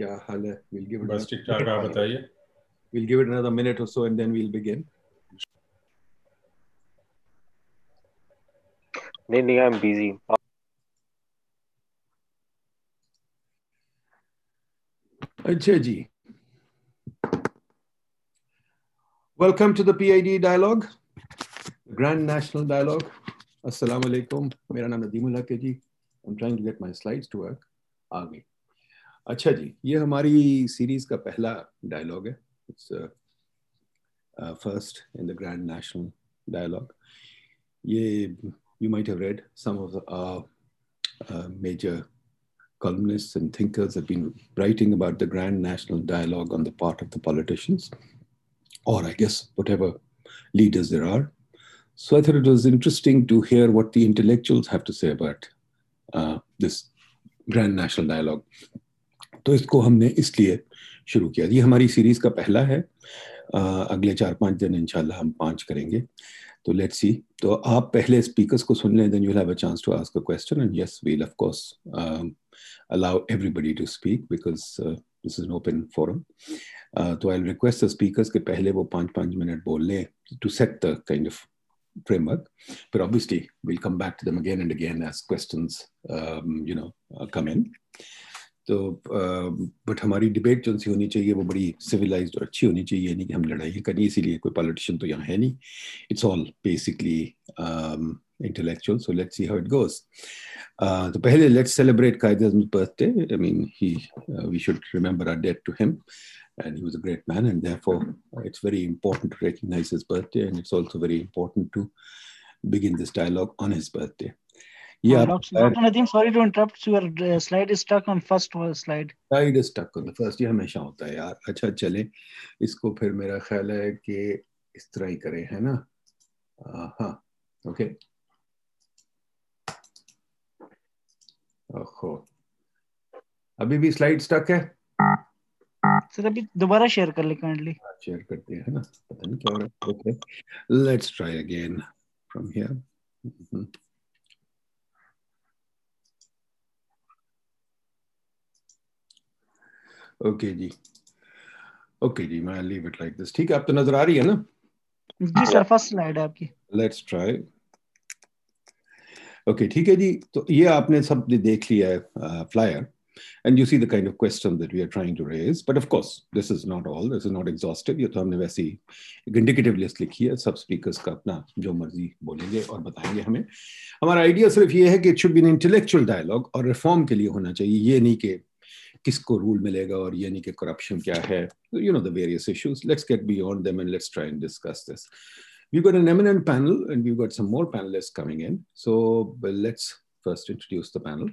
क्या हाल है we'll give it बस ठीक ठाक आप बताइए we'll give it another minute or so and then we'll begin नहीं नहीं I'm busy अच्छा ji Welcome to the PID dialogue, Grand National Dialogue. Assalamu alaikum. मेरा नाम नदीमुल हक है जी. I'm trying to get my slides to work. आ गई. अच्छा जी ये हमारी सीरीज का पहला डायलॉग है it's first in the grand national dialogue yeah you might have read some of the major columnists and thinkers have been writing about the grand national dialogue on the part of the politicians, or I guess whatever leaders there are. So I thought it was interesting to hear what the intellectuals have to say about uh, this grand national dialogue. तो इसको हमने इसलिए शुरू किया। ये हमारी series का पहला है। अगले चार पाँच दिन इंशाल्लाह हम पाँच करेंगे। तो लेट्स सी तो आप पहले स्पीकर्स को सुन लें then you have a chance to ask a question and yes we'll of course allow everybody to speak because this is open forum तो आई रिक्वेस्ट द स्पीकर्स के पहले वो पाँच पाँच मिनट बोल लें to set the kind of framework. But obviously, we'll come back to them again and again as questions, um, you know, uh, come in. तो but हमारी डिबेट जो सी होनी चाहिए वो बड़ी सिविलाइज और अच्छी होनी चाहिए, यानी कि हम लड़ाई ही करनी, इसीलिए कोई पॉलिटिशियन तो यहाँ है नहीं। It's all basically intellectual so let's see how it goes तो पहले लेट्स सेलिब्रेट कायदे birthday I mean he we should remember our debt to him and he was a great man and therefore it's very important to recognise his birthday and it's also very important to begin this dialogue on his birthday Yeah. Dr. Nadeem, sorry to interrupt. Your uh, slide is stuck on first slide. Slide is stuck on the first. ये हमेशा होता है यार। अच्छा चले। इसको फिर मेरा ख्याल है कि इस तरह ही करें है ना? हाँ ओके ओहो। अभी भी स्लाइड स्टक है? सर अभी दोबारा शेयर कर ले काइंडली शेयर करते हैं ना? पता नहीं क्या हो रहा है। Okay let's try again from here okay ji. Okay जी मैं लीव इट लाइक दिस ठीक है आप तो नज़र आ रही है ना? जी सर फ़र्स्ट स्लाइड है आपकी। लेट्स ट्राई ओके ठीक है जी। तो ये आपने सब देख लिया है flyer and you see the kind of question that we are trying to raise. But of course this is not all. This is not exhaustive. ये तो हमने वैसे ही इंडिकेटिव लिस्ट लिखी है। सब स्पीकर्स का अपना जो मर्ज़ी बोलेंगे और बताएँगे हमें। हमारा आइडिया सिर्फ़ ये है कि it should be intellectual dialogue और रिफॉर्म के लिए होना चाहिए। ये नहीं कि किसको रूल मिलेगा और ये नहीं कि करप्शन क्या है you know the various issues let's get beyond them and let's try and discuss this we've got an eminent panel and we've got some more panelists coming in so well, let's first introduce the panel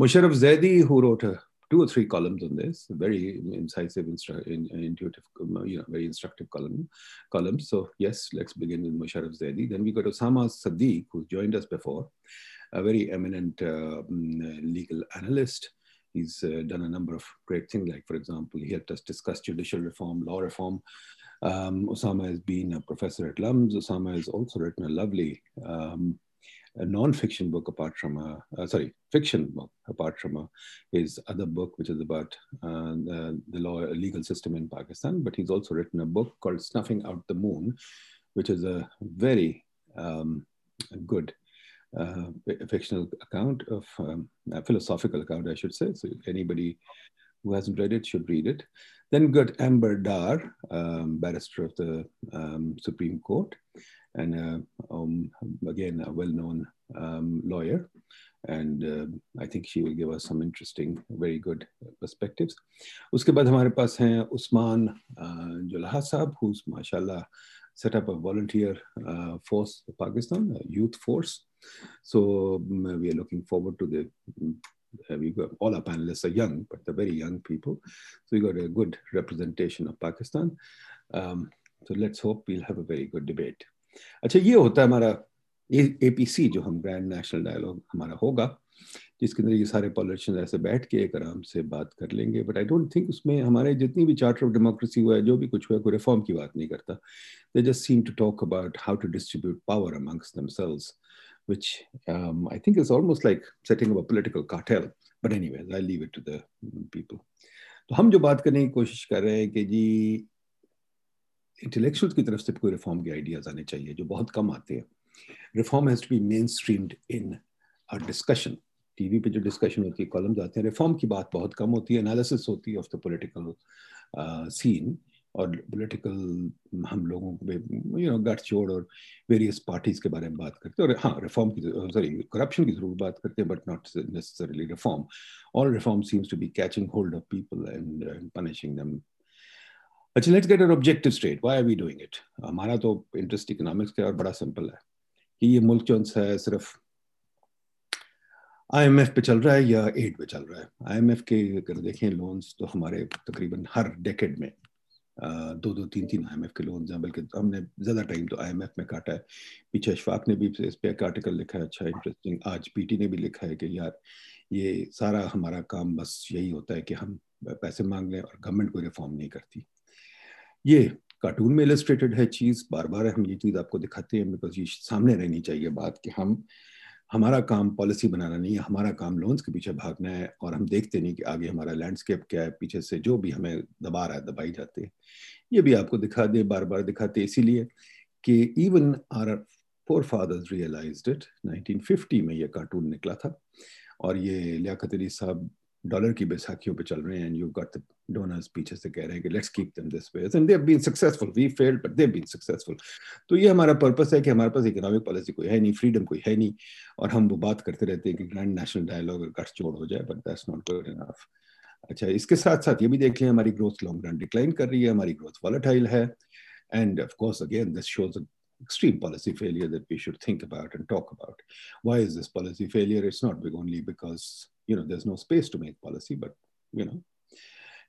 Musharraf Zaidi who wrote a two or three columns on this very incisive intuitive you know very instructive column columns so yes let's begin with Musharraf Zaidi then we got Osama Sadiq who's joined us before a very eminent uh, legal analyst He's uh, done a number of great things, like, for example, he helped us discuss judicial reform, law reform. Um, Osama has been a professor at LUMS. Osama has also written a lovely um, a non-fiction book apart from a, uh, sorry, fiction book apart from a, his other book, which is about uh, the, the law, legal system in Pakistan. But he's also written a book called Snuffing Out the Moon, which is a very um, good uh, a fictional account of um, a philosophical account, I should say. So anybody who hasn't read it should read it. Then got Amber Dar, um, barrister of the um, Supreme Court, and uh, um, again a well-known um, lawyer. And uh, I think she will give us some interesting, very good perspectives. उसके बाद हमारे पास हैं उस्मान जुल्हा साहब, who's mashallah set up a volunteer uh, force in Pakistan, a youth force. So um, we are looking forward to the, uh, we got, all our panelists are young, but they're very young people. So we got a good representation of Pakistan. Um, so let's hope we'll have a very good debate. अच्छा ये होता है हमारा A P C जो हम grand national dialogue हमारा होगा जिसके अंदर ये सारे पॉलिटिशियन ऐसे बैठ के एक आराम से बात कर लेंगे बट आई डोंट थिंक उसमें हमारे जितनी भी चार्टर ऑफ़ डेमोक्रेसी हुआ है जो भी कुछ हुआ है कोई रिफॉर्म की बात नहीं करता they just seem to talk about how to distribute power amongst themselves which um, I think is almost like setting up a political cartel. But anyways, I'll leave it to. तो हम जो बात करने की कोशिश कर रहे हैं कि जी इंटेलेक्चुअल की तरफ़ से कोई रिफॉर्म के आइडियाज़ आने चाहिए जो बहुत कम आते हैं reform has to be mainstreamed in a discussion TV पे जो डिस्कशन होती है कॉलम्स आते हैं रिफॉर्म की बात बहुत कम होती है एनालिसिस होती है ऑफ़ द पॉलिटिकल सीन और पोलिटिकल हम लोगों को यू नो गठजोड़ और वेरियस पार्टीज़ के बारे में बात करते हैं। और हाँ रिफॉर्म की सॉरी करप्शन की ज़रूर बात करते हैं but not necessarily reform all reform seems to be catching hold of people and punishing them अच्छा let's get an objective state why are we doing it हमारा तो इंटरेस्ट इकोनॉमिक्स का और बड़ा सिंपल है। कि ये मुल्क जो है, सिर्फ़ आईएमएफ पे चल रहा है या एड पे चल रहा है? आईएमएफ के अगर देखें लोन्स तो हमारे तकरीबन हर डेकेड में दो दो, तीन तीन आईएमएफ के लोन्स हैं, बल्कि हमने ज़्यादा टाइम तो आईएमएफ में काटा है। पीछे अशफाक ने भी इस पर एक आर्टिकल लिखा है अच्छा इंटरेस्टिंग आज पीटी ने भी लिखा है कि यार, ये सारा हमारा काम बस यही होता है कि हम पैसे मांग लें और गवर्नमेंट कोई रिफॉर्म नहीं करती। ये कार्टून में इलस्ट्रेटेड है चीज़ बार बार हम ये चीज़ आपको दिखाते हैं बिकॉज़ ये सामने रहनी चाहिए बात कि हम, हमारा काम पॉलिसी बनाना नहीं है, हमारा काम लोन्स के पीछे भागना है और हम देखते नहीं कि आगे हमारा लैंडस्केप क्या है, पीछे से जो भी हमें दबा रहा है, दबाई जाते हैं। ये भी आपको दिखा दे बार बार दिखाते इसीलिए कि even our forefathers realise it 1950 में ये कार्टून निकला था और ये लियाकत अली साहब डॉलर की बैसाखियों पे चल रहे हैं and you got the donors पीछे से कह रहे हैं कि let's keep them this way and they have been successful we failed but they have been successful तो ये हमारा पर्पस है कि हमारे पास इकोनॉमिक पॉलिसी कोई है नहीं फ्रीडम कोई है नहीं, और हम वो बात करते रहते हैं कि ग्रैंड नेशनल डायलॉग गठजोड़ हो जाए but that's not good enough अच्छा इसके साथ साथ ये भी देख लें, हमारी ग्रोथ लॉन्ग रन डिक्लाइन कर रही है, हमारी ग्रोथ वॉलेटाइल है and of course again this shows extreme policy failure that we should think about and talk about. Why is this policy failure? It's not big only because you know there's no space to make policy, but you know.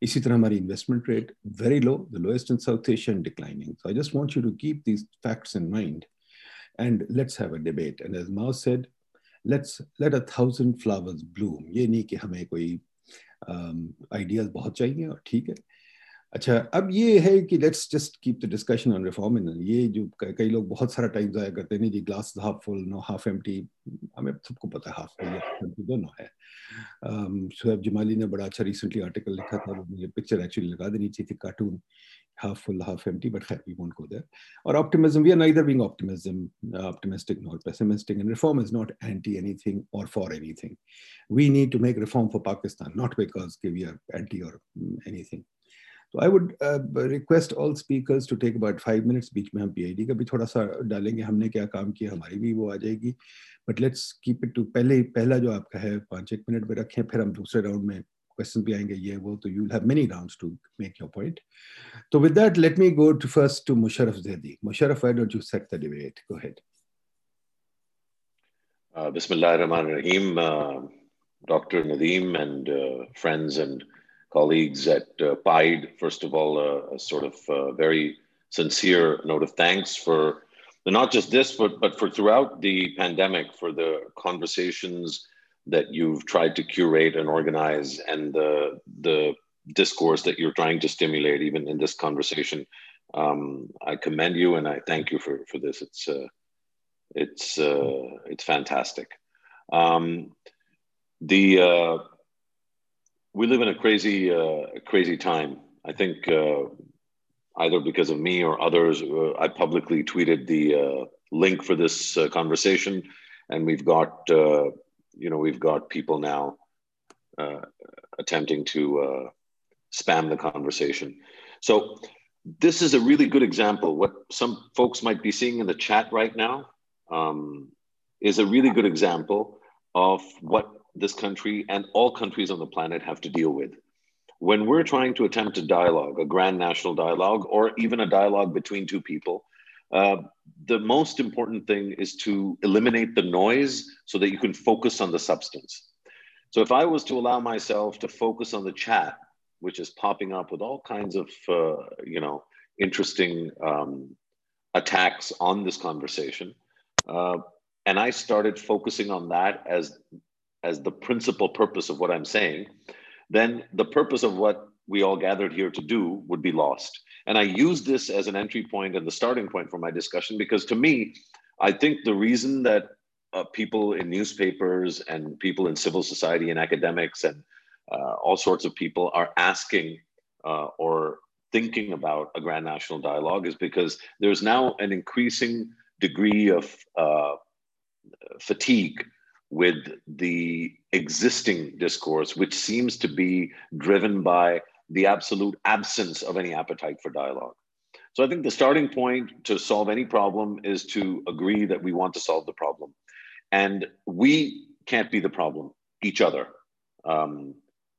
इसी तरह हमारी investment rate very low the lowest in South Asia and declining so I just want you to keep these facts in mind and let's have a debate and as Mao said let's let a thousand flowers bloom ये नहीं कि हमें कोई ideas um, बहुत चाहिए और ठीक है अच्छा अब ये है कि let's just keep the discussion on reform in ये जो कई लोग बहुत सारा टाइम जाया करते हैं नहीं glass half full no half M हमें सबको पता है हाफ़ फुल एम्प्टी दोनों है। शुएब जमाली ने बड़ा अच्छा रिसेंटली आर्टिकल लिखा था वो मुझे पिक्चर एक्चुअली लगा देनी चाहिए थी कार्टून हाफ़ फुल हाफ़ एम बट खैर और optimism we are neither being optimism optimistic nor pessimistic and reform is not anti anything or for anything we need to make reform for Pakistan not because we are anti or anything um, तो I would request all speakers to take about five minutes बीच में हम PID का भी थोड़ा सा डालेंगे, हमने क्या काम किया, हमारी भी वो आ जाएगी। But let's keep it to पहले, पहला जो आपका है, पाँच एक मिनट में रखें, फिर हम दूसरे राउंड में क्वेश्चन भी आएँगे, ये वो तो you have many rounds to make your point तो with that let me go to first to Musharraf Zaidi Musharraf why don't you set the debate go ahead बिस्मिल्लाहिर्रहमानिर्रहीम doctor Nadeem and friends and colleagues at uh, PIDE, first of all, uh, a sort of uh, very sincere note of thanks for not just this, but, but for throughout the pandemic, for the conversations that you've tried to curate and organize and the, the discourse that you're trying to stimulate, even in this conversation. Um, I commend you and I thank you for, for this. It's, uh, it's, uh, it's fantastic. Um, the, uh, we live in a crazy, uh, crazy time. I think uh, either because of me or others, uh, I publicly tweeted the uh, link for this uh, conversation, and we've got, uh, you know, we've got people now attempting to spam the conversation. So this is a really good example. What some folks might be seeing in the chat right now um, is a really good example of what this country and all countries on the planet have to deal with. When we're trying to attempt a dialogue, a grand national dialogue, or even a dialogue between two people, uh, the most important thing is to eliminate the noise so that you can focus on the substance. So if I was to allow myself to focus on the chat, which is popping up with all kinds of, uh, you know, interesting um, attacks on this conversation, uh, and I started focusing on that as as the principal purpose of what I'm saying, then the purpose of what we all gathered here to do would be lost. And I use this as an entry point and the starting point for my discussion because to me, I think the reason that uh, people in newspapers and people in civil society and academics and uh, all sorts of people are asking uh, or thinking about a grand national dialogue is because there's now an increasing degree of uh, fatigue with the existing discourse, which seems to be driven by the absolute absence of any appetite for dialogue. So I think the starting point to solve any problem is to agree that we want to solve the problem. And we can't be the problem, each other. Um,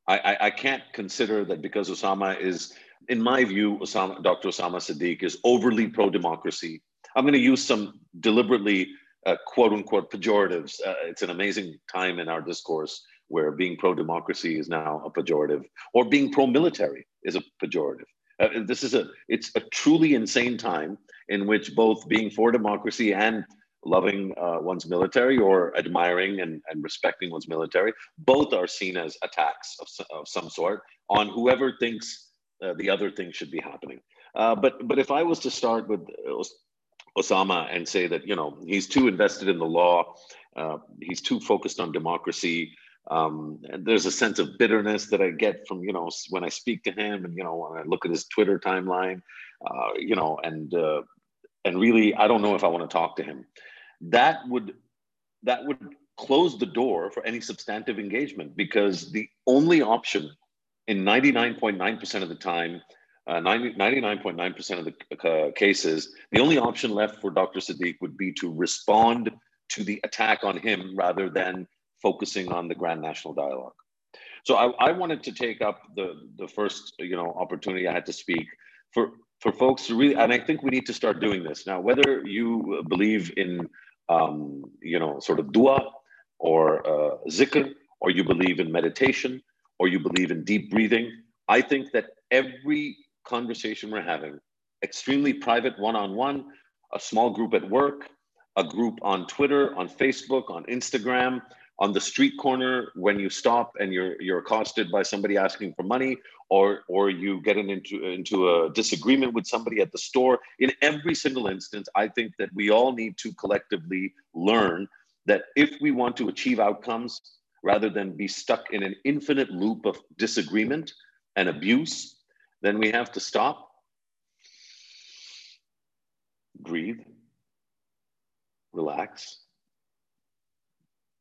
I, I, I, can't consider that because Osama is, in my view, Osama, Dr. Osama Siddique is overly pro democracy. I'm going to use some deliberately uh, quote unquote pejoratives. Uh, it's an amazing time in our discourse where being pro democracy is now a pejorative, or being pro military is a pejorative. Uh, this is a it's a truly insane time in which both being for democracy and loving uh, one's military or admiring and, and respecting one's military both are seen as attacks of, of some sort on whoever thinks uh, the other thing should be happening uh, but but if i was to start with osama and say that you know he's too invested in the law uh, he's too focused on democracy um, there's a sense of bitterness that I get from you know when I speak to him, and you know when I look at his Twitter timeline, uh, you know, and uh, and really I don't know if I want to talk to him. That would that would close the door for any substantive engagement because the only option in 99.9% of the time, uh, 99.9% of the uh, cases, the only option left for Dr. Siddique would be to respond to the attack on him rather than focusing on the Grand National Dialogue. So I, I wanted to take up the, the first you know opportunity I had to speak for for folks to really, and I think we need to start doing this now. Whether you believe in um, you know sort of dua or uh, zikr, or you believe in meditation, or you believe in deep breathing, I think that every conversation we're having, extremely private one-on-one, a small group at work, a group on Twitter, on Facebook, on Instagram, on the street corner when you stop and you're you're accosted by somebody asking for money or or you get into into a disagreement with somebody at the store. In every single instance i think that we all need to collectively learn that if we want to achieve outcomes rather than be stuck in an infinite loop of disagreement and abuse then we have to stop breathe relax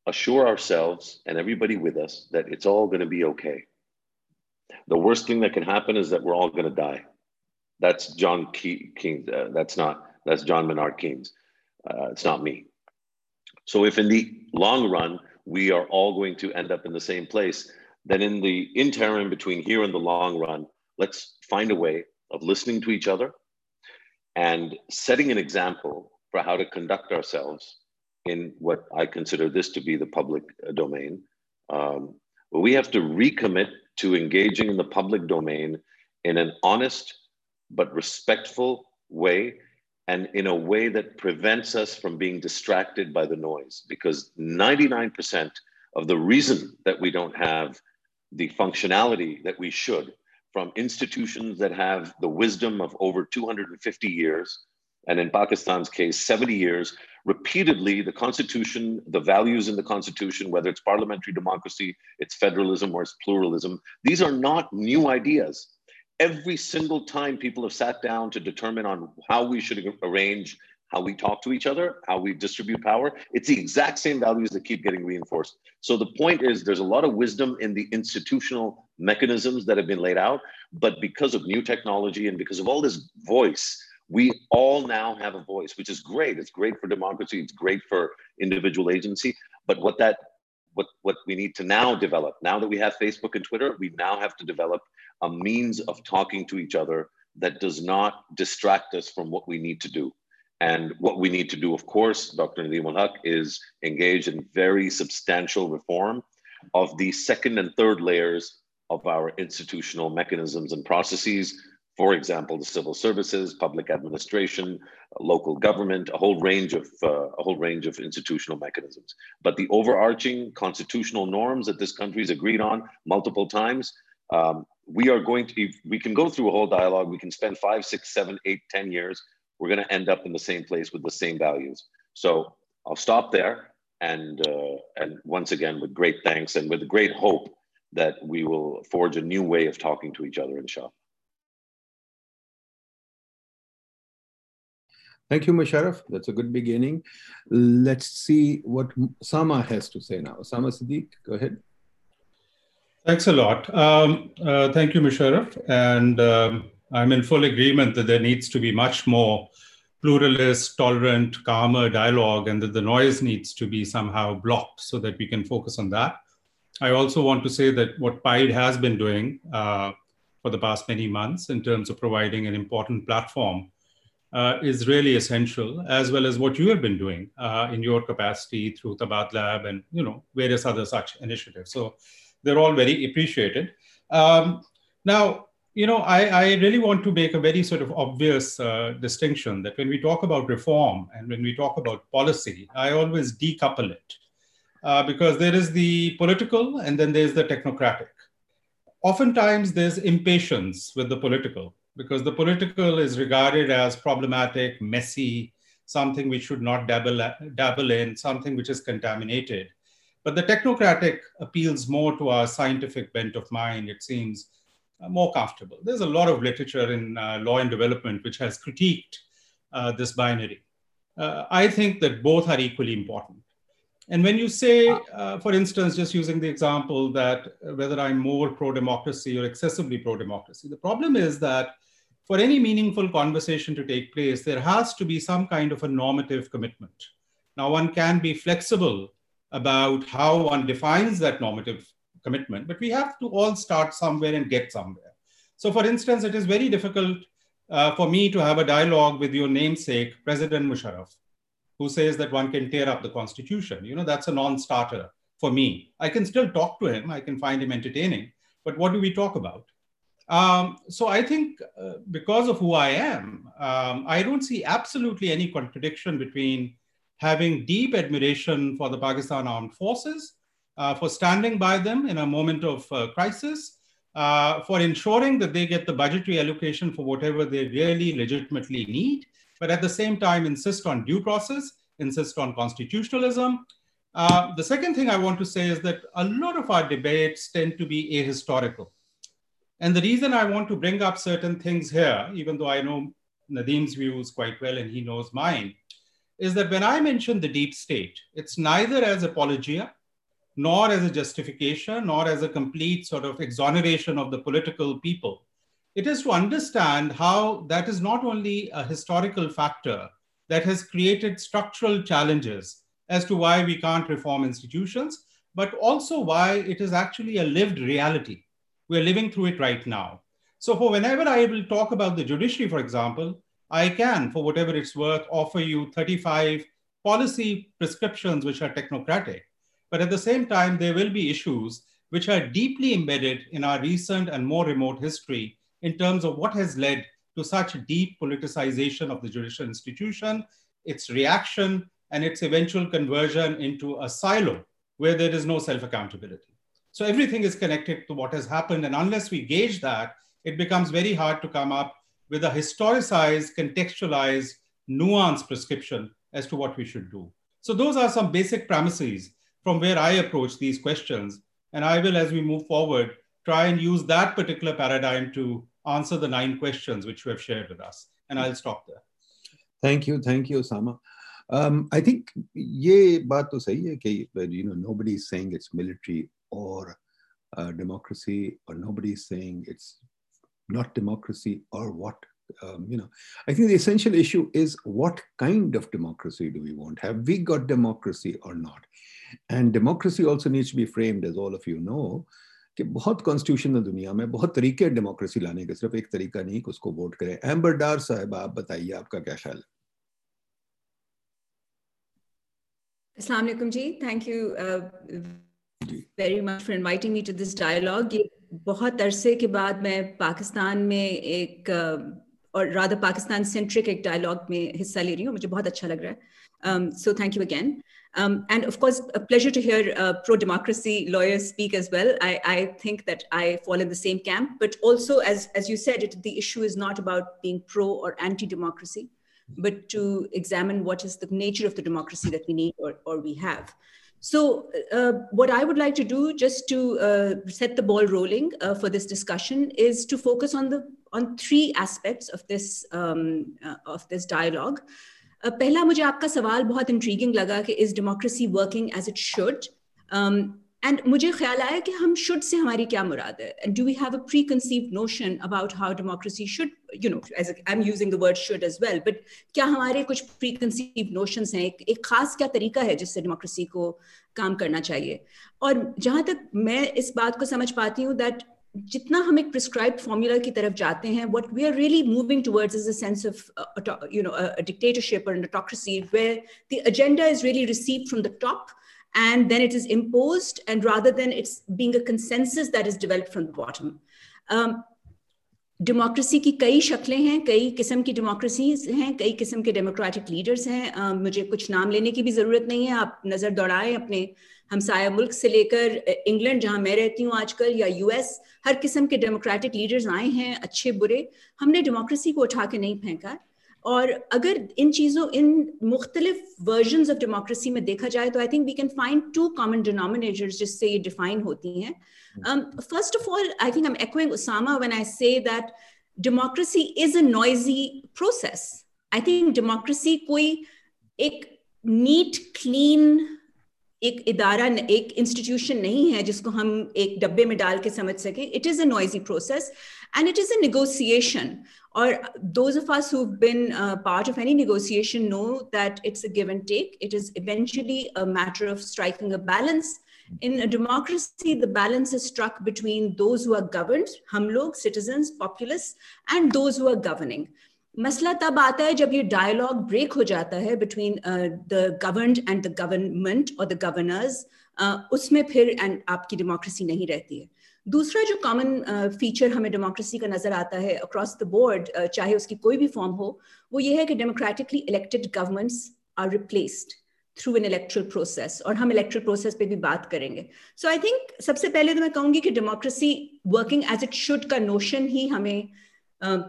assure ourselves and everybody with us that it's all going to be okay. The worst thing that can happen is that we're all going to die. That's John Keynes. Uh, that's not, that's John Maynard Keynes. Uh, it's not me. So if in the long run, we are all going to end up in the same place, then in the interim between here and the long run, let's find a way of listening to each other and setting an example for how to conduct ourselves in what I consider this to be the public uh, domain. Um, we have to recommit to engaging in the public domain in an honest but respectful way and in a way that prevents us from being distracted by the noise because 99% of the reason that we don't have the functionality that we should from institutions that have the wisdom of over 250 years and in Pakistan's case 70 years repeatedly the constitution the values in the constitution whether it's parliamentary democracy it's federalism or it's pluralism these are not new ideas. Every single time people have sat down to determine on how we should arrange how we talk to each other how we distribute power it's the exact same values that keep getting reinforced. So the point is there's a lot of wisdom in the institutional mechanisms that have been laid out but because of new technology and because of all this voice we all now have a voice, which is great. It's great for democracy. It's great for individual agency. But what that what what we need to now develop now that we have Facebook and Twitter, we now have to develop a means of talking to each other that does not distract us from what we need to do. And what we need to do, of course, Dr. Nadeem Haq, is engage in very substantial reform of the second and third layers of our institutional mechanisms and processes for example, the civil services, public administration, local government, a whole range of uh, a whole range of institutional mechanisms. But the overarching constitutional norms that this country has agreed on multiple times, um, we are going to. We can go through a whole dialogue. We can spend five, six, seven, eight, ten years. We're going to end up in the same place with the same values. So I'll stop there, and uh, and once again, with great thanks and with great hope that we will forge a new way of talking to each other, inshallah. Thank you, Musharraf. That's a good beginning. Let's see what Sama has to say now. Sama Siddiq, go ahead. Thanks a lot. Um, uh, thank you, Musharraf. And um, I'm in full agreement that there needs to be much more pluralist, tolerant, calmer dialogue, and that the noise needs to be somehow blocked so that we can focus on that. I also want to say that what PIDE has been doing uh, for the past many months in terms of providing an important platform uh, is really essential, as well as what you have been doing uh, in your capacity through Tabat Lab and you know various other such initiatives. So they're all very appreciated. Um, now, you know, I, I, really want to make a very sort of obvious uh, distinction that when we talk about reform and when we talk about policy, I always decouple it uh, because there is the political and then there's the technocratic. Oftentimes, there's impatience with the political because the political is regarded as problematic, messy, something we should not dabble, dabble in, something which is contaminated. But the technocratic appeals more to our scientific bent of mind, it seems uh, more comfortable. There's a lot of literature in uh, law and development which has critiqued uh, this binary. Uh, I think that both are equally important. And when you say, uh, for instance, just using the example that whether I'm more pro democracy or excessively pro democracy, the problem is that for any meaningful conversation to take place, there has to be some kind of a normative commitment. Now, one can be flexible about how one defines that normative commitment, but we have to all start somewhere and get somewhere. So, for instance, it is very difficult uh, for me to have a dialogue with your namesake, President Musharraf, who says that one can tear up the constitution. You know, that's a non starter for me. I can still talk to him, I can find him entertaining, but what do we talk about? Um, so I think uh, because of who I am, um, I don't see absolutely any contradiction between having deep admiration for the Pakistan Armed Forces, uh, for standing by them in a moment of uh, crisis, uh, for ensuring that they get the budgetary allocation for whatever they really legitimately need, but at the same time insist on due process, insist on constitutionalism. Uh, the second thing I want to say is that a lot of our debates tend to be ahistorical. And the reason I want to bring up certain things here, even though I know Nadim's views quite well and he knows mine, is that when I mention the deep state, it's neither as apologia, nor as a justification, nor as a complete sort of exoneration of the political people. It is to understand how that is not only a historical factor that has created structural challenges as to why we can't reform institutions, but also why it is actually a lived reality we're living through it right now. So for whenever I will talk about the judiciary, for example, I can, for whatever it's worth, offer you 35 policy prescriptions which are technocratic. But at the same time, there will be issues which are deeply embedded in our recent and more remote history in terms of what has led to such deep politicization of the judicial institution, its reaction, and its eventual conversion into a silo where there is no self accountability. So everything is connected to what has happened. And unless we gauge that, it becomes very hard to come up with a historicized, contextualized, nuanced prescription as to what we should do. So those are some basic premises from where I approach these questions. And I will, as we move forward, try and use that particular paradigm to answer the nine questions which you have shared with us. And I'll stop there. Thank you. Thank you, Osama. Um, I think ye baat you know, nobody is saying it's military or uh, democracy, or nobody is saying it's not democracy or what um, you know i think the essential issue is what kind of democracy do we want have we got democracy or not and democracy also needs to be framed as all of you know कि बहुत constitution है दुनिया में बहुत तरीके हैं democracy लाने के सिर्फ़ एक तरीका नहीं कि उसको वोट करें। एम्बरडार साहब आप बताइए आपका क्या ख्याल है? ji. Thank you uh, very much for inviting me to this dialogue ये बहुत अरसे के बाद मैं पाकिस्तान में एक और राधा पाकिस्तान सेंट्रिक एक डायलॉग में हिस्सा ले रही हूँ। मुझे बहुत अच्छा लग रहा है। So thank you again Um, and of course, a pleasure to hear uh, pro democracy lawyers speak as well. I, I, think that I fall in the same camp, but also, as, as you said, it, the issue is not about being pro or anti democracy, but to examine what is the nature of the democracy that we need or, or we have. So, uh, what I would like to do, just to uh, set the ball rolling uh, for this discussion, is to focus on the on three aspects of this um, uh, of this dialogue. पहला मुझे आपका सवाल बहुत intriguing लगा कि is democracy working as it should and मुझे ख्याल आया कि हम शुड से हमारी क्या मुराद है? And do we have a preconceived notion about how democracy should you know as I am using the word should as well but क्या हमारे कुछ प्री कंसीव नोशंस हैं? एक, एक खास क्या तरीका है जिससे डेमोक्रेसी को काम करना चाहिए? और जहाँ तक मैं इस बात को समझ पाती हूँ दैट जितना हम एक प्रिस्क्राइब फॉर्मूला की तरफ़ जाते हैं what we are really moving towards is a sense of you know dictatorship or autocracy where the agenda is really received from the top and then it is imposed and rather than it's being a consensus that is developed from the bottom. Um, democracy की कई शक्लें हैं कई किस्म की democracies हैं कई किस्म के डेमोक्रेटिक लीडर्स हैं। Uh, मुझे कुछ नाम लेने की भी ज़रूरत नहीं है आप नज़र दौड़ाएँ अपने हमसाया मुल्क से लेकर इंग्लैंड जहाँ मैं रहती हूँ आजकल या यूएस हर किस्म के डेमोक्रेटिक लीडर्स आए हैं, अच्छे, बुरे, हमने डेमोक्रेसी को उठा के नहीं फेंका और अगर इन चीज़ों, इन मुख्तलिफ़ वर्जन ऑफ़ डेमोक्रेसी में देखा जाए तो I think we can find two common denominators जिससे ये डिफाइन होती हैं। First of all I think I am Usama when I say that democracy is a noisy process I think democracy कोई एक नीट क्लीन एक इदारा एक institution नहीं है जिसको हम एक डब्बे में डाल के समझ सके it is a noisy process and it is a negotiation or those of us who've been uh, part of any negotiation know that it's a give and take. It is eventually a matter of striking a balance. In a democracy, the balance is struck between those who are governed, hum log, citizens, populace, and those who are governing. मसला तब आता है जब ये dialogue break हो जाता है between the governed and the government और द गवर्नर्स उसमें फिर एंड आपकी डेमोक्रेसी नहीं रहती है। दूसरा जो कॉमन फीचर uh, हमें डेमोक्रेसी का नज़र आता है अक्रॉस द बोर्ड चाहे उसकी कोई भी फॉर्म हो वो ये है कि democratically elected governments are replaced through an electoral process और हम इलेक्ट्रल प्रोसेस पे भी बात करेंगे। सो आई थिंक सबसे पहले तो मैं कहूँगी कि democracy working as it should का नोशन ही हमें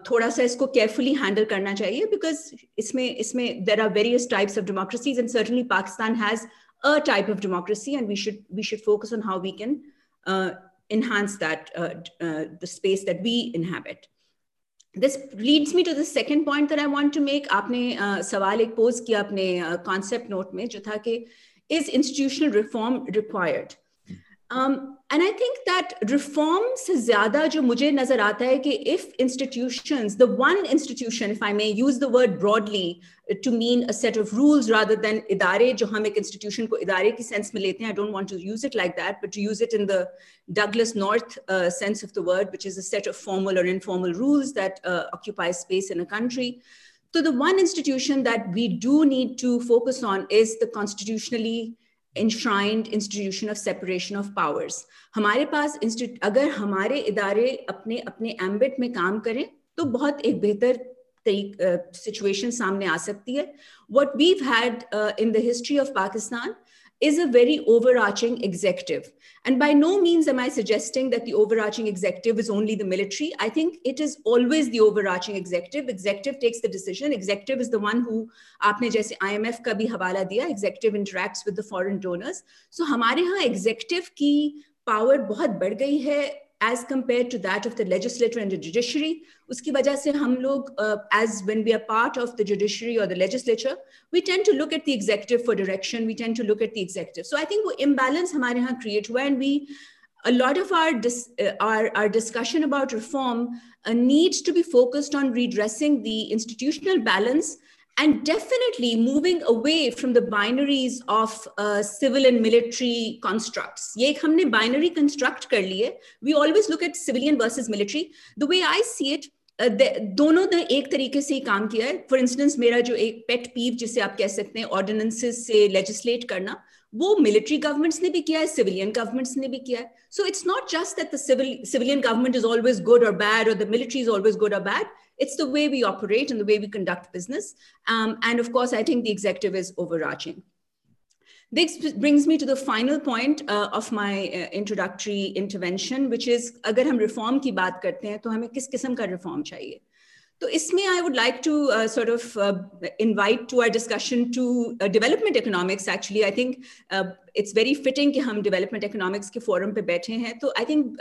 थोड़ा सा इसको केयरफुली हैंडल करना चाहिए बिकॉज इसमें इसमें there are various types of democracies and certainly Pakistan has a type of democracy and we should we should focus on how we can enhance that uh, uh, the space that we inhabit this leads me to the second point that I want to make. आपने uh, सवाल एक pose किया अपने concept note में जो था कि is institutional reform required? And I think that reform से ज्यादा जो मुझे नजर आता है कि if institution the one institution if I may use the word broadly to mean a set of rules rather than इदारे जो हम एक इंस्टीट्यूशन को इदारे की सेंस में लेते हैं I don't want to use it like that but use it in the Douglass North sense of the word which is a set of formal or informal rules that occupy space in a country So the one institution that we do need to focus on is the constitutionally enshrined institution of separation of powers हमारे पास अगर हमारे इदारे अपने अपने ambit में काम करें तो बहुत एक बेहतर सिचुएशन uh, सामने आ सकती है we've had uh, in the history of Pakistan is a very overarching executive. And by no means am I suggesting that the overarching executive is only the military. I think it is always the overarching executive. Executive takes the decision. Executive is the one who, आपने जैसे IMF का भी हवाला दिया, executive interacts with the foreign donors. So हमारे यहाँ executive की power बहुत बढ़ गई है as compared to that of the legislature and the judiciary. Uski wajah se hum log, uh, as when we are part of the judiciary or the legislature, we tend to look at the executive for direction. We tend to look at the executive. So I think wo imbalance hamare yahan create and we, a lot of our, dis, uh, our, our discussion about reform uh, needs to be focused on redressing the institutional balance and definitely moving away from the binaries of uh, civil and military constructs ye humne binary construct kar liye we always look at civilian versus military the way i see it दोनों ने एक तरीके से ही काम किया है for instance मेरा जो एक पेट पीव जिसे आप कह सकते हैं ऑर्डिनेंसेस से लेजिस्लेट करना वो मिलिट्री गवर्नमेंट्स ने भी किया है सिविलियन गवर्नमेंट्स ने भी किया है so it's not just that the civil civilian government is always good or bad or the military is always good or bad it's the way we operate and the way we conduct business. Um, and of course, I think the executive is overarching. This brings me to the final point uh, of my uh, introductory intervention, which is अगर हम reform की बात करते हैं तो हमें किस किस्म का reform चाहिए तो इसमें I would like to sort of invite to our discussion to development economics actually I think it's very fitting कि हम डेवलपमेंट इकोनॉमिक्स के फोरम पे बैठे हैं। तो I think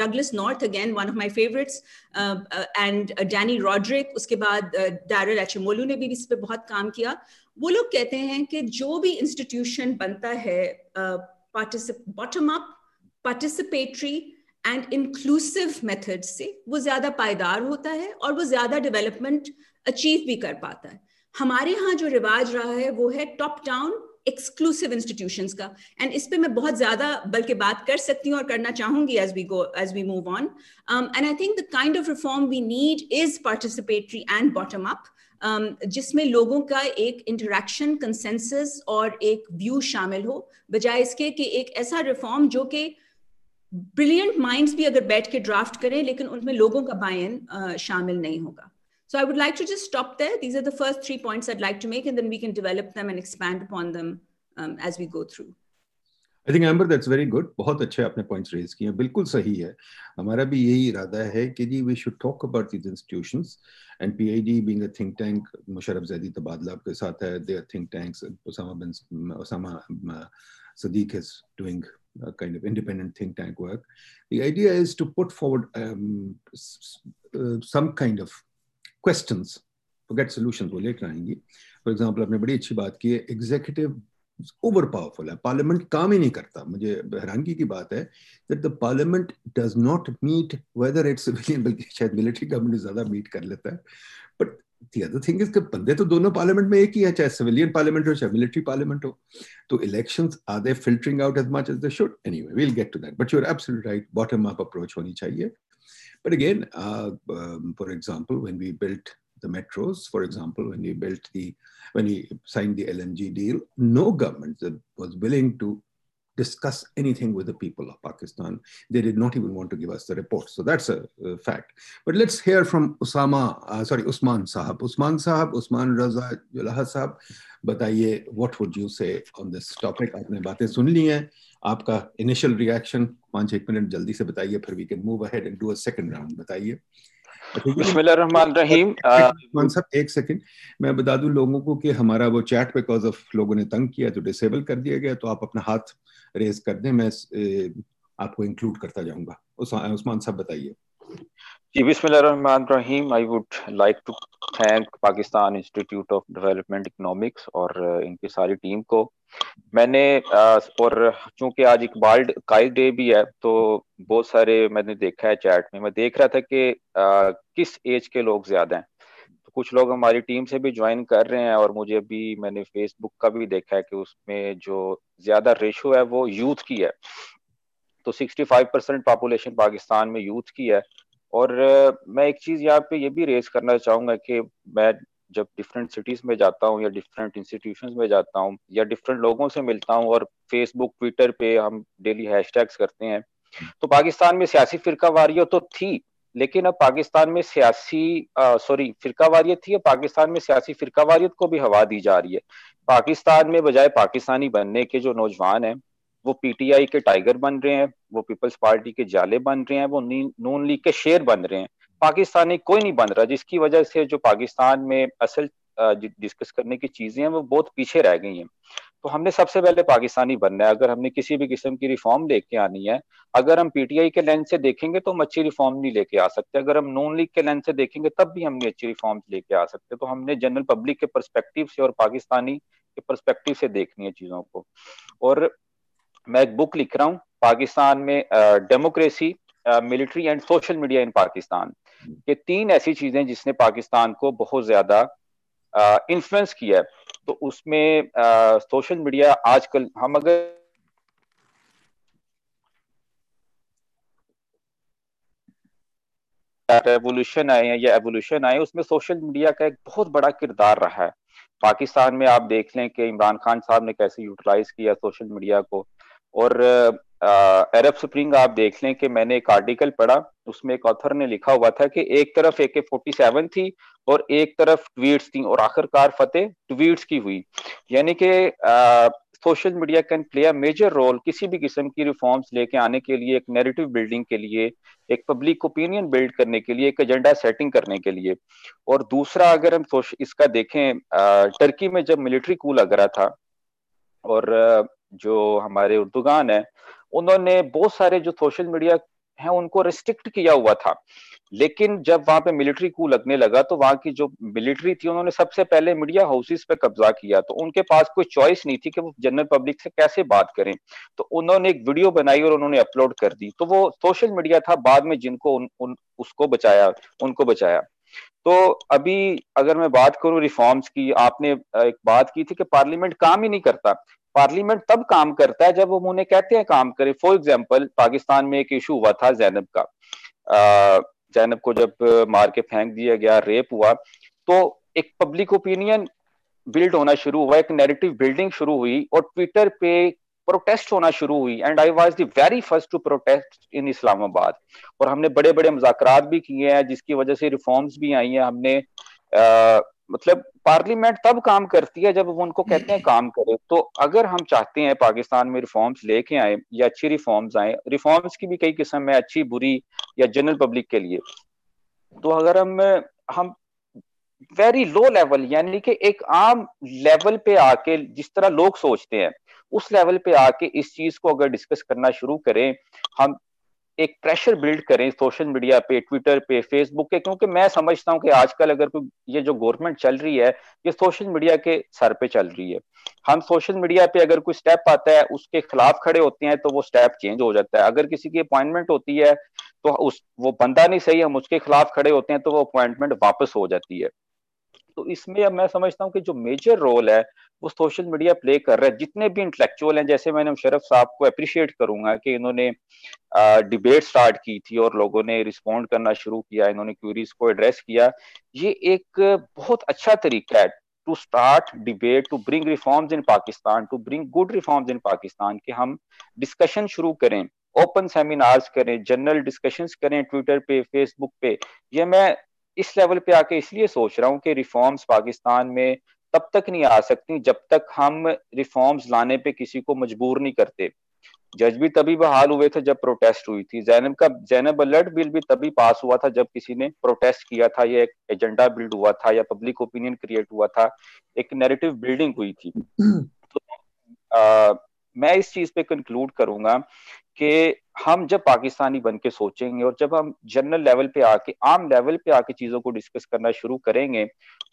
Douglass North again one of my favourites and Dani Rodrik उसके बाद Daryl uh, एचमोलू ने भी इस पर बहुत काम किया। वो लोग कहते हैं कि जो भी इंस्टीट्यूशन बनता है bottom up participatory and inclusive method से वो ज़्यादा पायदार होता है और वो ज़्यादा डेवलपमेंट अचीव भी कर पाता है। हमारे यहाँ जो रिवाज रहा है वो है टॉप डाउन एक्सक्लूसिव इंस्टीट्यूशंस का। एंड इस पे मैं बहुत ज़्यादा बल्कि बात कर सकती हूँ और करना चाहूँगी as we go as we move on and I think the kind of reform we need is participatory and bottom up जिसमें लोगों का एक इंटरेक्शन कंसेंसस और एक व्यू शामिल हो। बजाय इसके कि एक ऐसा रिफॉर्म जो कि ब्रिलियंट माइंड्स भी अगर बैठ के ड्राफ्ट करें लेकिन उनमें लोगों का बायन uh, शामिल नहीं होगा। So I would like to just stop there. These are the first three points I'd like to make, and then we can develop them and expand upon them um, as we go through. I think Amber that's very good बहुत अच्छे आपने points raise किए बिल्कुल सही है। हमारा भी यही इरादा है कि जी we should talk about these institutions and PID being a think tank Musharraf Zaidi तबादला आपके साथ है। There think tanks Usama bin Usama Sadiq is doing a kind of independent think tank work. The idea is to put forward um, uh, some kind of questions, forget solutions, वो लेकर आएँगी. For example, आपने बड़ी अच्छी बात की है, executive over powerful है पार्लियामेंट काम ही नहीं करता मुझे हैरानगी की बात है that the parliament does not meet whether it's शायद मिलिट्री गवर्नमेंट ज़्यादा मीट कर लेता है but the other thing is बंदे तो दोनों पार्लियामेंट में एक ही है चाहे सिविलियन पार्लियामेंट हो चाहे मिलिट्री पार्लियामेंट हो तो elections are they filtering out as much as they should anyway we will get to that but you are right bottom up approach होनी चाहिए uh, um, for example when we built the metros for example when we built the when we signed the lng deal no government was willing to discuss anything with the people of Pakistan. They did not even want to give us the report. So that's a, a fact. But let's hear from Usama, uh, sorry, Usman Sahab. Usman Sahab, Usman Raza Julaha Sahab, बताइए what would you say on this topic? आपने बातें सुन ली हैं आपका initial reaction पाँच एक minute जल्दी से बताइए फिर we can move ahead and do a second round बताइए रहीम एक सेकंड मैं बता दूँ लोगों को कि हमारा वो चैट बिकॉज़ ऑफ़ लोगों ने तंग किया तो डिसेबल कर दिया गया तो आप अपना हाथ रेज कर दें मैं आपको इंक्लूड करता जाऊँगा। उस्मान साहब बताइए। जी बिस्मिल्लाहिर्रहमान रहीम I would like to thank Pakistan Institute of Development Economics और इनकी सारी टीम को। मैंने और चूँकि आज इकबाल काइल डे भी है तो बहुत सारे मैंने देखा है चैट में। मैं देख रहा था कि किस एज के लोग ज़्यादा हैं। कुछ लोग हमारी टीम से भी ज्वाइन कर रहे हैं और मुझे अभी मैंने फेसबुक का भी देखा है कि उसमें जो ज़्यादा रेशो है वो यूथ की है। तो 65 परसेंट पॉपुलेशन पाकिस्तान में यूथ की है। और मैं एक चीज़ यहाँ पे ये भी रेस करना चाहूँगा कि मैं जब डिफरेंट सिटीज़ में जाता हूँ या डिफरेंट इंस्टीट्यूशन में जाता हूँ या डिफरेंट लोगों से मिलता हूँ और फेसबुक ट्विटर पे हम डेली हैशटैग्स करते हैं तो पाकिस्तान में सियासी फिरका वारियत तो थी। लेकिन अब पाकिस्तान में सियासी सॉरी फिरका वारियत थी पाकिस्तान में सियासी फिरका वारियत को भी हवा दी जा रही है। पाकिस्तान में बजाय पाकिस्तानी बनने के जो नौजवान हैं, वो पीटीआई के टाइगर बन रहे हैं, वो पीपल्स पार्टी के जाले बन रहे हैं, वो नून लीग के शेर बन रहे हैं। पाकिस्तानी कोई नहीं बन रहा, जिसकी वजह से जो पाकिस्तान में असल डिस्कस करने की चीज़ें हैं, वो बहुत पीछे रह गई हैं। तो हमने सबसे पहले पाकिस्तानी बनना है। अगर हमने किसी भी किस्म की रिफॉर्म लेके आनी है, अगर हम पीटीआई के लेंस से देखेंगे तो हम अच्छी रिफॉर्म नहीं लेके आ सकते। अगर हम नून लीग के लेंस से देखेंगे, तब भी हम अच्छी रिफॉर्म लेके आ सकते। तो हमने जनरल पब्लिक के परस्पेक्टिव से और पाकिस्तानी के परस्पेक्टिव से देखनी है चीज़ों को। और मैं एक बुक लिख रहा हूँ, पाकिस्तान में democracy military and social media in Pakistan. ये तीन ऐसी चीज़ें जिसने पाकिस्तान को बहुत ज़्यादा इन्फ्लुएंस किया है। तो उसमें सोशल मीडिया आजकल हम अगर रेवोल्यूशन आए हैं या एवोल्यूशन आए, उसमें सोशल मीडिया का एक बहुत बड़ा किरदार रहा है। पाकिस्तान में आप देख लें कि इमरान खान साहब ने कैसे यूटिलाइज किया सोशल मीडिया को। और अरब स्प्रिंग आप देख लें कि मैंने एक आर्टिकल पढ़ा, उसमें एक ऑथर ने लिखा हुआ था कि एक तरफ़ ए के फोर्टी सेवन थी और एक तरफ़ ट्वीट्स थी और आखिरकार फतेह ट्वीट्स की हुई। यानी कि social media can play a major role किसी भी किस्म की रिफॉर्म्स लेके आने के लिए, एक नैरेटिव बिल्डिंग के लिए, एक पब्लिक ओपिनियन बिल्ड करने के लिए, एक एजेंडा सेटिंग करने के लिए। और दूसरा, अगर हम इसका देखें टर्की में जब मिलिट्री कूल लग रहा था और जो हमारे उर्दुगान है उन्होंने बहुत सारे जो सोशल मीडिया है उनको रिस्ट्रिक्ट किया हुआ था। लेकिन जब वहाँ पे मिलिट्री कू लगने लगा तो वहाँ की जो मिलिट्री थी उन्होंने सबसे पहले मीडिया हाउसेस पे कब्जा किया। तो उनके पास कोई चॉइस नहीं थी कि वो जनरल पब्लिक से कैसे बात करें। तो उन्होंने एक वीडियो बनाई और उन्होंने अपलोड कर दी। तो वो सोशल मीडिया था बाद में जिनको उन, उन उसको बचाया उनको बचाया। तो अभी अगर मैं बात करूँ रिफॉर्म्स की आपने एक बात की थी कि पार्लियामेंट काम ही नहीं करता। पार्लियामेंट तब काम करता है जब हम उन्हें कहते हैं काम करे। फॉर एग्ज़ाम्पल पाकिस्तान में एक इशू हुआ था जैनब का। जैनब को जब मार के फेंक दिया गया रेप हुआ तो एक पब्लिक ओपिनियन बिल्ड होना शुरू हुआ एक नैरेटिव बिल्डिंग शुरू हुई और ट्विटर पे प्रोटेस्ट होना शुरू हुई। And I was the very first to protest in Islamabad और हमने बड़े बड़े मुजाकरात भी किए हैं जिसकी वजह से रिफॉर्म्स भी आई हैं। हमने आ, मतलब पार्लियामेंट तब काम करती है जब वो उनको कहते हैं काम करे। तो अगर हम चाहते हैं पाकिस्तान में रिफॉर्म्स लेके आए या अच्छी रिफॉर्म्स आए, रिफॉर्म्स की भी कई किस्म है, अच्छी, बुरी या जनरल पब्लिक के लिए। तो अगर हम हम वेरी लो लेवल यानी कि एक आम लेवल पे आके जिस तरह लोग सोचते हैं, उस लेवल पे आके इस चीज़ को अगर डिस्कस करना शुरू करें, हम एक प्रेशर बिल्ड करें सोशल मीडिया पे ट्विटर पे फेसबुक पे क्योंकि मैं समझता हूँ कि आजकल अगर कोई, ये जो गवर्नमेंट चल रही है, ये सोशल मीडिया के सर पे चल रही है। हम सोशल मीडिया पे अगर कोई स्टेप आता है, उसके खिलाफ खड़े होते हैं तो वो स्टेप चेंज हो जाता है। अगर किसी की अपॉइंटमेंट होती है तो उस, वो बंदा नहीं सही हम उसके खिलाफ खड़े होते हैं तो वो अपॉइंटमेंट वापस हो जाती है। तो इसमें अब मैं समझता हूँ कि जो मेजर रोल है वो सोशल मीडिया प्ले कर रहा है। जितने भी इंटेलेक्चुअल हैं, जैसे मैंने मुशरफ साहब को अप्रिशिएट करूँगा कि इन्होंने डिबेट स्टार्ट की थी और लोगों ने रिस्पॉन्ड करना शुरू किया, इन्होंने क्यूरीज को एड्रेस किया। ये एक बहुत अच्छा तरीका है to start debate to bring reforms in Pakistan to bring good reforms in Pakistan के हम डिस्कशन शुरू करें ओपन सेमिनार्स करें जनरल डिस्कशंस करें ट्विटर पे फेसबुक पे। ये मैं इस लेवल पे आके इसलिए सोच रहा हूँ कि रिफॉर्म्स पाकिस्तान में तब तक नहीं आ सकती जब तक हम रिफॉर्म्स लाने पे किसी को मजबूर नहीं करते। जज भी तभी बहाल हुए थे जब प्रोटेस्ट हुई थी। जैनब का जैनब अलर्ट बिल भी तभी पास हुआ था जब किसी ने प्रोटेस्ट किया था या एक एजेंडा बिल्ड हुआ था या पब्लिक ओपिनियन क्रिएट हुआ था एक नैरेटिव बिल्डिंग हुई थी। तो आ, मैं इस चीज़ पे कंक्लूड करूँगा कि हम जब पाकिस्तानी बन के सोचेंगे और जब हम जनरल लेवल पे आके आम लेवल पे आके चीज़ों को डिस्कस करना शुरू करेंगे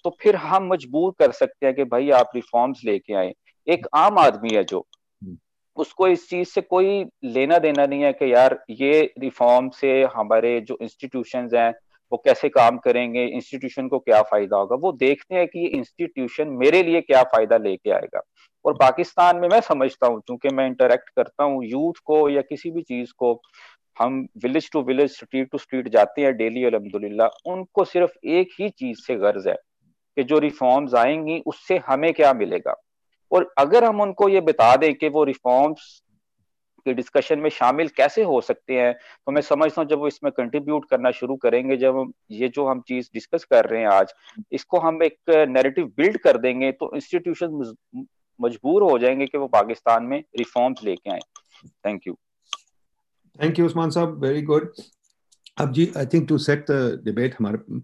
तो फिर हम मजबूर कर सकते हैं कि भाई आप रिफॉर्म्स लेके आए। एक आम आदमी है जो हम्म। उसको इस चीज़ से कोई लेना देना नहीं है कि यार ये रिफॉर्म से हमारे जो इंस्टीट्यूशन हैं वो कैसे काम करेंगे इंस्टीट्यूशन को क्या फ़ायदा होगा। वो देखते हैं कि ये इंस्टीट्यूशन मेरे लिए क्या फ़ायदा लेके आएगा। और पाकिस्तान में मैं समझता हूँ, चूँकि मैं इंटरेक्ट करता हूँ यूथ को या किसी भी चीज़ को, हम village to village street to street जाते हैं डेली अलहमदुल्ला उनको सिर्फ़ एक ही चीज़ से गर्ज है कि जो रिफॉर्म्स आएँगी, उससे हमें क्या मिलेगा? और अगर हम उनको ये बता दें कि वो रिफॉर्म्स के डिस्कशन में शामिल कैसे हो सकते हैं तो मैं समझता हूँ जब वो इसमें कंट्रीब्यूट करना शुरू करेंगे, जब ये जो हम चीज़ डिस्कस कर रहे हैं आज, इसको हम एक नैरेटिव बिल्ड कर देंगे तो इंस्टीट्यूशन मजबूर हो जाएँगे कि वो पाकिस्तान में रिफॉर्म्स लेके आए। Thank you thank you Usman साहब. वेरी गुड अब जी I think to set the debate हमारे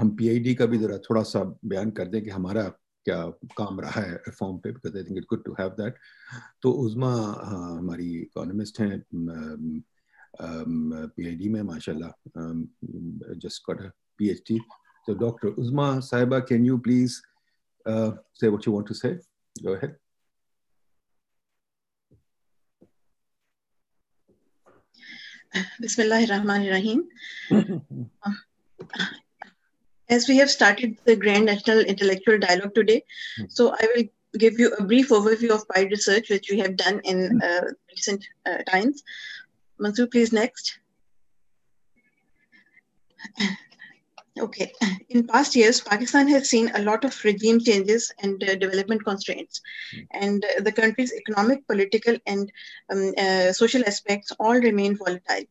हम पीआईडी का भी जरा थोड़ा सा बयान कर दें कि हमारा क्या काम रहा है रिफॉर्म पे because I think it good to have that तो उजमा हाँ, हमारी इकोनॉमिस्ट हैं पीआईडी में माशाल्लाह just got a PhD dr uzma saiba can you please uh, say what you want to say? Go ahead. Bismillahir Rahmanir Rahim. As we have started the Grand National Intellectual Dialogue today, so I will give you a brief overview of PIDE research which we have done in uh, recent uh, times. Mansoor, please next. Okay. In past years, Pakistan has seen a lot of regime changes and uh, development constraints. Mm. And uh, the country's economic, political, and um, uh, social aspects all remain volatile.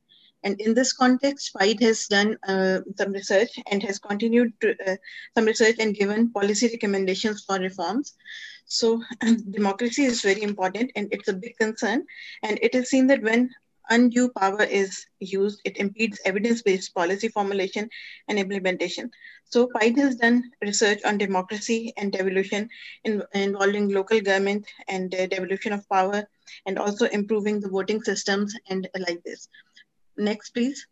And in this context, PIDE has done uh, some research and has continued to, uh, some research and given policy recommendations for reforms. So democracy is very important and it's a big concern. And it is seen that when undue power is used, it impedes evidence-based policy formulation and implementation. So PIDE has done research on democracy and devolution in, involving local government and uh, devolution of power and also improving the voting systems and like this. Next, please.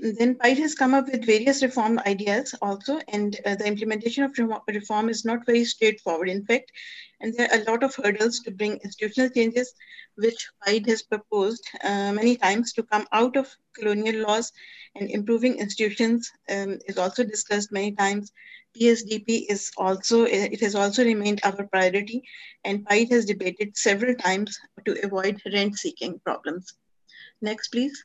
Then PIDE has come up with various reform ideas also, and uh, the implementation of reform is not very straightforward. In fact, and there are a lot of hurdles to bring institutional changes, which PIDE has proposed uh, many times to come out of colonial laws and improving institutions um, is also discussed many times. PSDP is also, it has also remained our priority, and PIDE has debated several times to avoid rent-seeking problems. Next, please.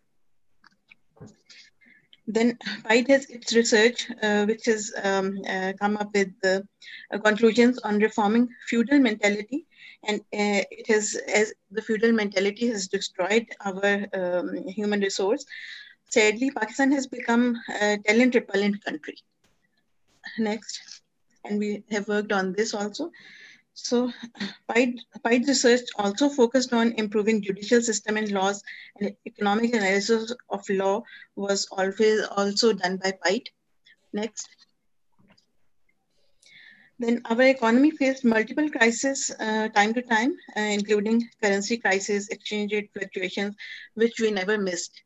Then PIDE has its research, uh, which has um, uh, come up with the uh, conclusions on reforming feudal mentality. And uh, it has, as the feudal mentality has destroyed our um, human resource, sadly, Pakistan has become a talent repellent country. Next. And we have worked on this also. So PIDE, research also focused on improving judicial system and laws and economic analysis of law was always also done by PIDE. Next. Then our economy faced multiple crises uh, time to time, uh, including currency crisis, exchange rate fluctuations, which we never missed.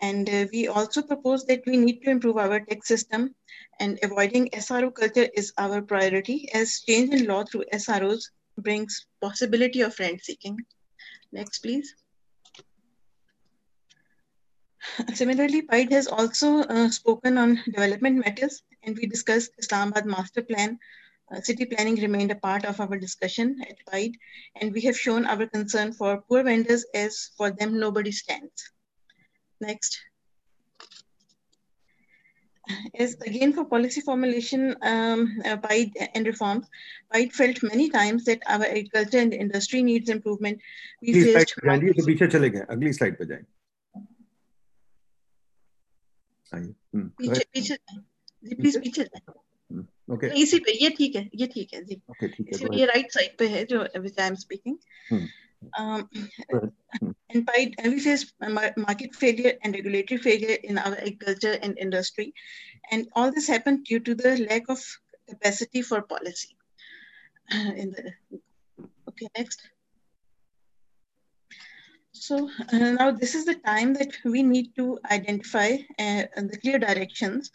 And uh, we also propose that we need to improve our tax system and avoiding SRO culture is our priority as change in law through SROs brings possibility of rent seeking. Next, please. Similarly, PIDE has also uh, spoken on development matters and we discussed Islamabad master plan. Uh, city planning remained a part of our discussion at PIDE and we have shown our concern for poor vendors as for them nobody stands. Next. Is again for policy formulation um, uh, PIDE and reforms, PIDE felt many times that our agriculture and industry needs improvement. We faced जाइए तो पीछे चले गए अगली slide पे जाएं पीछे पीछे जी प्लीज पीछे ओके इसी पे ये ठीक है ये ठीक है जी ओके ठीक है ये राइट साइड पे है जो विच आई am speaking um, and by we face market failure and regulatory failure in our agriculture and industry. And all this happened due to the lack of capacity for policy. in the, okay, next. So uh, now this is the time that we need to identify uh, the clear directions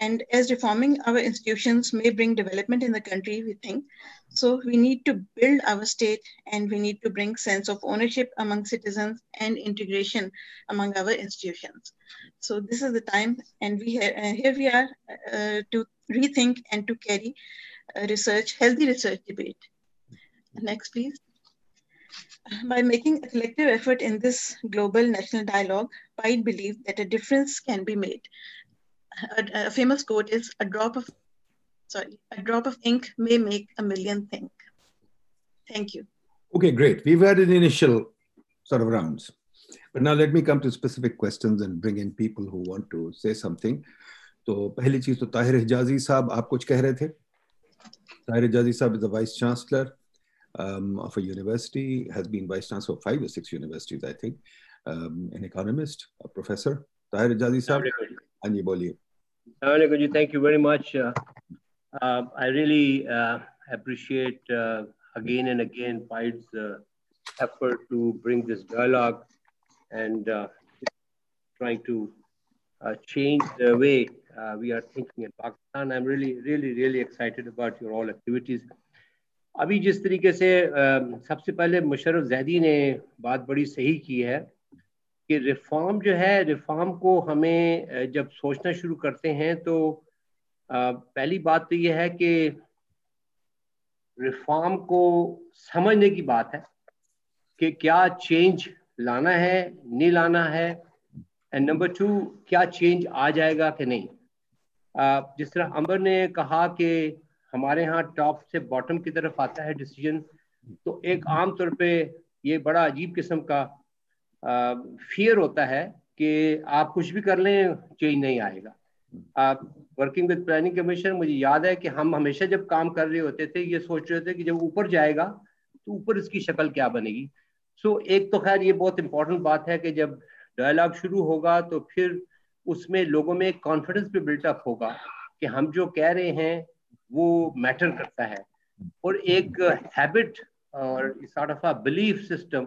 and as reforming our institutions may bring development in the country, we think. So we need to build our state and we need to bring sense of ownership among citizens and integration among our institutions. So this is the time and we uh, here we are uh, to rethink and to carry research, healthy research debate. Next, please. By making a collective effort in this global national dialogue, PIDE believe that a difference can be made a, a famous quote is a drop of sorry a drop of ink may make a million think thank you okay great we've had an initial sort of rounds but now let me come to specific questions and bring in people who want to say something तो पहली चीज तो ताहिर हिजाजी साहब आप कुछ कह रहे थे ताहिर हिजाजी साहब is the vice chancellor um, of a university has been vice chancellor of five or six universities I think um, an economist a professor Tahir Hijazi साहब हाँ जी बोलिए Ji, thank you very much. Uh, uh, I really uh, appreciate uh, again and again PIDE's uh, effort to bring this dialogue and uh, trying to change the way we are thinking in Pakistan. I'm really, really, really excited about your all activities. अभी जिस तरीके से सबसे पहले मुशरफ जैदी ने बात बड़ी सही की है कि रिफॉर्म जो है रिफॉर्म को हमें जब सोचना शुरू करते हैं तो पहली बात तो यह है कि रिफॉर्म को समझने की बात है कि क्या चेंज लाना है, नहीं लाना है एंड नंबर टू क्या चेंज आ जाएगा कि नहीं? जिस तरह अंबर ने कहा कि हमारे यहाँ टॉप से बॉटम की तरफ़ आता है डिसीज़न तो एक आम तौर पे ये बड़ा अजीब किस्म का फियर होता है कि आप कुछ भी कर लें चेंज नहीं आएगा। आप वर्किंग विद प्लानिंग कमीशन मुझे याद है कि हम हमेशा जब काम कर रहे होते थे ये सोच रहे थे कि जब ऊपर जाएगा तो ऊपर इसकी शक्ल क्या बनेगी। सो so, एक तो खैर ये बहुत इंपॉर्टेंट बात है कि जब डायलॉग शुरू होगा तो फिर उसमें लोगों में एक कॉन्फिडेंस भी बिल्टअप होगा कि हम जो कह रहे हैं वो मैटर करता है। और एक हैबिट और sort of a belief system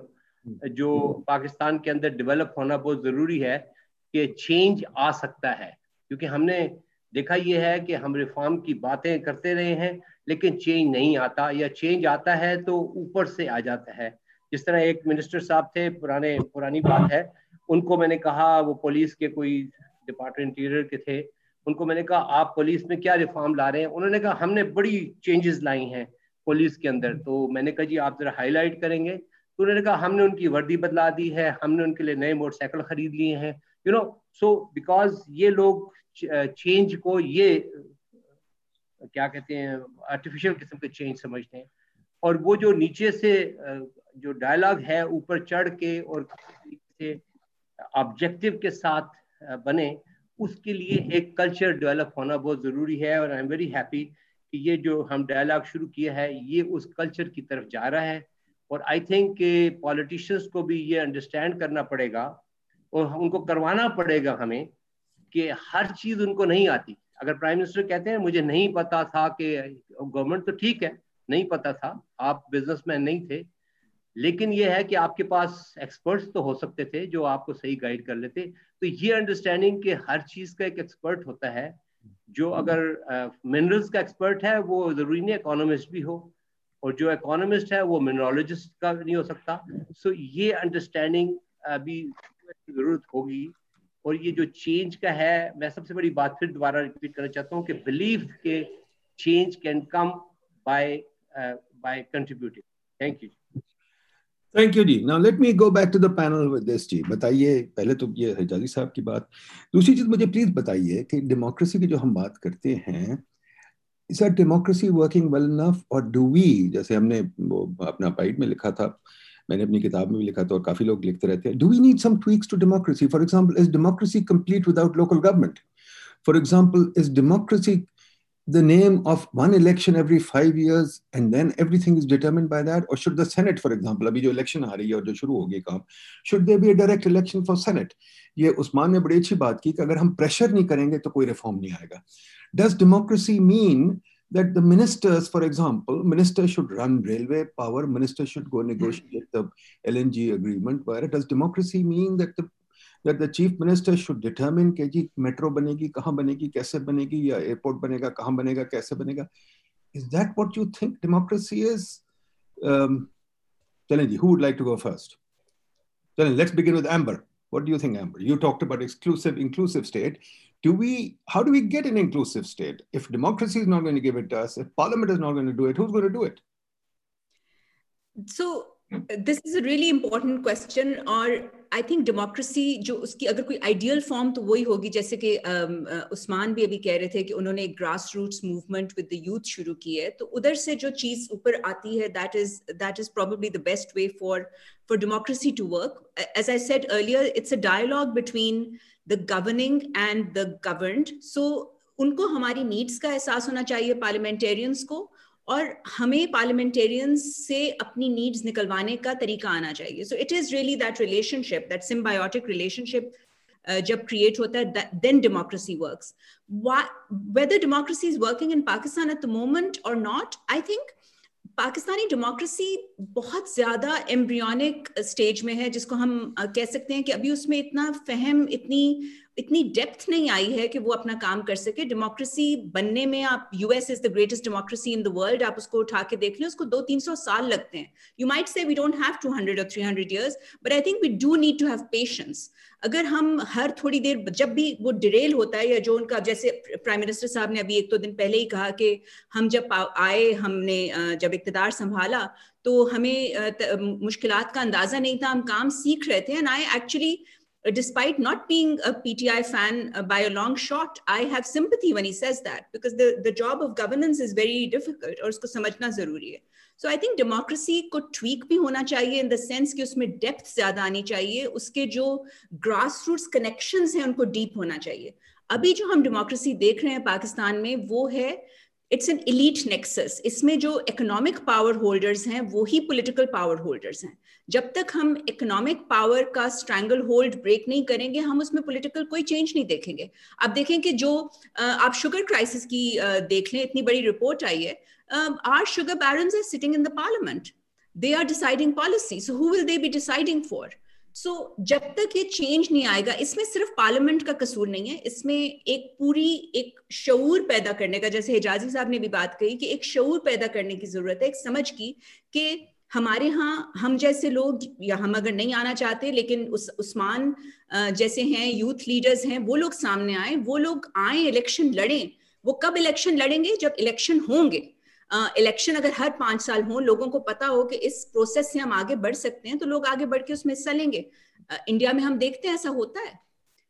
जो पाकिस्तान के अंदर डेवलप होना बहुत ज़रूरी है कि चेंज आ सकता है। क्योंकि हमने देखा यह है कि हम रिफॉर्म की बातें करते रहे हैं, लेकिन चेंज नहीं आता। या चेंज आता है तो ऊपर से आ जाता है। जिस तरह एक मिनिस्टर साहब थे, पुराने, पुरानी बात है, उनको मैंने कहा, वो पुलिस के कोई डिपार्टमेंट इंटीरियर के थे, उनको मैंने कहा, आप पुलिस में क्या रिफॉर्म ला रहे हैं? उन्होंने कहा, हमने बड़ी चेंजेस लाई हैं पुलिस के अंदर। तो मैंने कहा, जी, आप जरा हाईलाइट करेंगे। तो उन्होंने कहा, हमने उनकी वर्दी बदला दी है, हमने उनके लिए नए मोटरसाइकिल खरीद लिए हैं। यू नो सो बिकॉज़ ये लोग चेंज को ये क्या कहते हैं आर्टिफिशियल किस्म के चेंज समझते हैं। और वो जो नीचे से जो डायलॉग है, ऊपर चढ़ के और से ऑब्जेक्टिव के साथ बने, उसके लिए एक कल्चर डेवलप होना बहुत ज़रूरी है। और आई एम वेरी हैप्पी कि ये जो हम डायलॉग शुरू किया है, ये उस कल्चर की तरफ़ जा रहा है। और आई थिंक कि पॉलिटिशियंस को भी ये अंडरस्टैंड करना पड़ेगा और उनको करवाना पड़ेगा हमें कि हर चीज़ उनको नहीं आती। अगर प्राइम मिनिस्टर कहते हैं मुझे नहीं पता था कि गवर्नमेंट तो ठीक है नहीं पता था आप बिजनेसमैन नहीं थे लेकिन यह है कि आपके पास एक्सपर्ट्स तो हो सकते थे जो आपको सही गाइड कर लेते। तो ये अंडरस्टैंडिंग कि हर चीज़ का एक एक्सपर्ट होता है जो अगर मिनरल्स uh, का एक्सपर्ट है वो ज़रूरी नहीं इकोनॉमिस्ट भी हो और जो इकोनॉमिस्ट है वो मिनरोलॉजिस्ट का नहीं हो सकता। सो so, ये अंडरस्टैंडिंग अभी ज़रूरत होगी। और ये जो चेंज का है मैं सबसे बड़ी बात फिर दोबारा रिपीट करना चाहता हूँ कि बिलीव के change can come by by contributing thank you thank you ji now let me go back to the panel with this जी बताइए पहले तो ये हिजाजी साहब की बात। दूसरी चीज़ मुझे प्लीज़ बताइए कि डेमोक्रेसी की जो हम बात करते हैं is a democracy working well enough और डू वी जैसे हमने वो अपना पाइट में लिखा था, मैंने अपनी किताब में भी लिखा था और काफ़ी लोग लिखते रहते हैं do we need some tweaks to democracy for example is democracy complete without local government for example is democracy the name of one election every five years and then everything is determined by that or should the senate for example अभी जो election आ रही है और जो शुरू होगी काम should there be a direct election for senate ये उस्मान ने बड़ी अच्छी बात की कि अगर हम प्रेशर नहीं करेंगे तो कोई रिफॉर्म नहीं आएगा does democracy mean that the ministers, for example, ministers should run railway power, ministers should go negotiate the LNG agreement. Where does democracy mean that the that the chief minister should determine कि जी metro बनेगी कहाँ बनेगी कैसे बनेगी या airport बनेगा कहाँ बनेगा कैसे बनेगा is that what you think democracy is um, Challenge, who would like to go first Challenge, let's begin with Amber what do you think Amber you talked about exclusive inclusive state do we how do we get an inclusive state if democracy is not going to give it to us if parliament is not going to do it who's going to do it so this is a really important question or I think democracy जो उसकी अगर कोई ideal form तो वही होगी, जैसे कि उस्मान भी अभी कह रहे थे कि उन्होंने एक grass roots movement with the youth शुरू की है। तो उधर से जो चीज़ ऊपर आती है that is that is probably the best way for for democracy to work as I said earlier it's a dialogue between the governing and the governed so उनको हमारी नीड्स का एहसास होना चाहिए पार्लियामेंटेरियंस को। और हमें पार्लियामेंटेरियंस से अपनी नीड्स निकलवाने का तरीका आना चाहिए। So it is really that relationship that symbiotic relationship जब क्रिएट होता है then democracy works whether democracy is working in Pakistan at the moment और not I think Pakistani democracy बहुत ज़्यादा एम्ब्रियोनिक स्टेज में है, जिसको हम कह सकते हैं कि अभी उसमें इतना फहम, इतनी इतनी डेप्थ नहीं आई है कि वो अपना काम कर सके। डेमोक्रेसी बनने में आप US is the greatest democracy in the world आप उसको उठा के देख लें, उसको दो तीन सौ साल लगते हैं। You might say we don't have two hundred और three hundred years but I think we do need to have patience अगर हम हर थोड़ी देर जब भी वो डिरेल होता है या जो उनका जैसे प्राइम मिनिस्टर साहब ने अभी एक दो तो दिन पहले ही कहा कि हम जब आए हमने जब इकतदार संभाला तो हमें मुश्किल का अंदाज़ा नहीं था हम काम सीख रहे थे। And I actually despite not being a PTI fan uh, by a long shot, have sympathy when he says that because the, the job of governance is very difficult और उसको समझना ज़रूरी है। सो आई थिंक डेमोक्रेसी को tweak भी होना चाहिए in the sense कि उसमें डेप्थ ज़्यादा आनी चाहिए, उसके जो ग्रास रूट्स कनेक्शन हैं उनको डीप होना चाहिए। अभी जो हम डेमोक्रेसी देख रहे हैं पाकिस्तान में, वो है इट्स एन इलीट नेक्सस इसमें जो इकोनॉमिक पावर होल्डर्स हैं, वो ही पॉलिटिकल पावर होल्डर्स हैं। जब तक हम इकोनॉमिक पावर का स्ट्रैंगल होल्ड ब्रेक नहीं करेंगे, हम उसमें पॉलिटिकल कोई चेंज नहीं देखेंगे। आप देखें कि जो आप शुगर क्राइसिस की देख लें, इतनी बड़ी रिपोर्ट आई है are sugar barons are sitting in the parliament they are deciding policy so who will they be deciding for so so, जब तक ये चेंज नहीं आएगा इसमें सिर्फ़ पार्लियामेंट का कसूर नहीं है। इसमें एक पूरी एक शऊर पैदा करने का जैसे हिजाजी साहब ने भी बात कही कि एक शऊर पैदा करने की ज़रूरत है एक समझ की कि हमारे यहाँ हम जैसे लोग या हम अगर नहीं आना चाहते लेकिन उस उस्मान जैसे हैं यूथ लीडर्स हैं वो लोग सामने आए वो लोग आए इलेक्शन लड़ें। वो कब इलेक्शन लड़ेंगे? जब इलेक्शन होंगे। इलेक्शन अगर हर पाँच साल हो, लोगों को पता हो कि इस प्रोसेस से हम आगे बढ़ सकते हैं तो लोग आगे बढ़ के उसमें हिस्सा लेंगे। इंडिया में हम देखते हैं ऐसा होता है।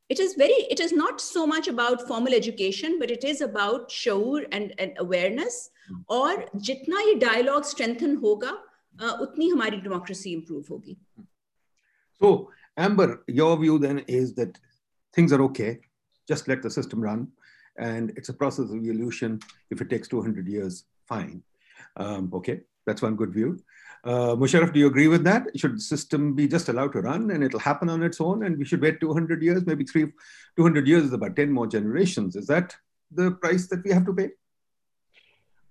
It is very it is not so much about formal education but it is about शऊर and awareness और जितना ये डायलॉग स्ट्रेंथन होगा उतनी हमारी डेमोक्रेसी इंप्रूव होगी। So Amber your view then is that things are okay just let the system run and it's a process of evolution if it takes 200 years fine. Um, okay, that's one good view. Uh, Musharraf, do you agree with that? Should the system be just allowed to run and it'll happen on its own and we should wait 200 years, maybe three, 200 years is about 10 more generations. Is that the price that we have to pay?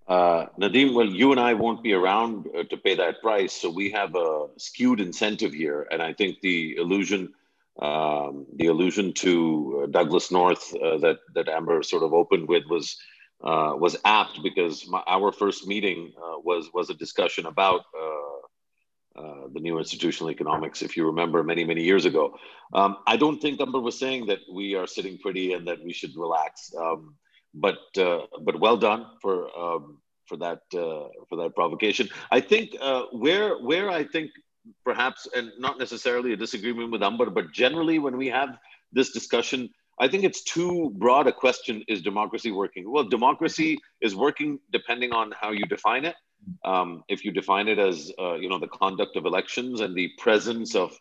Uh, Nadeem, well, you and I won't be around uh, to pay that price. So we have a skewed incentive here. And I think the illusion, um, the allusion to uh, Douglas North uh, that, that Amber sort of opened with was uh, was apt because my, our first meeting uh, was was a discussion about uh, uh, the new institutional economics. If you remember, many many years ago, um, I don't think Umber was saying that we are sitting pretty and that we should relax. Um, but uh, but well done for um, for that for that provocation. I think where where I think perhaps and not necessarily a disagreement with Umber, but generally when we have this discussion I think it's too broad a question is democracy working? Well, democracy is working depending on how you define it. Um, if you define it as, uh, you know, the conduct of elections and the presence of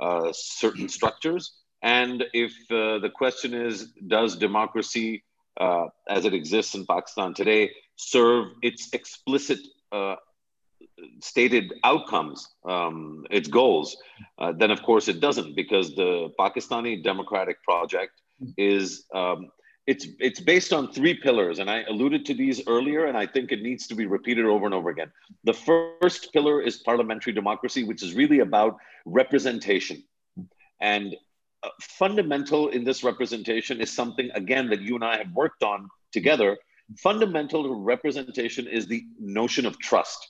uh, certain structures. And if uh, the question is, does democracy uh, as it exists in Pakistan today serve its explicit uh, stated outcomes, um, its goals, uh, then of course it doesn't, because the Pakistani democratic project is um, it's it's based on three pillars, and I alluded to these earlier, and I think it needs to be repeated over and over again. The first pillar is parliamentary democracy, which is really about representation, and uh, fundamental in this representation is something again that you and I have worked on together. Fundamental to representation is the notion of trust.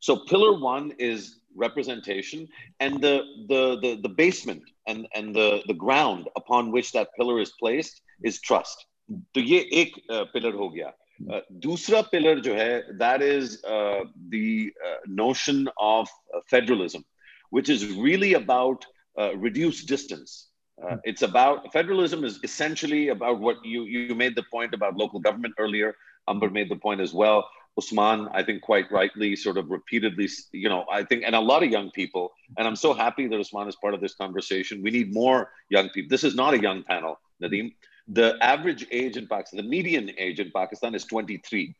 So pillar one is representation and the the the, the basement and and the the ground upon which that pillar is placed is trust तो ये एक pillar हो गया दूसरा pillar जो है that is uh, the uh, notion of federalism which is really about uh, reduced distance uh, it's about federalism is essentially about what you you made the point about local government earlier Amber made the point as well Usman, I think quite rightly, sort of repeatedly, you know, I think, and a lot of young people, and I'm so happy that Usman is part of this conversation. We need more young people. This is not a young panel, Nadeem. The average age in Pakistan, the median age in Pakistan is 23.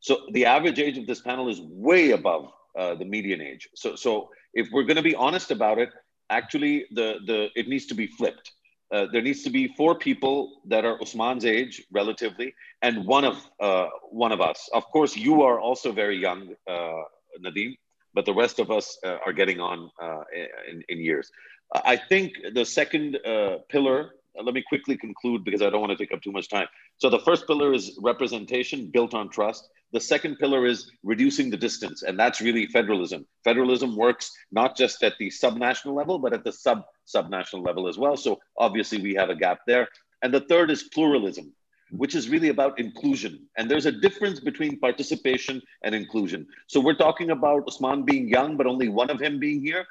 So the average age of this panel is way above uh, the median age. So, so if we're going to be honest about it, actually, the the it needs to be flipped uh, there needs to be four people that are Usman's age, relatively, and one of uh, one of us. Of course, you are also very young, uh, Nadeem, but the rest of us uh, are getting on uh, in, in, years. I think the second uh, pillar. Uh, let me quickly conclude because I don't want to take up too much time. So the first pillar is representation built on trust. The second pillar is reducing the distance, and that's really federalism. Federalism works not just at the subnational level, but at the sub subnational level as well. So obviously we have a gap there. And the third is pluralism, which is really about inclusion. And there's a difference between participation and inclusion. So we're talking about Usman being young, but only one of him being here,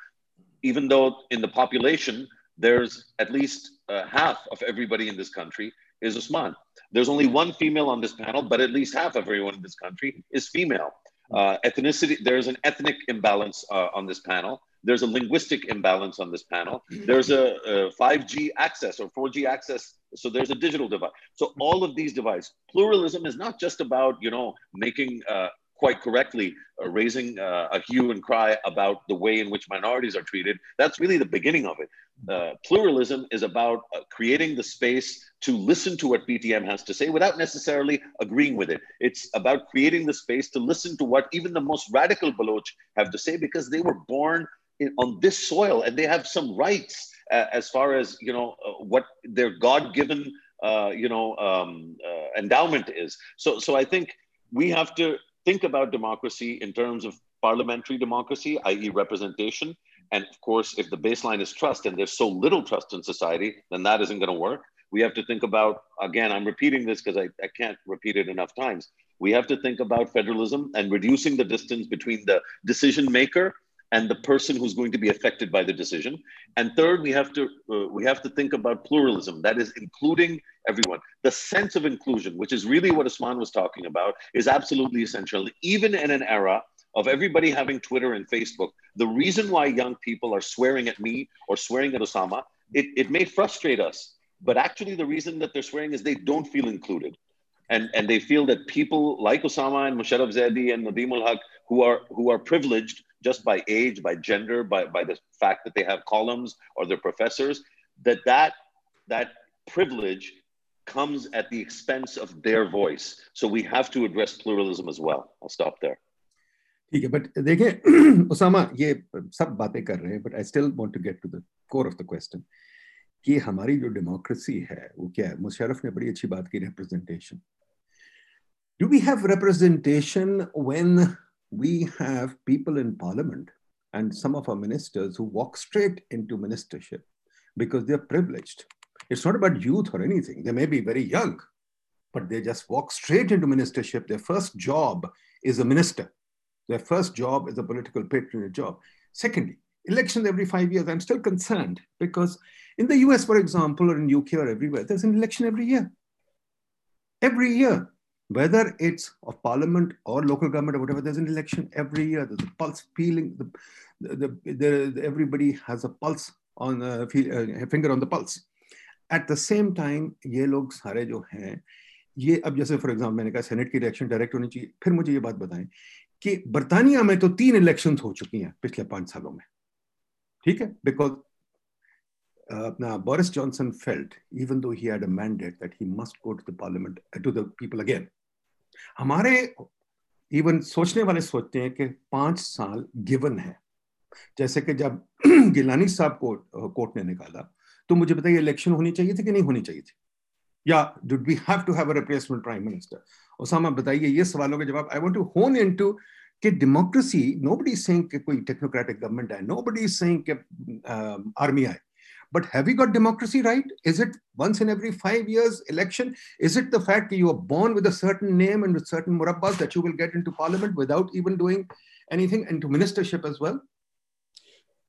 even though in the population, there's at least uh, half of everybody in this country is Usman. There's only one female on this panel, but at least half of everyone in this country is female. Uh, ethnicity, there's an ethnic imbalance uh, on this panel. There's a linguistic imbalance on this panel. There's a, a 5G access or 4G access So there's a digital divide. So all of these divides, pluralism is not just about you know making uh, quite correctly uh, raising uh, a hue and cry about the way in which minorities are treated. That's really the beginning of it. Uh, pluralism is about uh, creating the space to listen to what PTM has to say without necessarily agreeing with it. It's about creating the space to listen to what even the most radical Baloch have to say because they were born in, on this soil and they have some rights uh, as far as you know uh, what their God-given you know um, endowment is. So, so I think we have to think about democracy in terms of parliamentary democracy, i.e., representation. And of course, if the baseline is trust and there's so little trust in society, then that isn't going to work. We have to think about, again, I'm repeating this because I, I can't repeat it enough times. We have to think about federalism and reducing the distance between the decision maker and the person who's going to be affected by the decision. And third, we have to uh, we have to think about pluralism. That is including everyone. The sense of inclusion, which is really what Usman was talking about, is absolutely essential. Even in an era of everybody having Twitter and Facebook, the reason why young people are swearing at me or swearing at Osama, it, it may frustrate us. But actually, the reason that they're swearing is they don't feel included. And, and they feel that people like Osama and Musharraf Zaidi and Nadeem ul Haq, who are, who are privileged just by age, by gender, by, by the fact that they have columns or they're professors, that that, that privilege comes at the expense of their voice. So we have to address pluralism as well. I'll stop there. ठीक है but देखें उसामा ये सब बातें कर रहे हैं but I still want to get to the core of the question कि हमारी जो डेमोक्रेसी है वो क्या है मुशर्रफ ने बड़ी अच्छी बात की representation do we have representation when we have people in parliament and some of our ministers who walk straight into ministership because they're privileged. It's not about youth or anything. They may be very young, but they just walk straight into ministership. Their first job is a minister. Their first job is a political patronage job. Secondly, elections every five years. I'm still concerned because in the US, for example, or in UK or everywhere, there's an election every year. Every year. Whether it's of parliament or local government or whatever, there's an election every year. There's a pulse feeling. The, the, the, the everybody has a pulse on a, a finger on the pulse. At the same time ये लोग सारे जो हैं ये अब जैसे for example मैंने कहा सेनेट की इलेक्शन डायरेक्ट होनी चाहिए फिर मुझे ये बात बताएँ कि बर्तानिया में तो तीन इलेक्शन हो चुकी हैं पिछले पाँच सालों में ठीक है बिकॉज़ अपना Boris Johnson felt even though he had a mandate that he must go to the parliament to the people again हमारे इवन सोचने वाले सोचते हैं कि पाँच साल गिवन है। जैसे कि जब गिलानी साहब को कोर्ट ने निकाला तो मुझे बताइए इलेक्शन होनी चाहिए थी कि नहीं होनी चाहिए थी? या did we have to have a replacement prime minister Osama, बताइए ये सवालों के जवाब। I want to hone into कि डेमोक्रेसी नोबडी सेइंग कि कोई टेक्नोक्रेटिक गवर्नमेंट है नोबडी सेइंग कि आर्मी आए। but have we got democracy right is it once in every 5 years election is it the fact that you are born with a certain name and with certain murabbas that you will get into parliament without even doing anything into ministership as well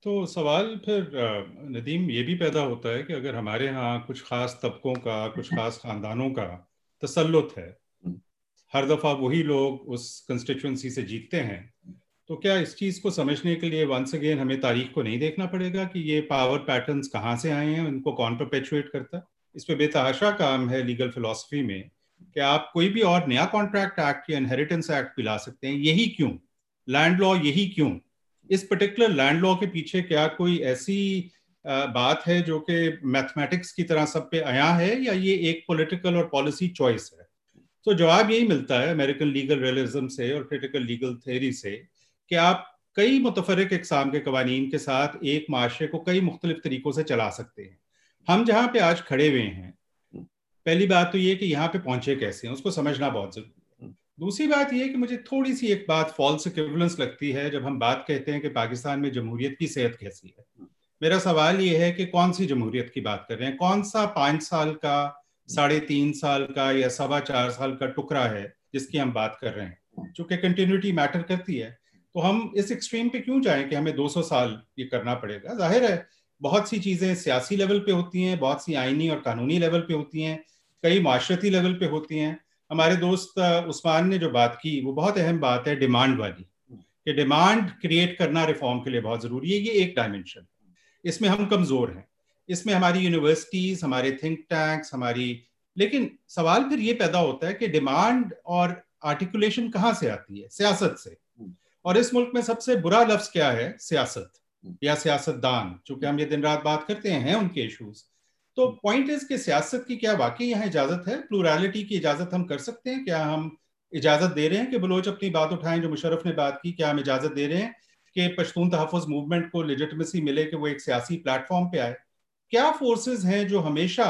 तो सवाल फिर नदीम ये भी पैदा होता है कि अगर हमारे यहाँ कुछ खास तबकों का कुछ खास खानदानों का तसल्लुत है हर दफ़ा वही लोग उस कंस्टिट्यूंसी से जीतते हैं तो क्या इस चीज़ को समझने के लिए वंस अगेन हमें तारीख को नहीं देखना पड़ेगा कि ये पावर पैटर्न्स कहाँ से आए हैं, उनको कौन परपेचुएट करता है? इस पर बेतहाशा काम है लीगल फिलोसफी में कि आप कोई भी और नया कॉन्ट्रैक्ट एक्ट या इनहेरिटेंस एक्ट भी ला सकते हैं, यही क्यों? लैंड लॉ यही क्यों? इस पर्टिकुलर लैंड लॉ के पीछे क्या कोई ऐसी बात है जो कि मैथमेटिक्स की तरह सब पे आया है या ये एक पॉलिटिकल और पॉलिसी चॉइस है? तो जवाब यही मिलता है अमेरिकन लीगल रियलिज्म से और क्रिटिकल लीगल थेरी से कि आप कई मुतफरक इकसाम के कवानीन के साथ एक माशरे को कई मुख्तलिफ़ तरीकों से चला सकते हैं। हम जहाँ पे आज खड़े हुए हैं, पहली बात तो ये कि यहाँ पे पहुँचे कैसे हैं, उसको समझना बहुत ज़रूरी है। दूसरी बात यह कि मुझे थोड़ी सी एक बात फॉल्स इक्विवेलेंस लगती है जब हम बात कहते हैं कि पाकिस्तान में जमहूरियत की सेहत कैसी है। मेरा सवाल ये है कि कौन सी जमहूरियत की बात कर रहे हैं? कौन सा पाँच साल का, साढ़े तीन साल का या सवा चार साल का टुकड़ा है जिसकी हम बात कर रहे हैं? चूँकि कंटिन्यूटी मैटर करती है। तो हम इस एक्सट्रीम पे क्यों जाएँ कि हमें 200 साल ये करना पड़ेगा? ज़ाहिर है, बहुत सी चीज़ें सियासी लेवल पे होती हैं, बहुत सी आइनी और कानूनी लेवल पे होती हैं, कई माशरती लेवल पे होती हैं। हमारे दोस्त उस्मान ने जो बात की, वो बहुत अहम बात है डिमांड वाली, कि डिमांड क्रिएट करना रिफॉर्म के लिए बहुत ज़रूरी है, ये एक डायमेंशन इसमें हम कमज़ोर हैं। इसमें हमारी यूनिवर्सिटीज हमारे थिंक टैंक्स हमारी, लेकिन सवाल फिर ये पैदा होता है कि डिमांड और आर्टिकुलेशन कहाँ से आती है? सियासत से। और इस मुल्क में सबसे बुरा लफ्ज क्या है? सियासत। या सियासतदान, चूँकि हम ये दिन रात बात करते हैं उनके इश्यूज़ तो पॉइंट इज़ कि सियासत की क्या वाकई यहाँ इजाज़त है? प्लूरलिटी की इजाज़त हम कर सकते हैं? क्या हम इजाज़त दे रहे हैं कि बलोच अपनी बात उठाएँ जो मुशरफ ने बात की? क्या हम इजाज़त दे रहे हैं कि पश्तून तहफ़ मूवमेंट को लेजिटमेसी मिले कि वो एक सियासी प्लेटफॉर्म पे आए? क्या फोर्सेज हैं जो हमेशा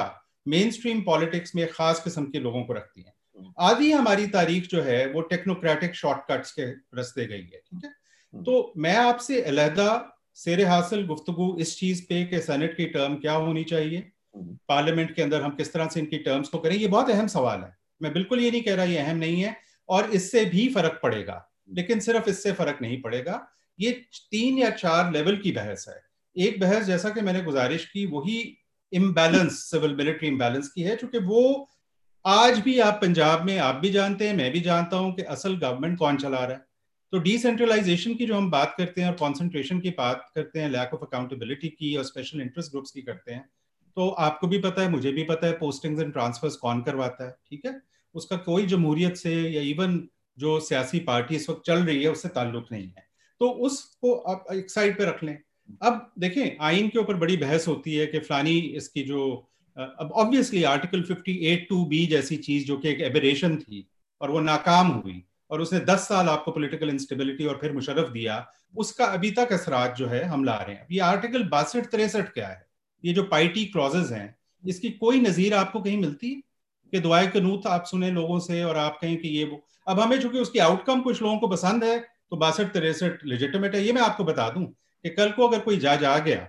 मेन स्ट्रीम पॉलिटिक्स में खास किस्म के लोगों को रखती हैं? आधी हमारी तारीख जो है वो टेक्नोक्रेटिक शॉर्टकट्स के रस्ते गई है ठीक है? तो मैं आपसे अलहदा शेर हासिल गुफ्तगु इस चीज़ पे कि सेनेट की टर्म क्या होनी चाहिए? पार्लियामेंट के अंदर हम किस तरह से इनकी टर्म्स को करें? ये बहुत अहम सवाल है। मैं बिल्कुल ये नहीं कह रहा ये अहम नहीं है और इससे भी फ़र्क पड़ेगा लेकिन सिर्फ़ इससे फ़र्क नहीं पड़ेगा। ये तीन या चार लेवल की बहस है। एक बहस जैसा कि मैंने गुजारिश की वही इम्बैलेंस सिविल मिलिट्री इम्बैलेंस की है चूँकि वो आज भी आप पंजाब में, आप भी जानते हैं, मैं भी जानता हूँ कि असल गवर्नमेंट कौन चला रहा है। तो डिसेंट्रलाइजेशन की जो हम बात करते हैं और कॉन्सेंट्रेशन की बात करते हैं लैक ऑफ़ अकाउंटेबिलिटी की और स्पेशल इंटरेस्ट ग्रुप्स की करते हैं तो आपको भी पता है, मुझे भी पता है पोस्टिंग्स एंड ट्रांसफर्स कौन करवाता है, ठीक है? उसका कोई जमहूरियत से या इवन जो सियासी पार्टी इस वक्त चल रही है, उससे ताल्लुक नहीं है। तो उसको आप एक साइड पे रख लें। अब देखें, आइन के ऊपर बड़ी बहस होती है कि फलानी इसकी जो ऑब्वियसली आर्टिकल 58 टू बी जैसी चीज़ जो कि एक एबरेशन थी और वो नाकाम हुई और उसने 10 साल आपको पॉलिटिकल इंस्टेबिलिटी और फिर मुशरफ दिया, उसका अभी तक असरात जो है हम ला रहे हैं। ये आर्टिकल बासठ तिरसठ क्या है? ये जो पाइटी क्लॉजेज हैं, इसकी कोई नजीर आपको कहीं मिलती? कि दुआए कनूत आप सुने लोगों से और आप कहें कि ये वो। अब हमें चूँकि उसकी आउटकम कुछ लोगों को पसंद है तो बासठ तिरसठ लेजिटिमेट है। ये मैं आपको बता दूँ कि कल को अगर कोई जज आ गया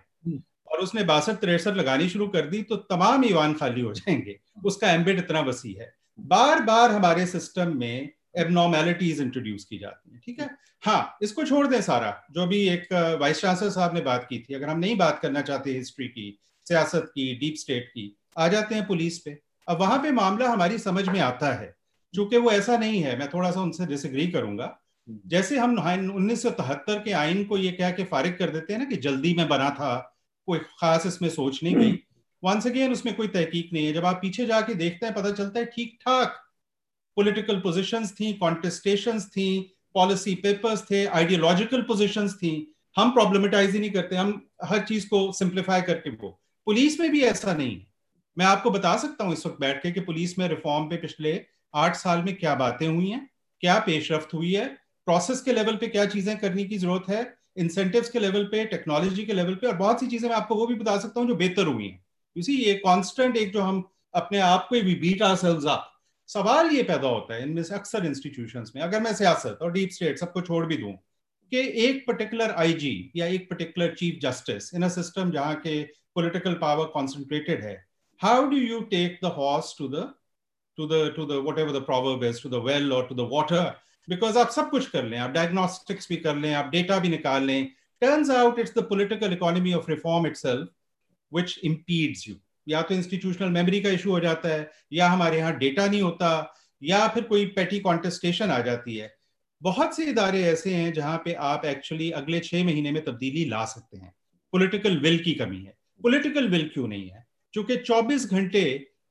और उसने बासठ तिरसठ लगानी शुरू कर दी तो तमाम ईवान खाली हो जाएँगे। उसका एम्बिट इतना वसी है। बार बार हमारे सिस्टम में एबनॉर्मेलिटीज इंट्रोड्यूस की जाती है, ठीक है? हाँ इसको छोड़ दें सारा। जो भी एक वाइस चांसलर साहब ने बात की थी, अगर हम नहीं बात करना चाहते हिस्ट्री की, सियासत की डीप स्टेट की, आ जाते हैं पुलिस पे। अब वहाँ पे मामला हमारी समझ में आता है। चूँकि वो ऐसा नहीं है, मैं थोड़ा सा उनसे डिसग्री करूँगा। जैसे हम उन्नीस के आइन को ये क्या कि फारिग कर देते हैं ना कि जल्दी में बना था कोई खास इसमें सोच नहीं गई। वंस अगेन उसमें कोई तहकीक नहीं है। जब आप पीछे जाके देखते हैं, पता चलता है ठीक ठाक पॉलिटिकल पोजीशंस थी कॉन्टेस्टेशंस थी पॉलिसी पेपर्स थे आइडियोलॉजिकल पोजीशंस थी। हम प्रॉब्लमेटाइज ही नहीं करते, हम हर चीज़ को सिंप्लीफाई करके वो। पुलिस में भी ऐसा नहीं। मैं आपको बता सकता हूँ इस वक्त बैठ के कि पुलिस में रिफॉर्म पे पिछले आठ साल में क्या बातें हुई हैं, क्या पेशरफ हुई है प्रोसेस के लेवल पे क्या चीज़ें करने की ज़रूरत है इंसेंटिव्स के लेवल पे टेक्नोलॉजी के लेवल पे और बहुत सी चीज़ें मैं आपको वो भी बता सकता हूँ जो बेहतर हुई हैं। इसी ये कांस्टेंट एक जो हम अपने आप को भी बीट आर सेल्व अप सवाल ये पैदा होता है इनमें से अक्सर इंस्टीट्यूशन में। अगर मैं सियासत और डीप स्टेट सबको छोड़ भी दूँ, कि एक पर्टिकुलर आईजी या एक particular chief justice in a system जहाँ के पॉलिटिकल पावर कॉन्सेंट्रेटेड है how do you take the horse to the to the to the whatever the proverb is, to the well or to the water? Because आप सब कुछ कर लें, आप diagnostics भी कर लें, आप डेटा भी निकाल लें turns out it's the political economy of reform it which impedes you या तो इंस्टीट्यूशनल मेमोरी का इशू हो जाता है, या हमारे यहाँ डेटा नहीं होता, या फिर कोई पेटी कॉन्टेस्टेशन आ जाती है। बहुत से इदारे ऐसे हैं जहाँ पे आप एक्चुअली अगले छह महीने में तब्दीली ला सकते हैं। पॉलिटिकल विल की कमी है। पॉलिटिकल विल क्यों नहीं है? क्योंकि 24 घंटे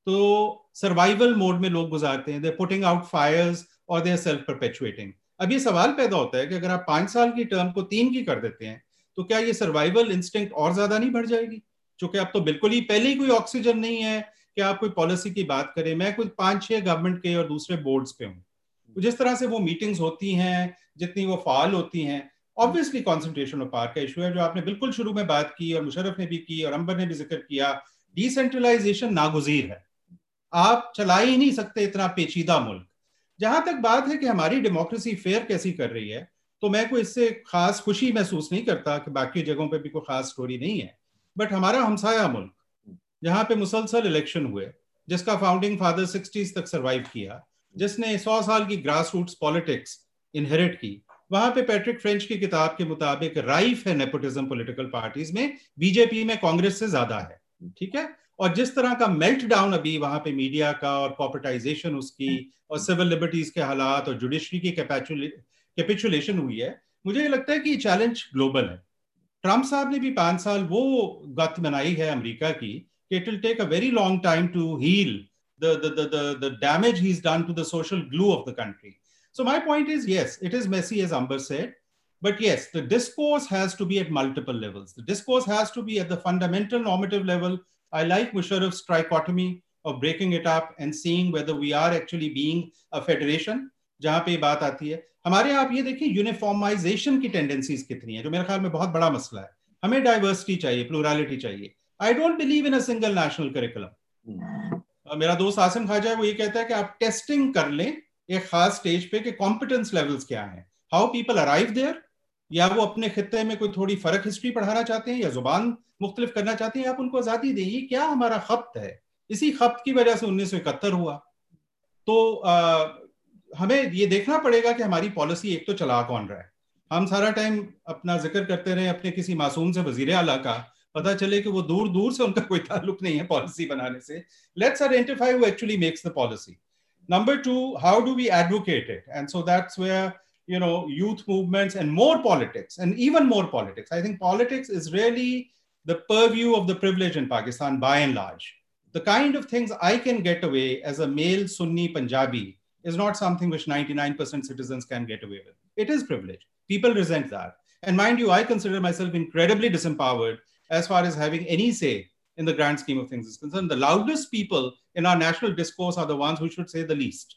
तो सर्वाइवल मोड में लोग गुजारते हैं। दे पुटिंग आउट फायर्स और दे आर सेल्फ परपेचुएटिंग अब ये सवाल पैदा होता है कि अगर आप पाँच साल की टर्म को तीन की कर देते हैं तो क्या ये सर्वाइवल इंस्टिंक्ट और ज़्यादा नहीं बढ़ जाएगी? क्योंकि अब तो बिल्कुल ही पहले ही कोई ऑक्सीजन नहीं है, कि आप कोई पॉलिसी की बात करें। मैं कुछ पाँच छह गवर्नमेंट के और दूसरे बोर्ड्स पे हूँ। तो जिस तरह से वो मीटिंग्स होती हैं, जितनी वो फाल होती हैं ऑब्वियसली कॉन्सेंट्रेशन ऑफ़ पावर का इशू है, जो आपने बिल्कुल शुरू में बात की और मुशरफ ने भी की और अंबर ने भी ज़िक्र किया डिसेंट्रलाइजेशन नागुजीर है। आप चला ही नहीं सकते इतना पेचीदा मुल्क। जहाँ तक बात है कि हमारी डेमोक्रेसी फेयर कैसी कर रही है तो मैं कोई इससे खास खुशी महसूस नहीं करता कि बाकी जगहों पे भी कोई खास स्टोरी नहीं है। बट हमारा हमसाया मुल्क, जहाँ पे मुसलसल इलेक्शन हुए, जिसका फाउंडिंग फादर सिक्सटीज तक सर्वाइव किया, जिसने सौ साल की ग्रास रूट पॉलिटिक्स इनहेरिट की, वहाँ पे पैट्रिक फ्रेंच की किताब के मुताबिक राइफ है नेपोटिज्म पॉलिटिकल पार्टीज़ में बीजेपी में कांग्रेस से ज़्यादा है। ठीक है? और जिस तरह का मेल्ट डाउन अभी वहाँ पे मीडिया का और कॉपर्टाइजेशन उसकी हम्म। और सिविल लिबर्टीज के हालात और जुडिशरी की कैपिचुलेशन हुई है मुझे ये लगता है कि चैलेंज ग्लोबल है। ट्रंप साहब ने भी पाँच साल वो गत बनाई है अमरीका की it will take a very long time to heal damage he social glue of the country so my point is ये it is messy as Amber said But yes, the discourse has to be at multiple levels. The discourse has to be at the fundamental normative level, i like musharraf's trichotomy of breaking it up and seeing whether we are actually being a federation जहाँ पे बात आती है। हमारे यहाँ आप ये देखिए यूनिफॉर्माइजेशन की टेंडेंसीज कितनी है जो मेरे ख्याल में बहुत बड़ा मसला है। हमें डाइवर्सिटी चाहिए प्लूरलिटी चाहिए। I don't believe in a single national curriculum मेरा दोस्त आसिम खाजा है वो ये कहता है कि आप टेस्टिंग कर लें एक खास स्टेज पे कि कॉम्पिटेंस लेवल्स क्या हैं। हाउ पीपल अराइव देयर या वो अपने खत्ते में कोई थोड़ी फ़र्क हिस्ट्री पढ़ाना चाहते हैं या ज़ुबान मुख्तलिफ़ करना चाहते हैं आप उनको आज़ादी दें। ये क्या हमारा खत है? इसी खत की वजह से उन्नीस सौ इकहत्तर हुआ। तो आ, हमें ये देखना पड़ेगा कि हमारी पॉलिसी एक तो चला कौन रहा है। हम सारा टाइम अपना ज़िक्र करते रहे अपने किसी मासूम से वज़ीर अला का। पता चले कि वो दूर दूर से उनका कोई ताल्लुक नहीं है पॉलिसी बनाने से। Let's identify who actually makes the policy number two how do we advocate it and so that's where you know youth movements and more politics and even more politics i think politics is really the purview of the privilege in pakistan by and large the kind of things i can get away as a male sunni punjabi is not something which 99% citizens can get away with. It is privilege. People resent that. And mind you, I consider myself incredibly disempowered as far as having any say in the grand scheme of things is concerned. The loudest people in our national discourse are the ones who should say the least,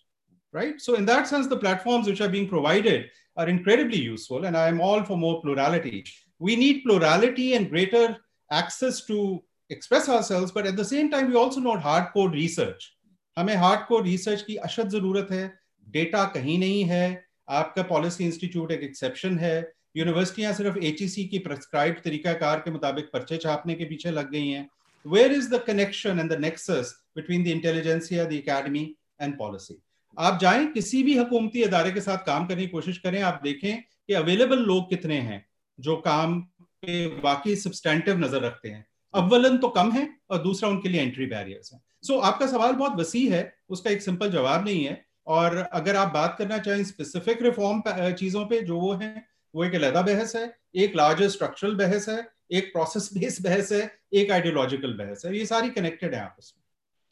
right? So, in that sense, the platforms which are being provided are incredibly useful, and I am all for more plurality. We need plurality and greater access to express ourselves, but at the same time, we also need hardcore research हमें hard को research की अशद जरूरत है data कहीं नहीं है आपका policy institute एक एक्सेप्शन है यूनिवर्सिटियां सिर्फ एच की प्रेस्क्राइब तरीकाकार के मुताबिक पर्चे छापने के पीछे लग गई हैं where is the connection and the nexus between the intelligentsia the academy and policy आप जाएँ किसी भी हुकूमती अदारे के साथ काम करने की कोशिश करें आप देखें कि अवेलेबल लोग कितने हैं जो काम पे बाकी सब्सटैंटिव नज़र रखते हैं। अव्वलन तो कम है और दूसरा उनके लिए एंट्री बैरियर्स हैं। सो so, आपका सवाल बहुत वसी है उसका एक सिंपल जवाब नहीं है। और अगर आप बात करना चाहें स्पेसिफिक रिफॉर्म चीज़ों पे जो वो है वो एक अलहदा बहस है एक लार्जर स्ट्रक्चरल बहस है एक प्रोसेस बेस्ड बहस है एक आइडियोलॉजिकल बहस है। ये सारी कनेक्टेड है आपस में।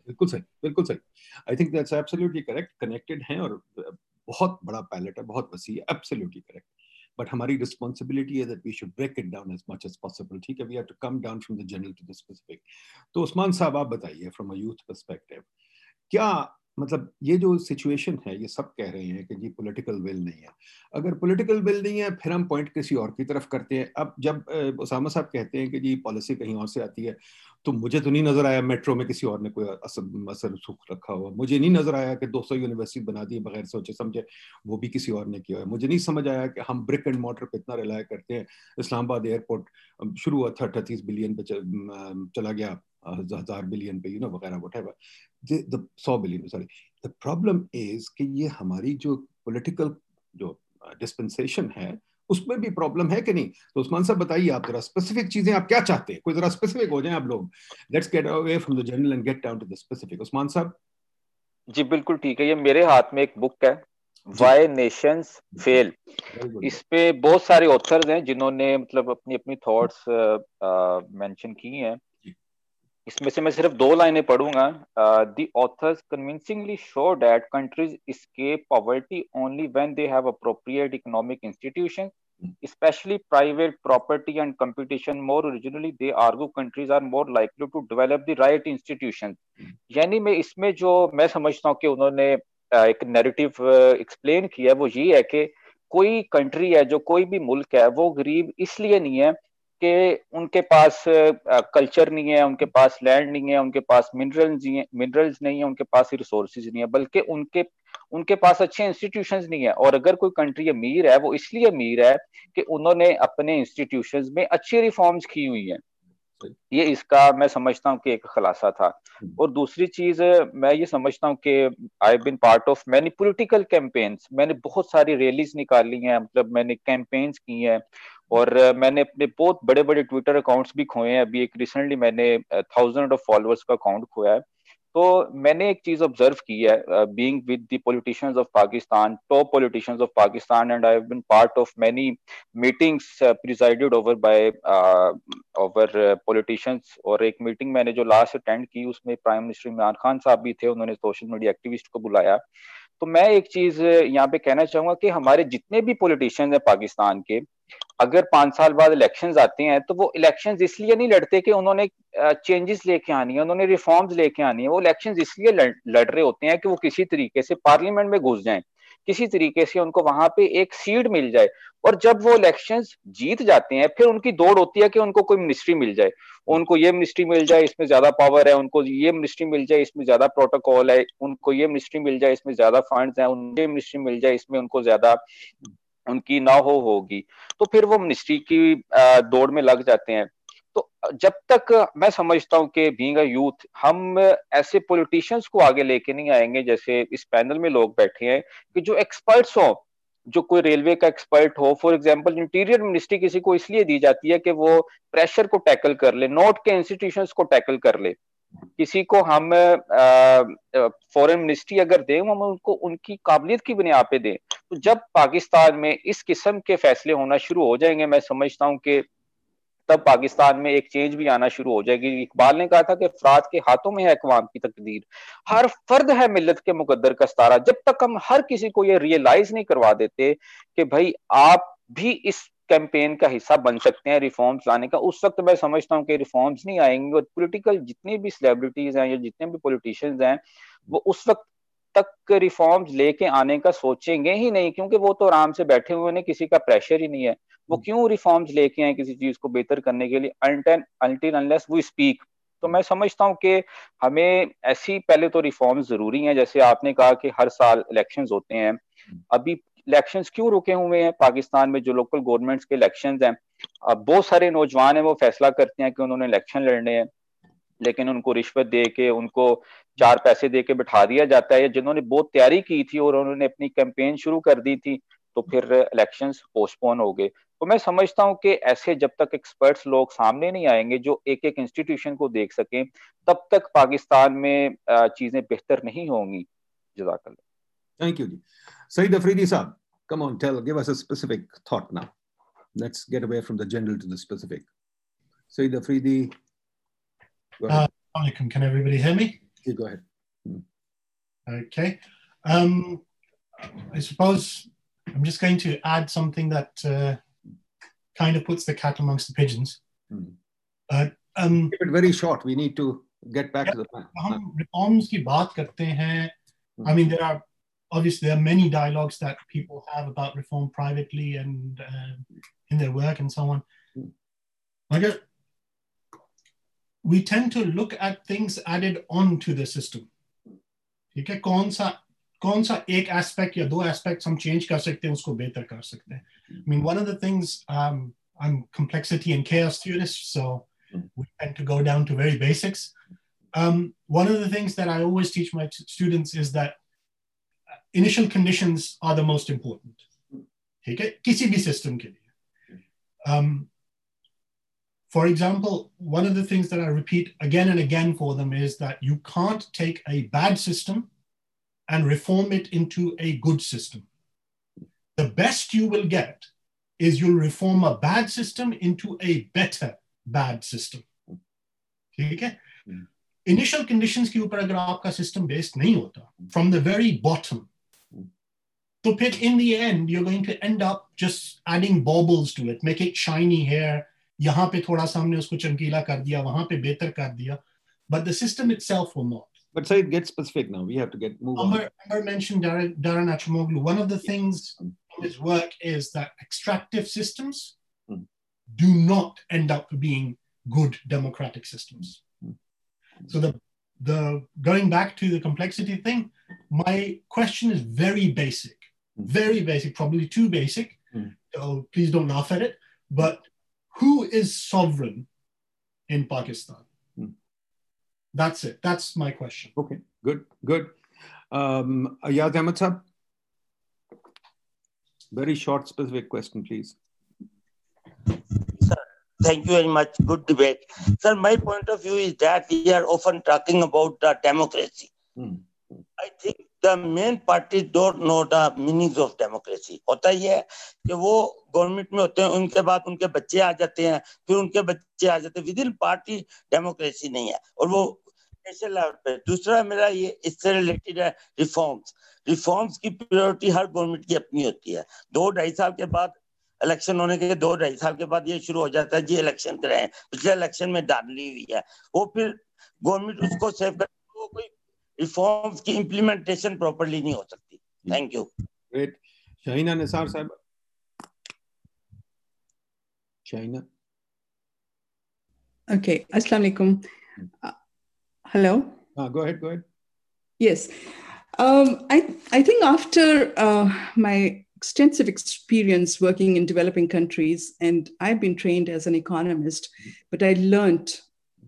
बिल्कुल सही बिल्कुल सही। I think that's absolutely correct connected हैं और बहुत बड़ा पैलेट है, बहुत वसी है एब्सोल्युटली करेक्ट बट हमारी रिस्पॉन्सिबिलिटी है that we should break it down as much as possible ठीक है? We have to come down from the general to the specific तो उस्मान साहब, आप बताइए फ्रॉम अ यूथ परस्पेक्टिव क्या मतलब ये जो सिचुएशन है, ये सब कह रहे हैं कि जी पॉलिटिकल विल नहीं है। अगर पॉलिटिकल विल नहीं है, फिर हम पॉइंट किसी और की तरफ़ करते हैं। अब जब उसामा साहब कहते हैं कि जी पॉलिसी कहीं और से आती है तो मुझे तो नहीं नज़र आया मेट्रो में किसी और ने कोई असर असर सुख रखा हुआ। मुझे नहीं नज़र आया कि 200 यूनिवर्सिटी बना दी, बगैर सोचे समझे वो भी किसी और ने किया है। मुझे नहीं समझ आया कि हम ब्रिक एंड मोटर पर इतना रिलाय करते हैं। इस्लामाबाद एयरपोर्ट शुरू हुआ था अठतीस बिलियन पे चला गया। हज़ार बिलियन पे यू नो वगैरह वट एवर सौ billion sorry the problem is कि ये हमारी जो पोलिटिकल जो डिस्पेंसेशन है उसमें भी प्रॉब्लम है कि नहीं? तो उस्मान साहब बताइए आप जरा स्पेसिफिक चीज़ें आप क्या चाहते हैं? कोई जरा स्पेसिफिक हो जाए आप लोग। Let's get away from the general and get down to the specific Usman साहब? जी बिल्कुल ठीक है। ये मेरे हाथ में एक बुक है वाई नेशंस फेल इस पे बहुत सारे ऑथर्स हैं जिन्होंने मतलब अपनी अपनी थॉट्स मेंशन की हैं। इसमें से मैं सिर्फ़ दो लाइनें पढ़ूँगा the authors convincingly show that countries escape poverty only when they have appropriate economic institutions especially private property and competition more originally they argue countries are more likely to develop the right institutions यानी मैं इसमें जो मैं समझता हूँ कि उन्होंने एक नैरेटिव एक्सप्लेन किया वो ये है कि कोई कंट्री है जो कोई भी मुल्क है वो गरीब इसलिए नहीं है कि उनके पास कल्चर नहीं है उनके पास लैंड नहीं है उनके पास मिनरल्स नहीं है मिनरल्स नहीं है उनके पास रिसोर्सेज नहीं है बल्कि उनके उनके पास अच्छे इंस्टीट्यूशंस नहीं है। और अगर कोई कंट्री अमीर है वो इसलिए अमीर है कि उन्होंने अपने इंस्टीट्यूशंस में अच्छी रिफॉर्म्स की हुई हैं। ये इसका मैं समझता हूँ कि एक खुलासा था। हम्म। और दूसरी चीज़ मैं ये समझता हूँ कि I been part of many political campaigns मैंने बहुत सारी रैलीज निकाली हैं मतलब मैंने कैंपेन्स की हैं। और मैंने अपने बहुत बड़े बड़े ट्विटर अकाउंट्स भी खोए हैं। अभी एक रिसेंटली मैंने थाउज़ेंड ऑफ़ फॉलोअर्स का अकाउंट खोया है। तो मैंने एक चीज़ ऑब्ज़र्व की है being with the politicians of Pakistan top politicians of Pakistan and I have been part of many meetings presided over by over politicians और एक मीटिंग मैंने जो लास्ट अटेंड की, उसमें प्राइम मिनिस्टर इमरान खान साहब भी थे, उन्होंने सोशल मीडिया एक्टिविस्ट को बुलाया। तो मैं एक चीज़ यहाँ पे कहना चाहूँगा कि हमारे जितने भी पॉलिटिशियंस हैं पाकिस्तान के अगर पाँच साल बाद इलेक्शंस आते हैं तो वो इलेक्शंस इसलिए नहीं लड़ते कि उन्होंने चेंजेस लेके आनी है, उन्होंने रिफॉर्म्स लेके आनी है। वो इलेक्शंस इसलिए लड़ रहे होते हैं कि वो किसी तरीके से पार्लियामेंट में घुस जाएँ, किसी तरीके से उनको वहाँ पे एक सीट मिल जाए। और जब वो इलेक्शन जीत जाते हैं, फिर उनकी दौड़ होती है कि उनको कोई मिनिस्ट्री मिल जाए। उनको ये मिनिस्ट्री मिल जाए, इसमें ज़्यादा पावर है, उनको ये मिनिस्ट्री मिल जाए, इसमें ज़्यादा प्रोटोकॉल है, उनको ये मिनिस्ट्री मिल जाए, इसमें ज़्यादा फंड्स हैं, उनको मिनिस्ट्री मिल जाए, इसमें उनको ज़्यादा उनकी ना हो होगी तो फिर वो मिनिस्ट्री की दौड़ में लग जाते हैं। तो जब तक मैं समझता हूँ कि बीइंग यूथ हम ऐसे पॉलिटिशियंस को आगे लेके नहीं आएँगे जैसे इस पैनल में लोग बैठे हैं कि जो एक्सपर्ट्स हों, जो कोई रेलवे का एक्सपर्ट हो फॉर एग्जांपल इंटीरियर मिनिस्ट्री किसी को इसलिए दी जाती है कि वो प्रेशर को टैकल कर ले नोट के इंस्टीट्यूशंस को टैकल कर ले। किसी को हम फॉरेन मिनिस्ट्री अगर दें, हम उनको, उनकी काबिलियत की बुनियाद पे दें तो जब पाकिस्तान में इस किस्म के फैसले होना शुरू हो जाएँगे, मैं समझता हूँ कि तब पाकिस्तान में एक चेंज भी आना शुरू हो जाएगी। इकबाल ने कहा था कि अफराद के हाथों में है अकवाम की तकदीर। हर फर्द है मिलत के मुकदर का सतारा। जब तक हम हर किसी को ये रियलाइज़ नहीं करवा देते कि भाई आप भी इस कैंपेन का हिस्सा बन सकते हैं रिफॉर्म्स लाने का उस वक्त मैं समझता हूँ कि रिफॉर्म्स नहीं आएँगे और पॉलिटिकल जितनी भी सेलिब्रिटीज हैं या जितने भी पॉलिटिशियंस हैं वो उस वक्त तक रिफॉर्म्स लेके आने का सोचेंगे ही नहीं क्योंकि वो तो आराम से बैठे हुए हैं किसी का प्रेशर ही नहीं है वो हम्म। क्यों रिफॉर्म्स लेके आए किसी चीज़ को बेहतर करने के लिए अल्टिन अनलेस वो स्पीक तो मैं समझता हूँ कि हमें ऐसी पहले तो रिफॉर्म्स ज़रूरी हैं जैसे आपने कहा कि हर साल इलेक्शंस होते हैं हम्म। अभी इलेक्शंस क्यों रुके हुए हैं? पाकिस्तान में जो लोकल गवर्नमेंट्स के इलेक्शंस हैं, अब बहुत सारे नौजवान हैं, वो फैसला करते हैं कि उन्होंने इलेक्शन लड़ने हैं, लेकिन उनको रिश्वत दे के, उनको चार पैसे दे के बिठा दिया जाता है। जिन्होंने बहुत तैयारी की थी और उन्होंने अपनी कैंपेन शुरू कर दी थी तो फिर इलेक्शन पोस्टपोन हो गए। तो मैं समझता हूँ कि ऐसे जब तक एक्सपर्ट्स लोग सामने नहीं आएँगे, जो एक एक इंस्टीट्यूशन को देख सकें, तब तक पाकिस्तान में चीज़ें बेहतर नहीं होंगी। जजाकल थैंक यू जी सईद अफरीदी साहब come on tell give us a specific thought now let's get away from the general to the specific Saeed Afridi uh, can everybody hear me yeah, go ahead hmm. okay um, I suppose I'm just going to add something that uh, kind of puts the cat amongst the pigeons. Mm. Uh, um, Keep it very short. We need to get back yeah, to the plan. हम reforms की बात करते हैं. I mean, there are obviously there are many dialogues that people have about reform privately and uh, in their work and so on. Like, we tend to look at things added on to the system. ठीक है कौन सा कौन सा एक aspect या दो aspect हम चेंज कर सकते हैं उसको बेहतर कर सकते हैं I mean, one of the things um, I'm complexity and chaos theorist, so we tend to go down to very basics. Um, one of the things that I always teach my students is that initial conditions are the most important. Okay, किसी भी system के लिए. Um, for example, one of the things that I repeat again and again for them is that you can't take a bad system and reform it into a good system. The best you will get is you'll reform a bad system into a better bad system. ठीक है initial conditions के ऊपर अगर आपका system based नहीं होता from the very bottom तो फिर in the end you going to end up just adding baubles to it make it shiny hair यहाँ पे थोड़ा सा हमने उसको चमकीला कर दिया वहां पे बेहतर कर दिया but the system itself will not. But so it gets specific now. We have to get move Amber, on. Amber mentioned Darren, Darren Achamoglu. One of the things in his work is that extractive systems mm. do not end up being good democratic systems. Mm. So the the going back to the complexity thing, my question is very basic, mm. very basic, probably too basic. So please don't laugh at it. But who is sovereign in Pakistan? That's it. That's my question. Okay, good, good. Um, Ayaz Ahmed sir, very short, specific question, please. Sir, Thank you very much. Good debate. Sir, my point of view is that we are often talking about uh, democracy. Hmm. I think the main parties don't know the meanings of democracy. होता ही है कि वो government में होते हैं, उनके बाद उनके बच्चे आ जाते हैं, फिर उनके बच्चे आ जाते हैं। विद इन पार्टी डेमोक्रेसी नहीं है। और वो नेशनल लेवल पे दूसरा मेरा ये, इससे रिलेटेड है रिफॉर्म्स रिफॉर्म्स की प्रायोरिटी हर गवर्नमेंट की अपनी होती है। दो ढाई साल के बाद इलेक्शन होने के, दो ढाई साल के बाद ये शुरू हो जाता है जी इलेक्शन कराए। पिछले इलेक्शन में डाली हुई है। वो फिर गवर्नमेंट उसको सेव कर, वो कोई रिफॉर्म्स की इम्प्लीमेंटेशन प्रॉपरली नहीं हो सकती thank you great Shahina Nisar साहब Shahina Okay, Assalamu alaikum. Uh, hello. Uh, go ahead. Go ahead. Yes, um, I I think after uh, my extensive experience working in developing countries, and I've been trained as an economist, but I learned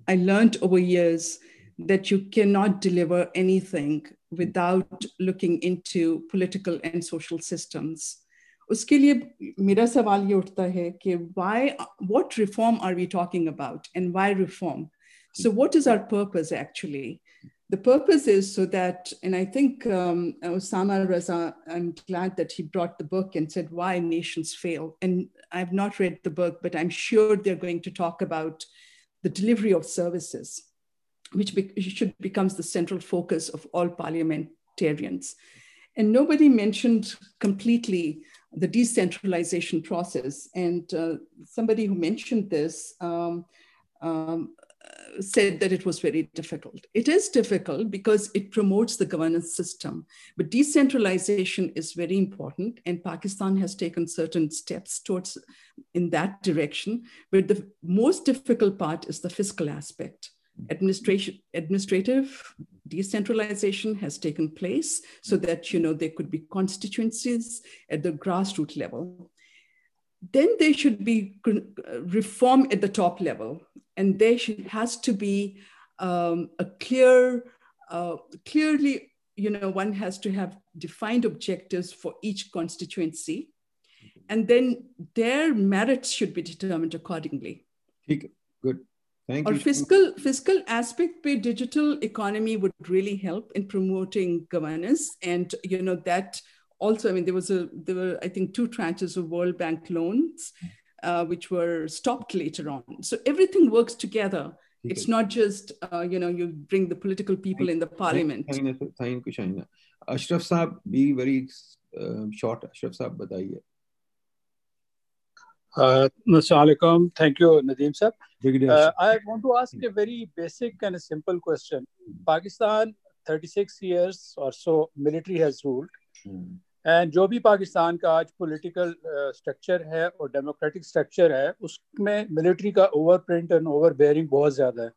I learned over years that you cannot deliver anything without looking into political and social systems. उसके लिए मेरा सवाल ये उठता है कि why what reform are we talking about and why reform so what is our purpose actually the purpose is so that and i think um, osama raza i'm glad that he brought the book and said why nations fail and i've not read the book but i'm sure they're going to talk about the delivery of services which be, should becomes the central focus of all parliamentarians. And nobody mentioned completely the decentralization process. And uh, somebody who mentioned this um, um, said that it was very difficult. It is difficult because it promotes the governance system, but decentralization is very important, and Pakistan has taken certain steps towards in that direction. But the most difficult part is the fiscal aspect administration administrative decentralization has taken place so that you know there could be constituencies at the grassroots level. Then there should be reform at the top level and there should, has to be um, a clear uh, clearly you know one has to have defined objectives for each constituency and then their merits should be determined accordingly. good Thank or you. fiscal fiscal aspect where digital economy would really help in promoting governance and you know that also i mean there was a there were i think two tranches of world bank loans uh, which were stopped later on. So everything works together. It's not just uh, you know you bring the political people in the parliament. Thank you Shahina. ashraf saab be very uh, short ashraf saab bataiye uh, Assalamualaikum. Thank you, Nadeem sir. Uh, I want to ask a very basic and a simple question. Pakistan, 36 years or so, military has ruled. Hmm. And जो भी पाकिस्तान का आज political structure है और democratic structure है उसमें military का overprint and overbearing बहुत ज़्यादा है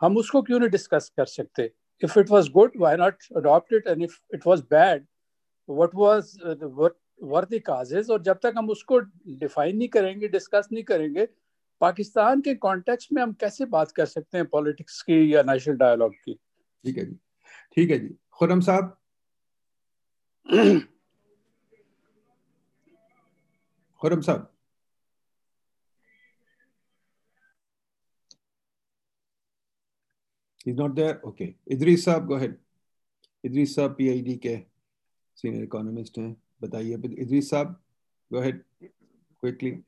हम उसको क्यों नहीं डिस्कस कर सकते if it was good why not adopt it and if it was bad what was worthy causes और जब तक हम उसको डिफाइन नहीं करेंगे डिस्कस नहीं करेंगे, पाकिस्तान के कॉन्टेक्स्ट में हम कैसे बात कर सकते हैं पॉलिटिक्स की या नेशनल डायलॉग की ठीक है जी ठीक है जी खुरम साहब खुरम साहब He's not there. Okay. Idris साहब, go ahead. Idris साहब PID के सीनियर इकोनॉमिस्ट हैं बताइए इदरीस साहब गो अहेड क्विकली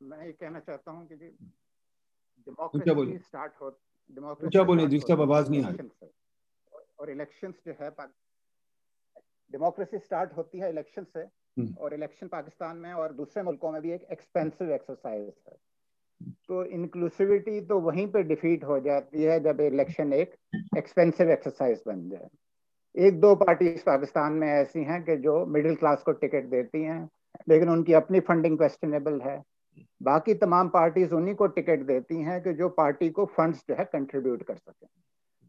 मैं ये कहना चाहता हूँ कि डेमोक्रेसी स्टार्ट हो डेमोक्रेसी बोलिए इदरीस साहब आवाज़ नहीं आ रही। और इलेक्शंस जो है डेमोक्रेसी स्टार्ट होती है इलेक्शन से हम्म। और इलेक्शन पाकिस्तान में और दूसरे मुल्कों में भी एक एक्सपेंसिव एक्सरसाइज है। तो इंक्लूसिविटी तो वहीं पे डिफीट हो जाती है जब इलेक्शन एक एक्सपेंसिव एक्सरसाइज बन जाए। एक दो पार्टी पाकिस्तान में ऐसी हैं कि जो मिडिल क्लास को टिकट देती हैं, लेकिन उनकी अपनी फंडिंग क्वेश्चनेबल है। बाकी तमाम पार्टीज़ उन्हीं को टिकट देती हैं कि जो पार्टी को फंड्स जो है कंट्रीब्यूट कर सकें।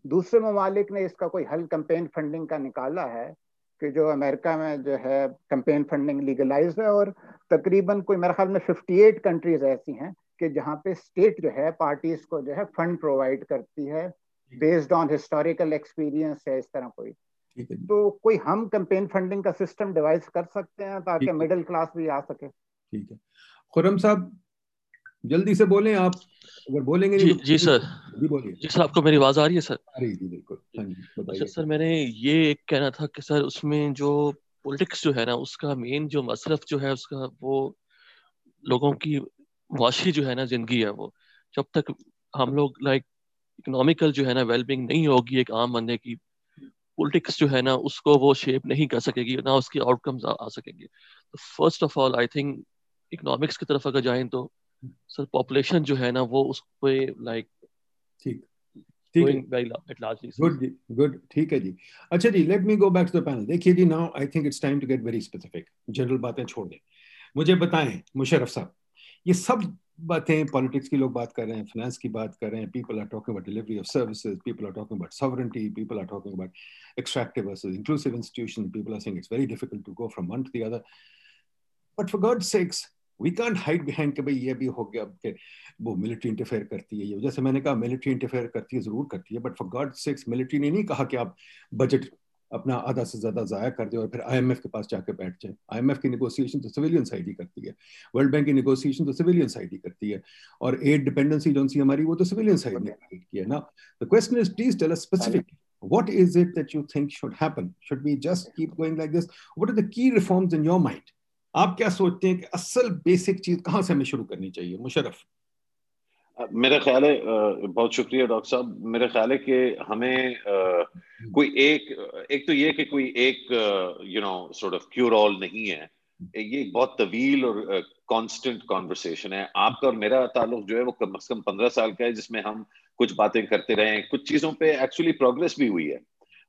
दूसरे ममालिक ने इसका कोई हल कंपेन फंडिंग का निकाला है कि जो अमेरिका में जो है कंपेन फंडिंग लीगलाइज है और तकरीबन कोई मेरे ख्याल में 58 कंट्रीज़ ऐसी हैं कि जहाँ पे स्टेट जो है पार्टीज़ को जो है फंड प्रोवाइड करती है बेस्ड ऑन हिस्टोरिकल एक्सपीरियंस है इस तरह कोई। तो कोई हम कैंपेन फंडिंग का सिस्टम डिवाइस कर सकते हैं ताकि मिडिल क्लास भी आ सके। ठीक है। खुरम साहब जल्दी से बोलें आप। अगर बोलेंगे जी, तो जी सर। जी बोलिए। जी सर आपको मेरी आवाज़ आ रही है सर? आ रही जी बिल्कुल। हाँ अच्छा सर मैंने ये कहना था कि सर उसमें जो पॉलिटिक्स जो है ना उसका मेन जो मसरफ जो है उसका वो लोगों की वाशी जो है ना ज़िंदगी है वो। जब तक हम लोग लाइक इकोनॉमिकल जो है ना वेलबिंग नहीं होगी एक आम बंदे की पॉलिटिक्स जो है ना उसको वो शेप नहीं कर सकेगी ना उसकी आउटकम्स आ, आ सकेंगे। तो first of all I think economics की तरफ़ अगर जाएँ तो सर पॉपुलेशन जो है ना वो उस पे लाइक ठीक। ठीक है। गुड जी ठीक है जी। अच्छा जी let me go back to the panel देखिए जी now I think it's time to get very specific general बातें छोड़ दें। मुझे बताएँ मुशर्रफ साहब ये सब बातें पॉलिटिक्स की लोग बात कर रहे हैं फाइनेंस की बात कर रहे हैं people are talking about delivery of services people are talking about sovereignty people are talking about extractive versus inclusive institution people are saying it's very difficult to go from one to the other but for God sakes we can't hide behind कि भाई ये भी हो गया कि वो military interfere करती है, ये। जैसे मैंने कहा मिलिट्री इंटरफेयर करती है, ज़रूर करती है but for God sakes military ने नहीं कहा कि आप बजट अपना आधा से ज़्यादा जाया कर दे और फिर आईएमएफ के पास जाके बैठ जाए। आईएमएफ की नेगोशिएशन तो सिविलियन साइड ही करती है। वर्ल्ड बैंक की निगोसिएशन तो सिविलियन साइड ही करती है। और एड डिपेंडेंसी जो सी हमारी, वो तो सिविलियन साइड ने की है ना। The question is please tell us specific what is it that you think should happen? Should we just keep going like this? What are the key reforms in your mind? आप क्या सोचते हैं कि असल बेसिक चीज़ कहाँ से हमें शुरू करनी चाहिए? मुशरफ मेरा ख्याल है बहुत शुक्रिया डॉक्टर साहब। मेरा ख्याल है कि हमें कोई एक एक तो ये कि कोई एक you know sort of cure all नहीं है। ये एक बहुत तवील और कांस्टेंट कॉन्वर्सेशन है। आपका और मेरा ताल्लुक जो है वो कम से कम पंद्रह साल का है, जिसमें हम कुछ बातें करते रहे हैं। कुछ चीज़ों पे एक्चुअली प्रोग्रेस भी हुई है।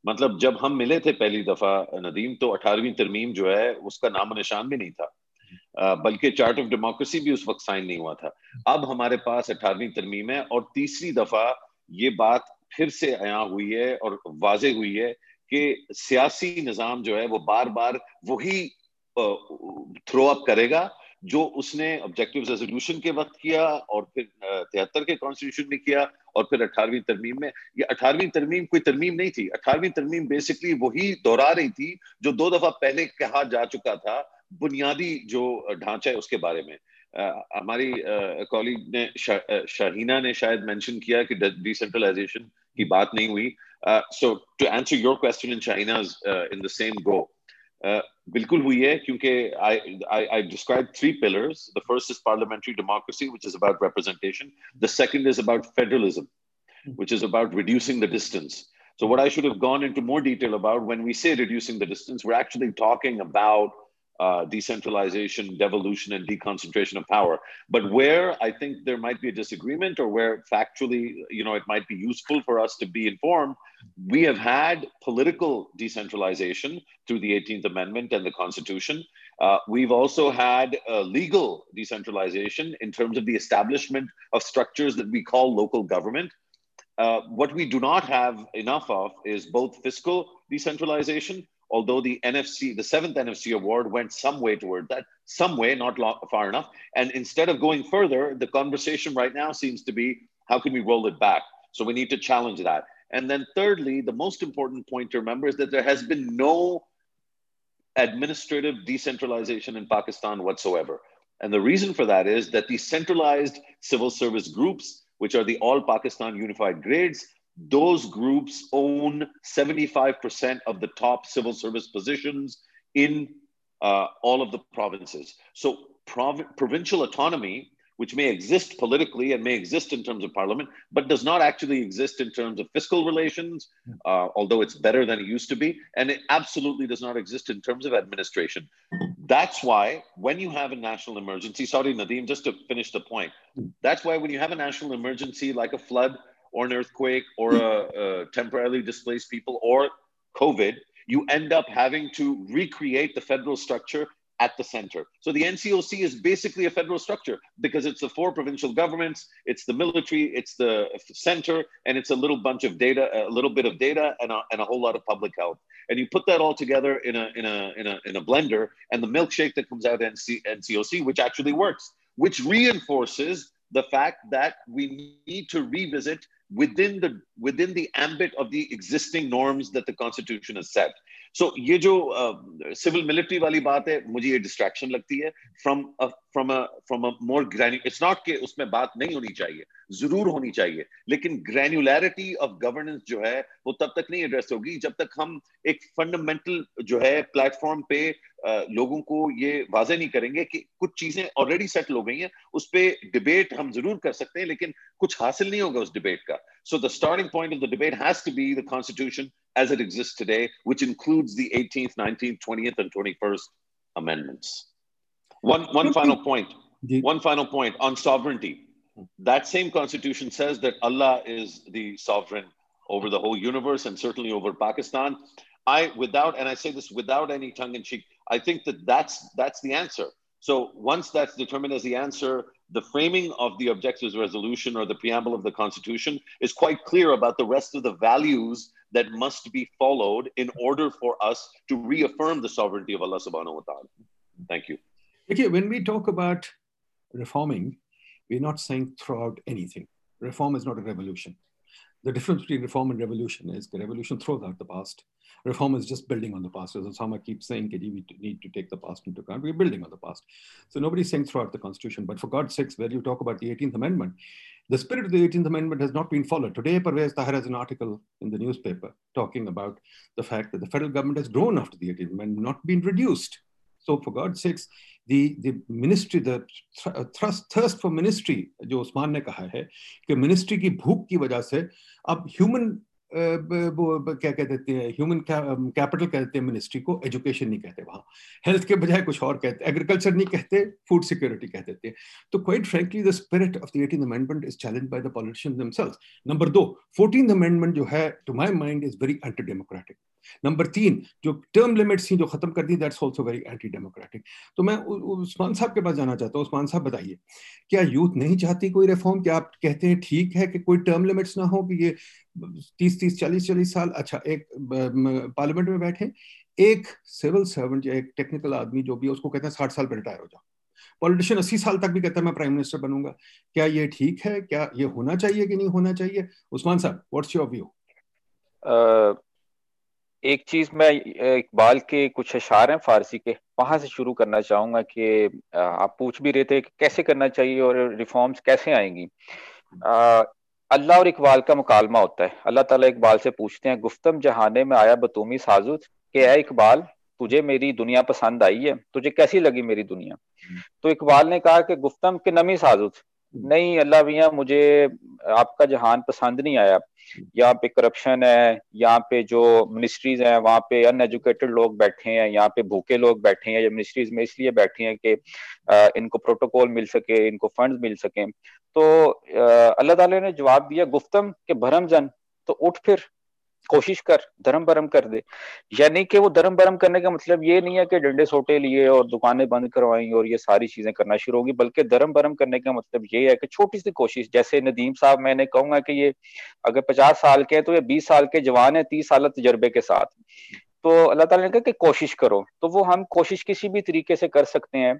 मतलब जब हम मिले थे पहली दफ़ा, नदीम तो अठारहवीं तरमीम जो है, उसका नाम निशान भी नहीं था। बल्कि चार्ट ऑफ़ डेमोक्रेसी भी उस वक्त साइन नहीं हुआ था। अब हमारे पास अठारहवीं तरमीम है और तीसरी दफ़ा ये बात फिर से आया हुई है और वाजे हुई है कि सियासी निज़ाम जो है वो बार बार वही थ्रो अप करेगा, जो उसने ऑब्जेक्टिव रेजोल्यूशन के वक्त किया और फिर तिहत्तर के कॉन्स्टिट्यूशन में किया और फिर अठारहवीं तरमीम में। ये अठारहवीं तरमीम कोई तरमीम नहीं थी। अठारहवीं तरमीम बेसिकली वही दोहरा रही थी जो दो दफ़ा पहले कहा जा चुका था बुनियादी जो ढांचा है उसके बारे में। हमारी कॉलीग ने शाहीना ने शायद मेंशन किया कि डिसेंट्रलाइजेशन की बात नहीं हुई। So to answer your question in China in the same go बिल्कुल हुई है क्योंकि I I describe three pillars the first is parliamentary democracy which is about representation the second is about federalism which is about reducing the distance So what I should have gone into more detail about when we say reducing the distance, we're actually talking about uh, decentralization, devolution, and deconcentration of power. But where I think there might be a disagreement or where factually, you know, it might be useful for us to be informed, we have had political decentralization through the 18th Amendment and the Constitution. Uh, we've also had uh, legal decentralization in terms of the establishment of structures that we call local government. Uh, what we do not have enough of is both fiscal decentralization although the NFC, the seventh NFC award went some way toward that, some way, not long, far enough. And instead of going further, the conversation right now seems to be how can we roll it back? So we need to challenge that. And then, thirdly, the most important point to remember is that there has been no administrative decentralization in Pakistan whatsoever. And the reason for that is that the centralized civil service groups, which are the All Pakistan Unified Grades, those groups own 75% of the top civil service positions in uh, all of the provinces. So, prov- provincial autonomy, which may exist politically and may exist in terms of parliament, but does not actually exist in terms of fiscal relations, uh, although it's better than it used to be. And it absolutely does not exist in terms of administration. That's why when you have a national emergency, sorry, Nadeem, just to finish the point, that's why when you have a national emergency like a flood, or an earthquake or a, a temporarily displaced people or COVID, you end up having to recreate the federal structure at the center. So the NCOC is basically a federal structure because it's the four provincial governments, it's the military, it's the center, and it's a little bunch of data, a little bit of data, and a, and a whole lot of public health. And you put that all together in a in a in a in a blender, and the milkshake that comes out NC, NCOC, which actually works, which reinforces the fact that we need to revisit within the within the ambit of the existing norms that the constitution has set. So ये जो civil uh, military वाली बात है मुझे ये distraction लगती है from from from a more granular it's not के उसमें बात नहीं होनी चाहिए ज़रूर होनी चाहिए लेकिन ग्रैन्युलैरिटी ऑफ़ गवर्नेंस जो है वो तब तक नहीं एड्रेस होगी जब तक हम एक फंडामेंटल जो है प्लेटफॉर्म पे लोगों को ये वाजे नहीं करेंगे कि कुछ चीजें ऑलरेडी सेटल हो गई हैं उस पर डिबेट हम जरूर कर सकते हैं लेकिन कुछ हासिल नहीं होगा उस डिबेट का so the starting point of the debate has to be the constitution as it exists today, which includes the 18th, 19th, 20th, and 21st amendments. One, one final point. One final point on sovereignty. That same constitution says that Allah is the sovereign over the whole universe and certainly over Pakistan. I, without, and I say this without any tongue in cheek, I think that that's that's the answer. So once that's determined as the answer, the framing of the objectives resolution or the preamble of the Constitution is quite clear about the rest of the values that must be followed in order for us to reaffirm the sovereignty of Allah subhanahu wa ta'ala. Thank you. Okay, when we talk about reforming, we're not saying throughout anything. Reform is not a revolution. The difference between reform and revolution is the revolution throws out the past. Reform is just building on the past. As Osama keeps saying, we need to take the past into account. We're building on the past. So nobody's saying throughout the Constitution. But for God's sakes, where you talk about the 18th Amendment, the spirit of the 18th Amendment has not been followed. Today, Parvez Tahir has an article in the newspaper talking about the fact that the federal government has grown after the 18th Amendment, not been reduced. So for God's sakes, the the ministry the thrust thirst for ministry जो उस्मान ने कहा है कि ministry की भूख की वजह से अब ह्यूमन वो क्या कह देते हैं ह्यूमन कैपिटल कहते हैं मिनिस्ट्री को एजुकेशन नहीं कहते वहाँ। हेल्थ के बजाय कुछ और कहते एग्रीकल्चर नहीं कहते फ़ूड सिक्योरिटी कह देते हैं। तो quite frankly the spirit of the eighteen amendment is challenge by the politicians themselves number दो फोर्टीन अमेंडमेंट जो है to my mind is very anti democratic number तीन जो टर्म लिमिट्स थी जो खत्म कर दी that's also very anti democratic तो मैं उस्मान साहब के पास जाना चाहता हूँ। उस्मान साहब, बताइए, क्या यूथ नहीं चाहती कोई रिफॉर्म क्या आप कहते हैं ठीक है कि कोई टर्म लिमिट्स ना हो कि ये तीस तीस, चालीस चालीस साल? अच्छा एक पार्लियामेंट में बैठे, एक सिविल सर्वेंट या एक टेक्निकल आदमी जो भी है, उसको कहते हैं साठ साल पर रिटायर हो जाओ। पॉलिटिशियन अस्सी साल तक भी कहता है, मैं प्राइम मिनिस्टर बनूँगा। क्या ये ठीक है? क्या ये होना चाहिए कि नहीं होना चाहिए? उस्मान साहब व्हाट्स योर व्यू एक चीज़ मैं इकबाल के कुछ अशार हैं फारसी के वहाँ से शुरू करना चाहूँगा कि आप पूछ भी रहे थे कि कैसे करना चाहिए और रिफॉर्म्स कैसे आएँगी। अल्लाह और इकबाल का मुकालमा होता है। अल्लाह ताला इकबाल से पूछते हैं गुफ्तम जहाने में आया बतूमी साजुद के है इकबाल तुझे मेरी दुनिया पसंद आई है तुझे कैसी लगी मेरी दुनिया? तो इकबाल ने कहा कि गुफ्तम के नमी साजुद? नहीं, अल्लाह भैया, मुझे आपका जहान पसंद नहीं आया। यहाँ पे करप्शन है, यहाँ पे जो मिनिस्ट्रीज हैं, वहाँ पे अनएजुकेटेड लोग बैठे हैं, यहाँ पे भूखे लोग बैठे हैं, या मिनिस्ट्रीज में इसलिए बैठे हैं कि इनको प्रोटोकॉल मिल सके, इनको फंड्स मिल सके। तो अल्लाह ताला ने जवाब दिया, गुफ्तम के भरम जन तो उठ फिर। कोशिश कर धर्म भरम कर दे। यानी कि वो धर्म भरम करने का मतलब ये नहीं है कि डंडे सोटे लिए और दुकानें बंद करवाई और ये सारी चीज़ें करना शुरू होगी, बल्कि धर्म भरम करने का मतलब ये है कि छोटी सी कोशिश, जैसे नदीम साहब मैंने कहूँगा कि ये अगर पचास साल के हैं तो ये बीस साल के जवान है, तीस साल तजर्बे के साथ। तो अल्लाह ताला ने कहा कि कोशिश करो। तो वो हम कोशिश किसी भी तरीके से कर सकते हैं।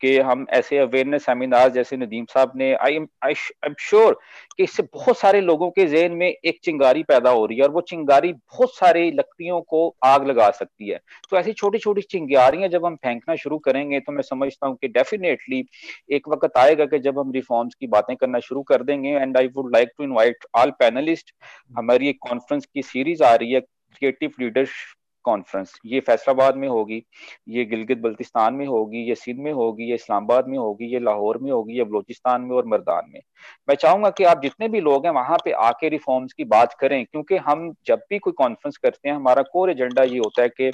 कि हम ऐसे अवेयरनेस सेमिनार जैसे नदीम साहब ने I am I am sure कि इससे बहुत सारे लोगों के जहन में एक चिंगारी पैदा हो रही है और वो चिंगारी बहुत सारे लकड़ियों को आग लगा सकती है। तो ऐसी छोटी छोटी चिंगारियाँ जब हम फेंकना शुरू करेंगे तो मैं समझता हूँ कि डेफिनेटली एक वक्त आएगा कि जब हम रिफॉर्म्स की बातें करना शुरू कर देंगे and I would like to invite all panelist हमारी एक कॉन्फ्रेंस की सीरीज़ आ रही है क्रिएटिव लीडर्स कॉन्फ्रेंस ये फैसलाबाद में होगी, ये गिलगित बल्तिस्तान में होगी, ये सिंध में होगी, ये इस्लामाबाद में होगी, ये लाहौर में होगी, ये बलोचिस्तान में और मरदान में। मैं चाहूँगा कि आप जितने भी लोग हैं वहाँ पे आके रिफॉर्म्स की बात करें, क्योंकि हम जब भी कोई कॉन्फ्रेंस करते हैं, हमारा कोर एजेंडा ये होता है कि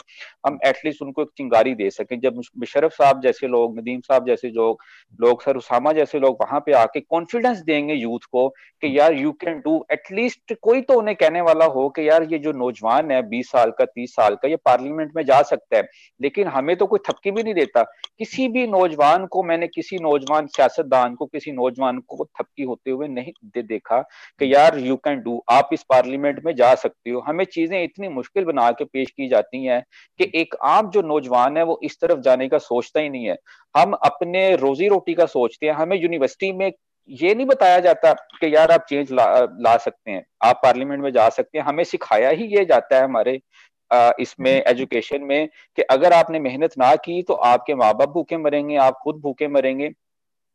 हम एटलीस्ट उनको एक चिंगारी दे सकें। जब मुशरफ साहब जैसे लोग, नदीम साहब जैसे लोग लोग, सर उसामा जैसे लोग वहाँ पे आके कॉन्फिडेंस देंगे यूथ को कि यार यू कैन डू एटलीस्ट कोई तो उन्हें कहने वाला हो कि यार ये जो नौजवान है, बीस साल का, तीस साल का ये पार्लियामेंट में जा सकता है। लेकिन हमें तो कोई थपकी भी नहीं देता। किसी भी नौजवान को मैंने किसी नौजवान सियासतदान को किसी नौजवान को थपकी होते हुए नहीं दे देखा कि यार यू कैन डू आप इस पार्लियामेंट में जा सकते हो। हमें चीज़ें इतनी मुश्किल बना के पेश की जाती हैं कि एक आम जो नौजवान है वो इस तरफ़ जाने का सोचता ही नहीं है। हम अपने रोजी रोटी का सोचते हैं। हमें यूनिवर्सिटी में ये नहीं बताया जाता कि यार आप चेंज ला, ला सकते हैं। आप पार्लियामेंट में जा सकते हैं। हमें सिखाया ही ये जाता है हमारे इसमें एजुकेशन में कि अगर आपने मेहनत ना की तो आपके माँ बाप भूखे मरेंगे आप खुद भूखे मरेंगे।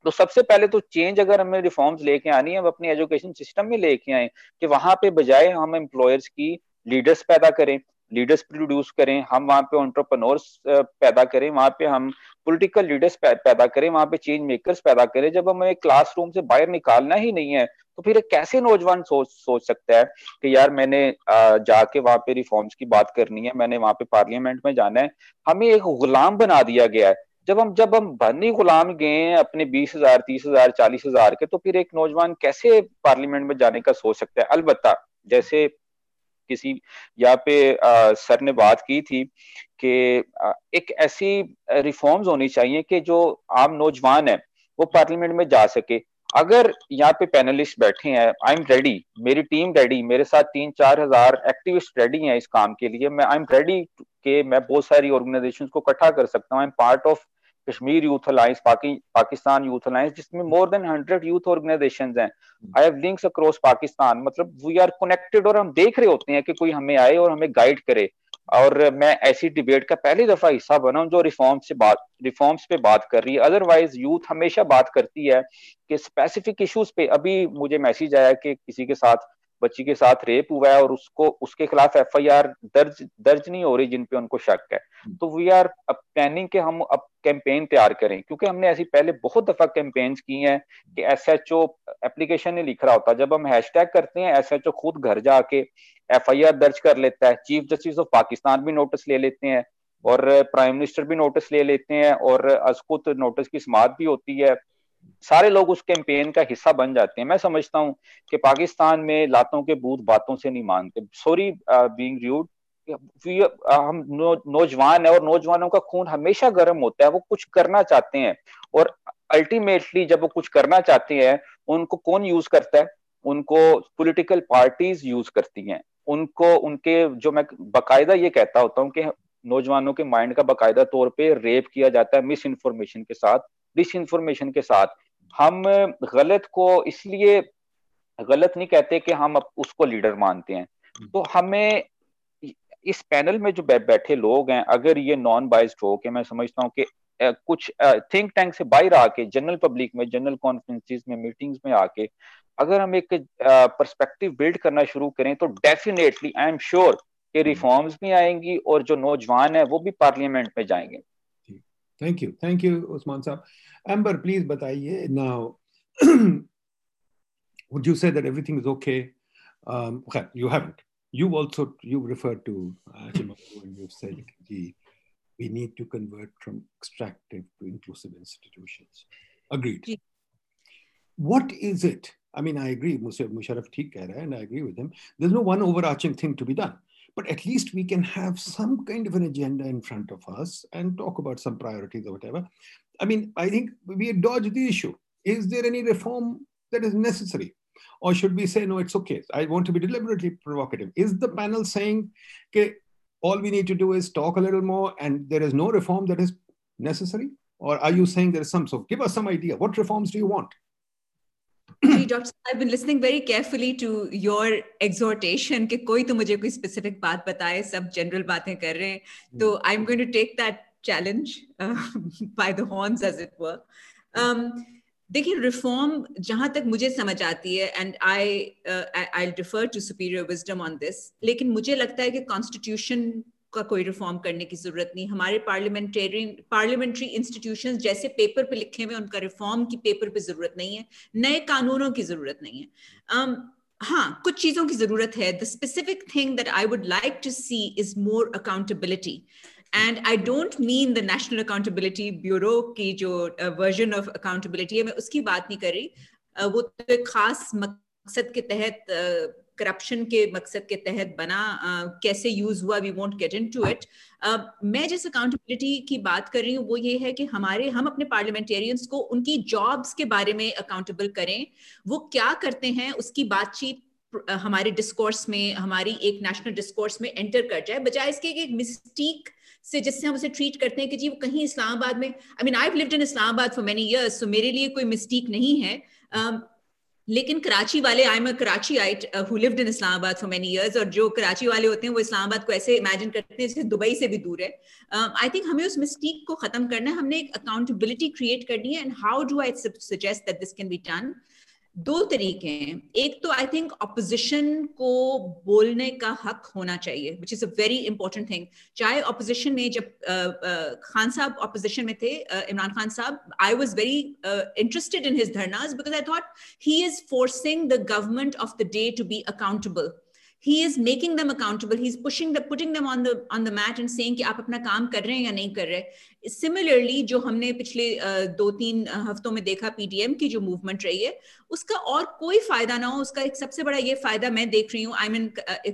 तो सबसे पहले तो चेंज अगर हमें रिफॉर्म्स लेके आनी है हम अपनी एजुकेशन सिस्टम में लेके आए कि वहाँ पे बजाय हम एम्प्लॉयर्स की लीडर्स पैदा करें। लीडर्स प्रोड्यूस करें, हम वहाँ पे ऑन्टरप्रनोर्स पैदा करें, वहाँ पे हम पॉलिटिकल लीडर्स पैदा करें, वहाँ पे चेंज मेकर्स पैदा करें। जब हमें क्लासरूम से बाहर निकालना ही नहीं है तो फिर कैसे नौजवान सोच सोच सकता है कि यार मैंने जाके वहाँ पे रिफॉर्म्स की बात करनी है, मैंने वहाँ पे पार्लियामेंट में जाना है। हमें एक गुलाम बना दिया गया है। जब हम जब हम बनी गुलाम गए अपने बीस हज़ार, तीस हज़ार, चालीस हज़ार के तो फिर एक नौजवान कैसे पार्लियामेंट में जाने का सोच सकता है? अलबत्ता, जैसे किसी यहाँ पे आ, सर ने बात की थी कि एक ऐसी रिफॉर्म्स होनी चाहिए कि जो आम नौजवान है वो पार्लियामेंट में जा सके। अगर यहाँ पे पैनलिस्ट बैठे हैं आई एम रेडी मेरी टीम रेडी मेरे साथ तीन चार हज़ार एक्टिविस्ट रेडी हैं इस काम के लिए मैं आई एम रेडी के मैं बहुत सारी ऑर्गेनाइजेशन को इकट्ठा कर सकता हूँ I am part of Kashmir youth alliance Pakistan youth alliance जिसमें more than hundred youth organization हैं। I have links across Pakistan मतलब वी आर कनेक्टेड और हम देख रहे होते हैं कि कोई हमें आए और हमें गाइड करे। और मैं ऐसी डिबेट का पहली दफ़ा हिस्सा बना जो रिफॉर्म्स से बात रिफॉर्म्स पे बात कर रही है। अदरवाइज़ यूथ हमेशा बात करती है कि स्पेसिफिक इश्यूज़ पे अभी मुझे मैसेज आया कि किसी के साथ बच्ची के साथ रेप हुआ है और उसको उसके खिलाफ एफ़ आई आर दर्ज दर्ज नहीं हो रही जिन पे उनको शक है। हम्म। तो वी आर प्लानिंग के हम अब कैंपेन तैयार करें क्योंकि हमने ऐसी पहले बहुत दफ़ा कैंपेन की हैं कि एस एच ओ एप्लीकेशन नहीं लिख रहा होता। जब हम हैश टैग करते हैं एस एच ओ खुद घर जाके एफ़ आई आर दर्ज कर लेता है चीफ जस्टिस ऑफ़ पाकिस्तान भी नोटिस ले लेते हैं और प्राइम मिनिस्टर भी नोटिस ले लेते हैं और अस्कुत नोटिस की समात भी होती है। सारे लोग उस कैंपेन का हिस्सा बन जाते हैं। मैं समझता हूँ कि पाकिस्तान में लातों के बूथ बातों से नहीं मानते। सॉरी बीइंग रूड हम नौजवान है और नौजवानों का खून हमेशा गर्म होता है। वो कुछ करना चाहते हैं और अल्टीमेटली जब वो कुछ करना चाहते हैं, उनको कौन यूज़ करता है? उनको पॉलिटिकल पार्टीज़ यूज़ करती हैं। उनको, उनके जो मैं बाकायदा ये कहता होता हूँ कि नौजवानों के माइंड का बाकायदा तौर पे रेप किया जाता है मिस इन्फॉर्मेशन के साथ। डिस इन्फॉर्मेशन के साथ हम गलत को इसलिए गलत नहीं कहते कि हम उसको लीडर मानते हैं। तो हमें इस पैनल में जो बैठे लोग हैं अगर ये नॉन बाइस्ड हो के मैं समझता हूँ कि कुछ थिंक टैंक से बाहर आके जनरल पब्लिक में जनरल कॉन्फ्रेंसिस में मीटिंग्स में आके अगर हम एक परस्पेक्टिव बिल्ड करना शुरू करें तो डेफिनेटली आई एम श्योर कि रिफॉर्म्स भी आएँगी और जो नौजवान है वो भी पार्लियामेंट में जाएँगे। Thank you. Thank you, Usman Saab. Amber, please, but I now, would you say that everything is okay? Um, okay, you haven't. You also, you referred to uh, and you've said, we need to convert from extractive to inclusive institutions. Agreed. What is it? I mean, I agree, Musharraf Theek, and I agree with him. There's no one overarching thing to be done but at least we can have some kind of an agenda in front of us and talk about some priorities or whatever. I mean, I think we dodge the issue. Is there any reform that is necessary? Or should we say, no, it's okay? I want to be deliberately provocative. Is the panel saying, okay, all we need to do is talk a little more and there is no reform that is necessary? Or are you saying there is some? So give us some idea. What reforms do you want? Ji doctor I been listening very carefully to your exhortation कि कोई तो मुझे कोई specific बात बताए सब general बातें कर रहे हैं। तो I am going to take that challenge by the horns as it were देखिए रिफॉर्म जहाँ तक मुझे समझ आती है and I I defer to superior wisdom on this लेकिन मुझे लगता है कि कॉन्स्टिट्यूशन का कोई रिफॉर्म करने की ज़रूरत नहीं। हमारे पार्लियामेंटेरियन पार्लियामेंट्री इंस्टीट्यूशन जैसे पेपर पे लिखे हुए उनका रिफॉर्म की पेपर पे ज़रूरत नहीं है। नए कानूनों की ज़रूरत नहीं है। Um, हाँ कुछ चीज़ों की ज़रूरत है। The specific thing that I would like to see is more accountability and I don't mean the national accountability bureau की जो वर्जन ऑफ़ अकाउंटेबिलिटी है मैं उसकी बात नहीं कर रही। Uh, वो तो एक खास मकसद के तहत uh, करप्शन के मकसद के तहत बना uh, कैसे यूज़ हुआ we won't get into it मैं जिस अकाउंटेबिलिटी की बात कर रही हूँ वो ये है कि हमारे हम अपने पार्लियामेंटेरियंस को उनकी जॉब्स के बारे में अकाउंटेबल करें। वो क्या करते हैं उसकी बातचीत हमारे डिस्कोर्स में हमारी एक नेशनल डिस्कोर्स में एंटर कर जाए बजाय इसके एक मिस्टीक से जिससे हम उसे ट्रीट करते हैं कि जी वो कहीं इस्लामाबाद में I mean I lived in Islamabad for many years so मेरे लिए कोई मिस्टीक नहीं है। लेकिन कराची वाले I am Karachiite who lived in Islamabad for many years और जो कराची वाले होते हैं वो इस्लामाबाद को ऐसे इमेजिन करते हैं जैसे दुबई से भी दूर है। आई uh, थिंक हमें उस मिस्टेक को खत्म करना है हमने एक अकाउंटेबिलिटी क्रिएट करनी है and how do I suggest that this can be done दो तरीके हैं। एक तो आई थिंक अपोजिशन को बोलने का हक होना चाहिए which is a very important thing चाहे ऑपोजिशन में जब खान साहब ऑपोजिशन में थे इमरान खान साहब I was very interested in his dharnas because I thought he is forcing the government of the day to be accountable he is making them accountable. He's pushing the, putting them on the on the mat and saying कि आप अपना काम कर रहे हैं या नहीं कर रहे सिमिलरली जो हमने पिछले दो तीन हफ्तों में देखा पीडीएम की जो मूवमेंट रही है, उसका और कोई फ़ायदा ना हो। उसका एक सबसे बड़ा ये फ़ायदा मैं देख रही हूँ। I mean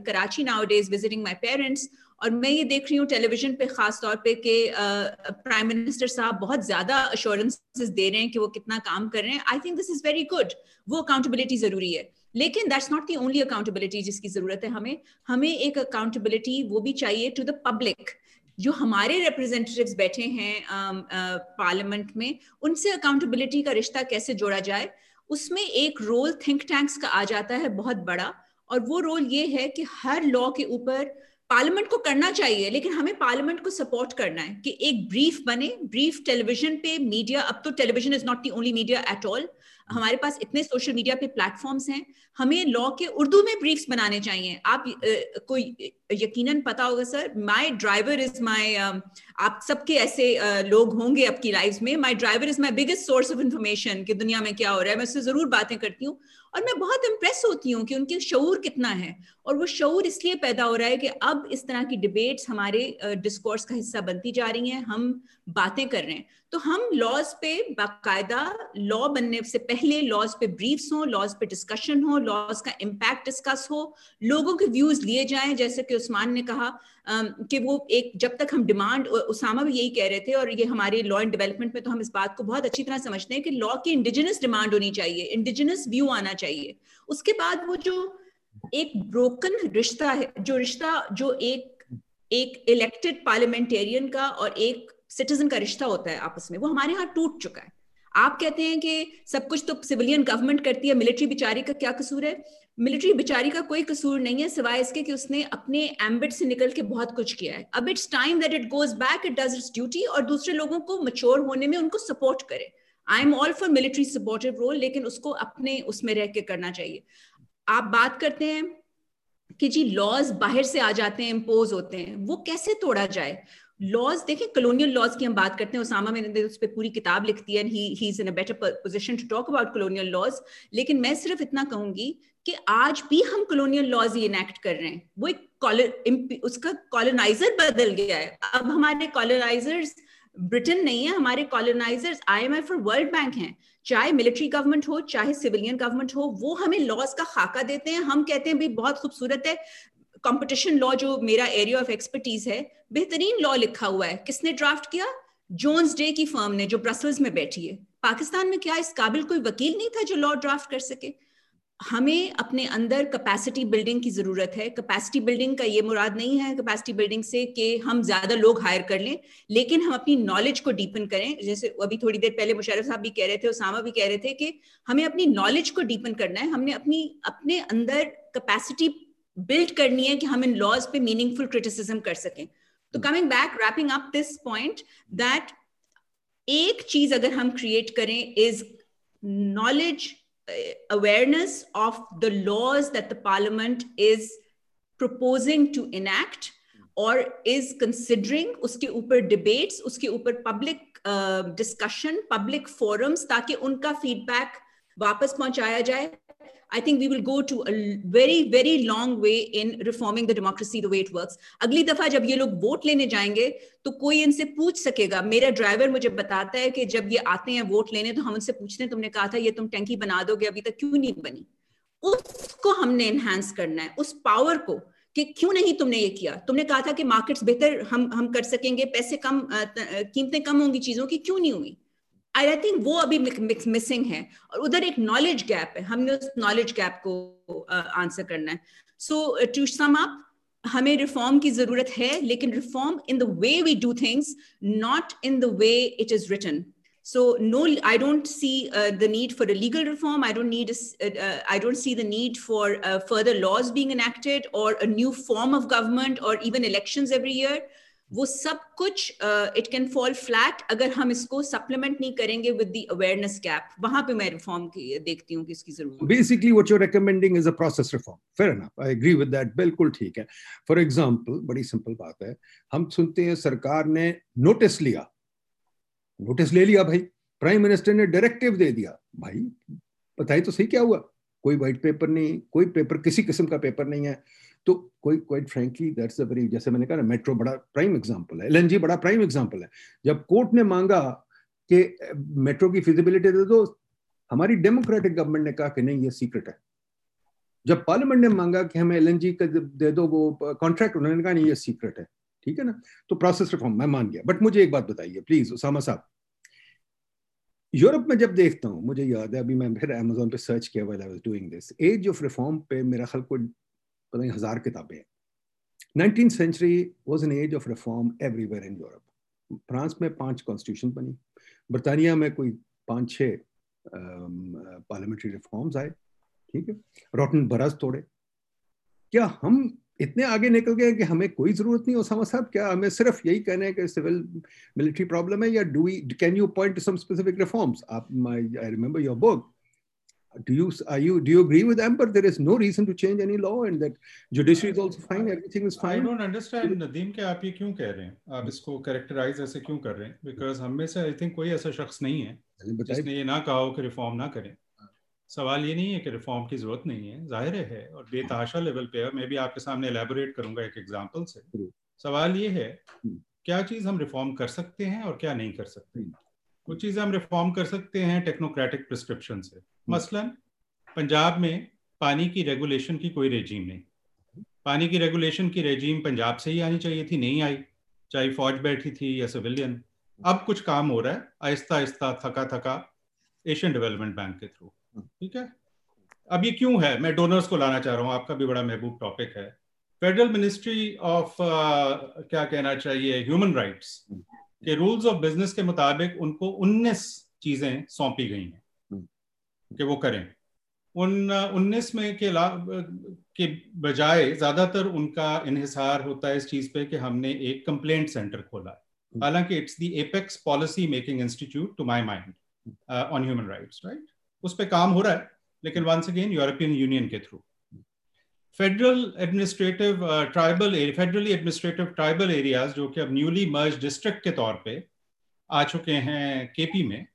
Karachi nowadays visiting my parents और मैं ये देख रही हूँ टेलीविज़न पे खास तौर पे कि प्राइम मिनिस्टर साहब बहुत ज़्यादा अश्योरेंसेस दे रहे हैं कि वो कितना काम कर रहे हैं। I think this is very good वो अकाउंटेबिलिटी ज़रूरी है। लेकिन that's not the only accountability जिसकी ज़रूरत है हमें। हमें एक अकाउंटेबिलिटी वो भी चाहिए टू द पब्लिक जो हमारे रिप्रेजेंटेटिव्स बैठे हैं पार्लियामेंट में, उनसे अकाउंटेबिलिटी का रिश्ता कैसे जोड़ा जाए? उसमें एक रोल थिंक टैंक्स का आ जाता है बहुत बड़ा, और वो रोल ये है कि हर लॉ के ऊपर पार्लियामेंट को करना चाहिए, लेकिन हमें पार्लियामेंट को सपोर्ट करना है कि एक ब्रीफ बने ब्रीफ टेलीविज़न पे मीडिया अब तो television is not the only media at all हमारे पास इतने सोशल मीडिया पे प्लेटफॉर्म्स हैं, हमें लॉ के उर्दू में ब्रीफ्स बनाने चाहिए। आप कोई यकीनन पता होगा sir my driver is my आप सबके ऐसे लोग होंगे आपकी लाइफ में my driver is my biggest source of information कि दुनिया में क्या हो रहा है। मैं उससे ज़रूर बातें करती हूँ। और मैं बहुत इम्प्रेस होती हूँ कि उनके शूर कितना है। और वो शूर इसलिए पैदा हो रहा है कि अब इस तरह की डिबेट्स हमारे डिस्कोर्स का हिस्सा बनती जा रही हैं, हम बातें कर रहे हैं। तो हम लॉज पे बाकायदा लॉ बनने से पहले लॉज पे ब्रीफ्स हो लॉज पे डिस्कशन हो लॉज का इम्पैक्ट डिस्कस हो, लोगों के व्यूज़ लिए जाएँ, जैसे कि उस्मान ने कहा कि वो एक, जब तक हम डिमांड उसामा भी यही कह रहे थे और ये हमारे लॉ एंड डेवलपमेंट में तो हम इस बात को बहुत अच्छी तरह समझते हैं कि लॉ की इंडिजिनस डिमांड होनी चाहिए इंडिजिनस व्यू आना चाहिए। उसके बाद वो जो एक ब्रोकन रिश्ता है, जो रिश्ता, जो एक एक इलेक्टेड पार्लियामेंटेरियन का और एक सिटीजन का रिश्ता होता है आपस में, वो हमारे यहाँ टूट चुका है। आप कहते हैं कि सब कुछ तो सिविलियन गवर्नमेंट करती है, मिलिट्री बिचारी का क्या कसूर है? मिलिट्री बिचारी का कोई कसूर नहीं है, सिवाय इसके कि उसने अपने एम्बिट से निकल के बहुत कुछ किया है। अब it's time that it goes back it does its duty और दूसरे लोगों को मच्योर होने में उनको सपोर्ट करे। I am all for military supportive role लेकिन उसको अपने उसमें रह के करना चाहिए। आप बात करते हैं कि जी लॉज बाहर से आ जाते हैं इम्पोज होते हैं, वो कैसे तोड़ा जाए? लॉज देखें कलोनियल लॉज की हम बात करते हैं उसामा मैंने उस पर पूरी किताब लिखती है he he is in a better position to talk about colonial laws लेकिन मैं सिर्फ़ इतना कहूँगी कि आज भी हम कलोनियल लॉज ही इनेक्ट कर रहे हैं। वो एक उसका कॉलोनाइजर बदल गया है। अब हमारे कॉलोनाइजर्स ब्रिटेन नहीं है, हमारे कॉलोनाइजर्स आईएमएफ और वर्ल्ड बैंक हैं। चाहे मिलिट्री गवर्नमेंट हो, चाहे सिविलियन गवर्नमेंट हो, वो हमें लॉज का खाका देते हैं। हम कहते हैं, भाई, बहुत खूबसूरत है। कंपटीशन लॉ जो मेरा एरिया ऑफ़ एक्सपर्टीज है, बेहतरीन लॉ लिखा हुआ है। किसने ड्राफ्ट किया? जोन्स डे की फर्म ने, जो ब्रसल्स में बैठी है। पाकिस्तान में क्या इस काबिल कोई वकील नहीं था जो लॉ ड्राफ्ट कर सके? हमें अपने अंदर कैपेसिटी बिल्डिंग की ज़रूरत है। कैपेसिटी बिल्डिंग का ये मुराद नहीं है कैपेसिटी बिल्डिंग से कि हम ज़्यादा लोग हायर कर लें। लेकिन हम अपनी नॉलेज को डीपन करें। जैसे अभी थोड़ी देर पहले मुशरफ साहब भी कह रहे थे, उसामा भी कह रहे थे कि हमें अपनी नॉलेज को डीपन करना है। हमने अपनी, अपने अंदर कैपेसिटी बिल्ड करनी है कि हम इन लॉज पे मीनिंगफुल क्रिटिसिज्म कर सकें। तो coming back wrapping up this point that एक चीज़ अगर हम क्रिएट करें is knowledge awareness of the laws that the parliament is proposing to enact और इज़ कंसिडरिंग उसके ऊपर डिबेट्स उसके ऊपर पब्लिक डिस्कशन पब्लिक फोरम्स ताकि उनका फीडबैक वापस पहुँचाया जाए। I think we will go to a very, very long way in reforming the democracy the way it works. अगली दफ़ा जब ये लोग वोट लेने जाएँगे तो कोई इनसे पूछ सकेगा। मेरा ड्राइवर मुझे बताता है कि जब ये आते हैं वोट लेने तो हम उनसे पूछते हैं तुमने कहा था ये तुम टैंकी बना दोगे अभी तक क्यों नहीं बनी? उसको हमने एनहांस करना है उस पावर को कि क्यों नहीं तुमने ये किया? तुमने कहा था कि मार्केट्स बेहतर हम हम कर सकेंगे पैसे कम कीमतें कम होंगी चीज़ों की क्यों नहीं हुई? आई थिंक वो अभी मिसिंग है और उधर एक नॉलेज गैप है हमने उस नॉलेज गैप को आंसर uh, करना है सो टू सम अप हमें रिफॉर्म की जरूरत है लेकिन reform in the way we do things not in the way it is written So no, I don't see uh, the need for a legal reform. I don't need, a, uh, I don't see the need for uh, further laws being enacted or a new form of government or even elections every year. वो सब कुछ it can fall flat अगर हम इसको supplement नहीं करेंगे with the awareness gap वहाँ पे मैं रिफॉर्म देखती हूँ कि इसकी ज़रूरत basically what you recommending is a process reform fair enough I agree with that बिल्कुल ठीक है। फॉर एग्जांपल बड़ी सिंपल बात है। हम सुनते हैं सरकार ने नोटिस लिया। नोटिस ले लिया भाई। प्राइम मिनिस्टर ने डायरेक्टिव दे दिया। भाई, बताइए तो सही क्या हुआ? कोई व्हाइट पेपर नहीं, कोई पेपर किसी किस्म का पेपर नहीं है। तो कोई quite frankly that's a very जैसे मैंने कहा ना मेट्रो बड़ा प्राइम एग्जांपल है एलएनजी बड़ा प्राइम एग्जांपल है। जब कोर्ट ने मांगा कि मेट्रो की फिजिबिलिटी दे दो, हमारी डेमोक्रेटिक गवर्नमेंट ने कहा कि नहीं, ये सीक्रेट है। जब पार्लियामेंट ने मांगा कि हमें एलएनजी का दे, दो वो कॉन्ट्रैक्ट उन्होंने कहा नहीं, ये सीक्रेट है। ठीक है ना? तो प्रोसेस रिफॉर्म मैं मान गया। बट मुझे एक बात बताइए प्लीज़ उसामा साहब। यूरोप में जब देखता हूँ, मुझे याद है, अभी मैं फिर अमेजोन पे सर्च किया was doing this age of reform पे मेरा ख्याल को पता नहीं, हज़ार किताबें हैं। Nineteen century was an age of reform everywhere in Europe France में पाँच कॉन्स्टिट्यूशन बनी। बरतानिया में कोई पाँच छः पार्लियामेंट्री रिफॉर्म्स आए, ठीक है? रोटन बरस तोड़े। क्या हम इतने आगे निकल गए कि हमें कोई ज़रूरत नहीं ओसामा साहब? क्या हमें सिर्फ़ यही कहना है कि सिविल मिलिट्री प्रॉब्लम है या do can you point some specific reforms आप I remember your book do you are you do you agree with Amber? There is no reason to change any law, and that judiciary is also fine. Everything is fine. I don't understand Nadeem के आप ये क्यों कह रहे हैं? आप इसको characterise ऐसे क्यों कर रहे हैं? बिकॉज़ हम में से आई थिंक कोई ऐसा शख्स नहीं है जिसने ये ना कहा हो कि रिफॉर्म ना करें। सवाल ये नहीं है कि रिफॉर्म की ज़रूरत नहीं है ज़ाहिर है और बेतहाशा लेवल पे मैं भी आपके सामने एलेबोरेट करूँगा एक एग्जांपल से। सवाल ये है क्या चीज़ हम रिफॉर्म कर सकते हैं और क्या नहीं कर सकते? कुछ चीज़ें हम रिफॉर्म कर सकते हैं टेक्नोक्रेटिक प्रिस्क्रिप्शन से। मसलन, पंजाब में पानी की रेगुलेशन की कोई रेजीम नहीं। पानी की रेगुलेशन की रेजीम पंजाब से ही आनी चाहिए थी, नहीं आई। चाहे फौज बैठी थी या सिविलियन अब कुछ काम हो रहा है, आहिस्ता आहिस्ता, थका थका एशियन डेवलपमेंट बैंक के थ्रू ठीक है? अब ये क्यों है? मैं डोनर्स को लाना चाह रहा हूँ, आपका भी बड़ा महबूब टॉपिक है। फेडरल मिनिस्ट्री ऑफ़ क्या कहना चाहिए? ह्यूमन राइट्स के रूल्स ऑफ़ बिज़नेस के मुताबिक उनको 19 चीज़ें सौंपी गई हैं। कि वो करें। उन 19 में के के बजाय ज़्यादातर उनका इहिसार होता है इस चीज़ पे कि हमने एक कंप्लेंट सेंटर खोला हालाँकि it's the apex policy making institute to my mind on human rights right उस पर काम हो रहा है लेकिन वंस अगेन यूरोपियन यूनियन के through federal administrative tribal federally administrative tribal areas जो कि अब न्यूली मर्ज डिस्ट्रिक्ट के तौर पे आ चुके हैं केपी में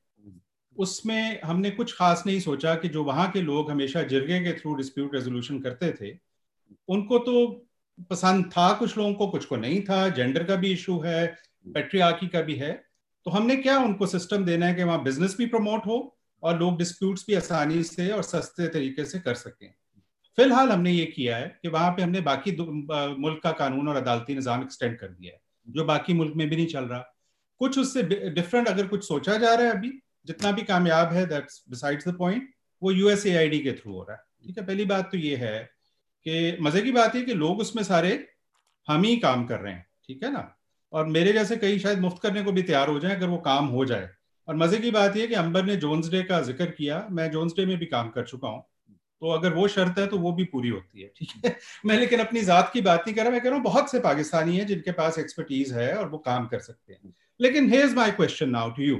उसमें हमने कुछ खास नहीं सोचा कि जो वहाँ के लोग हमेशा जिरगे के थ्रू डिस्प्यूट रेजोल्यूशन करते थे, उनको तो पसंद था कुछ लोगों को, कुछ को नहीं था। जेंडर का भी इशू है पेट्रियार्की का भी है। तो हमने क्या उनको सिस्टम देना है कि वहाँ बिज़नेस भी प्रमोट हो और लोग डिस्प्यूट्स भी आसानी से और सस्ते तरीके से कर सकें। फ़िलहाल हमने ये किया है कि वहाँ पे हमने बाकी मुल्क का कानून और अदालती निज़ाम एक्सटेंड कर दिया है, जो बाकी मुल्क में भी नहीं चल रहा। कुछ उससे डिफरेंट अगर कुछ सोचा जा रहा है अभी जितना भी कामयाब है दैट्स बिसाइड्स द पॉइंट वो यूएसएआईडी के थ्रू हो रहा है। ठीक है, पहली बात तो ये है कि मज़े की बात है कि लोग उसमें सारे हम ही काम कर रहे हैं, ठीक है ना? और मेरे जैसे कई शायद मुफ़्त करने को भी तैयार हो जाए अगर वो काम हो जाए। और मज़े की बात यह कि अंबर ने जोन्स डे का ज़िक्र किया, मैं जोन्स डे में भी काम कर चुका हूँ। तो अगर वो शर्त है तो वो भी पूरी होती है, ठीक है? मैं लेकिन अपनी जात की बात नहीं कर रहा, मैं कह रहा हूँ बहुत से पाकिस्तानी हैं जिनके पास एक्सपर्टीज है और वो काम कर सकते हैं। लेकिन here's my question now to you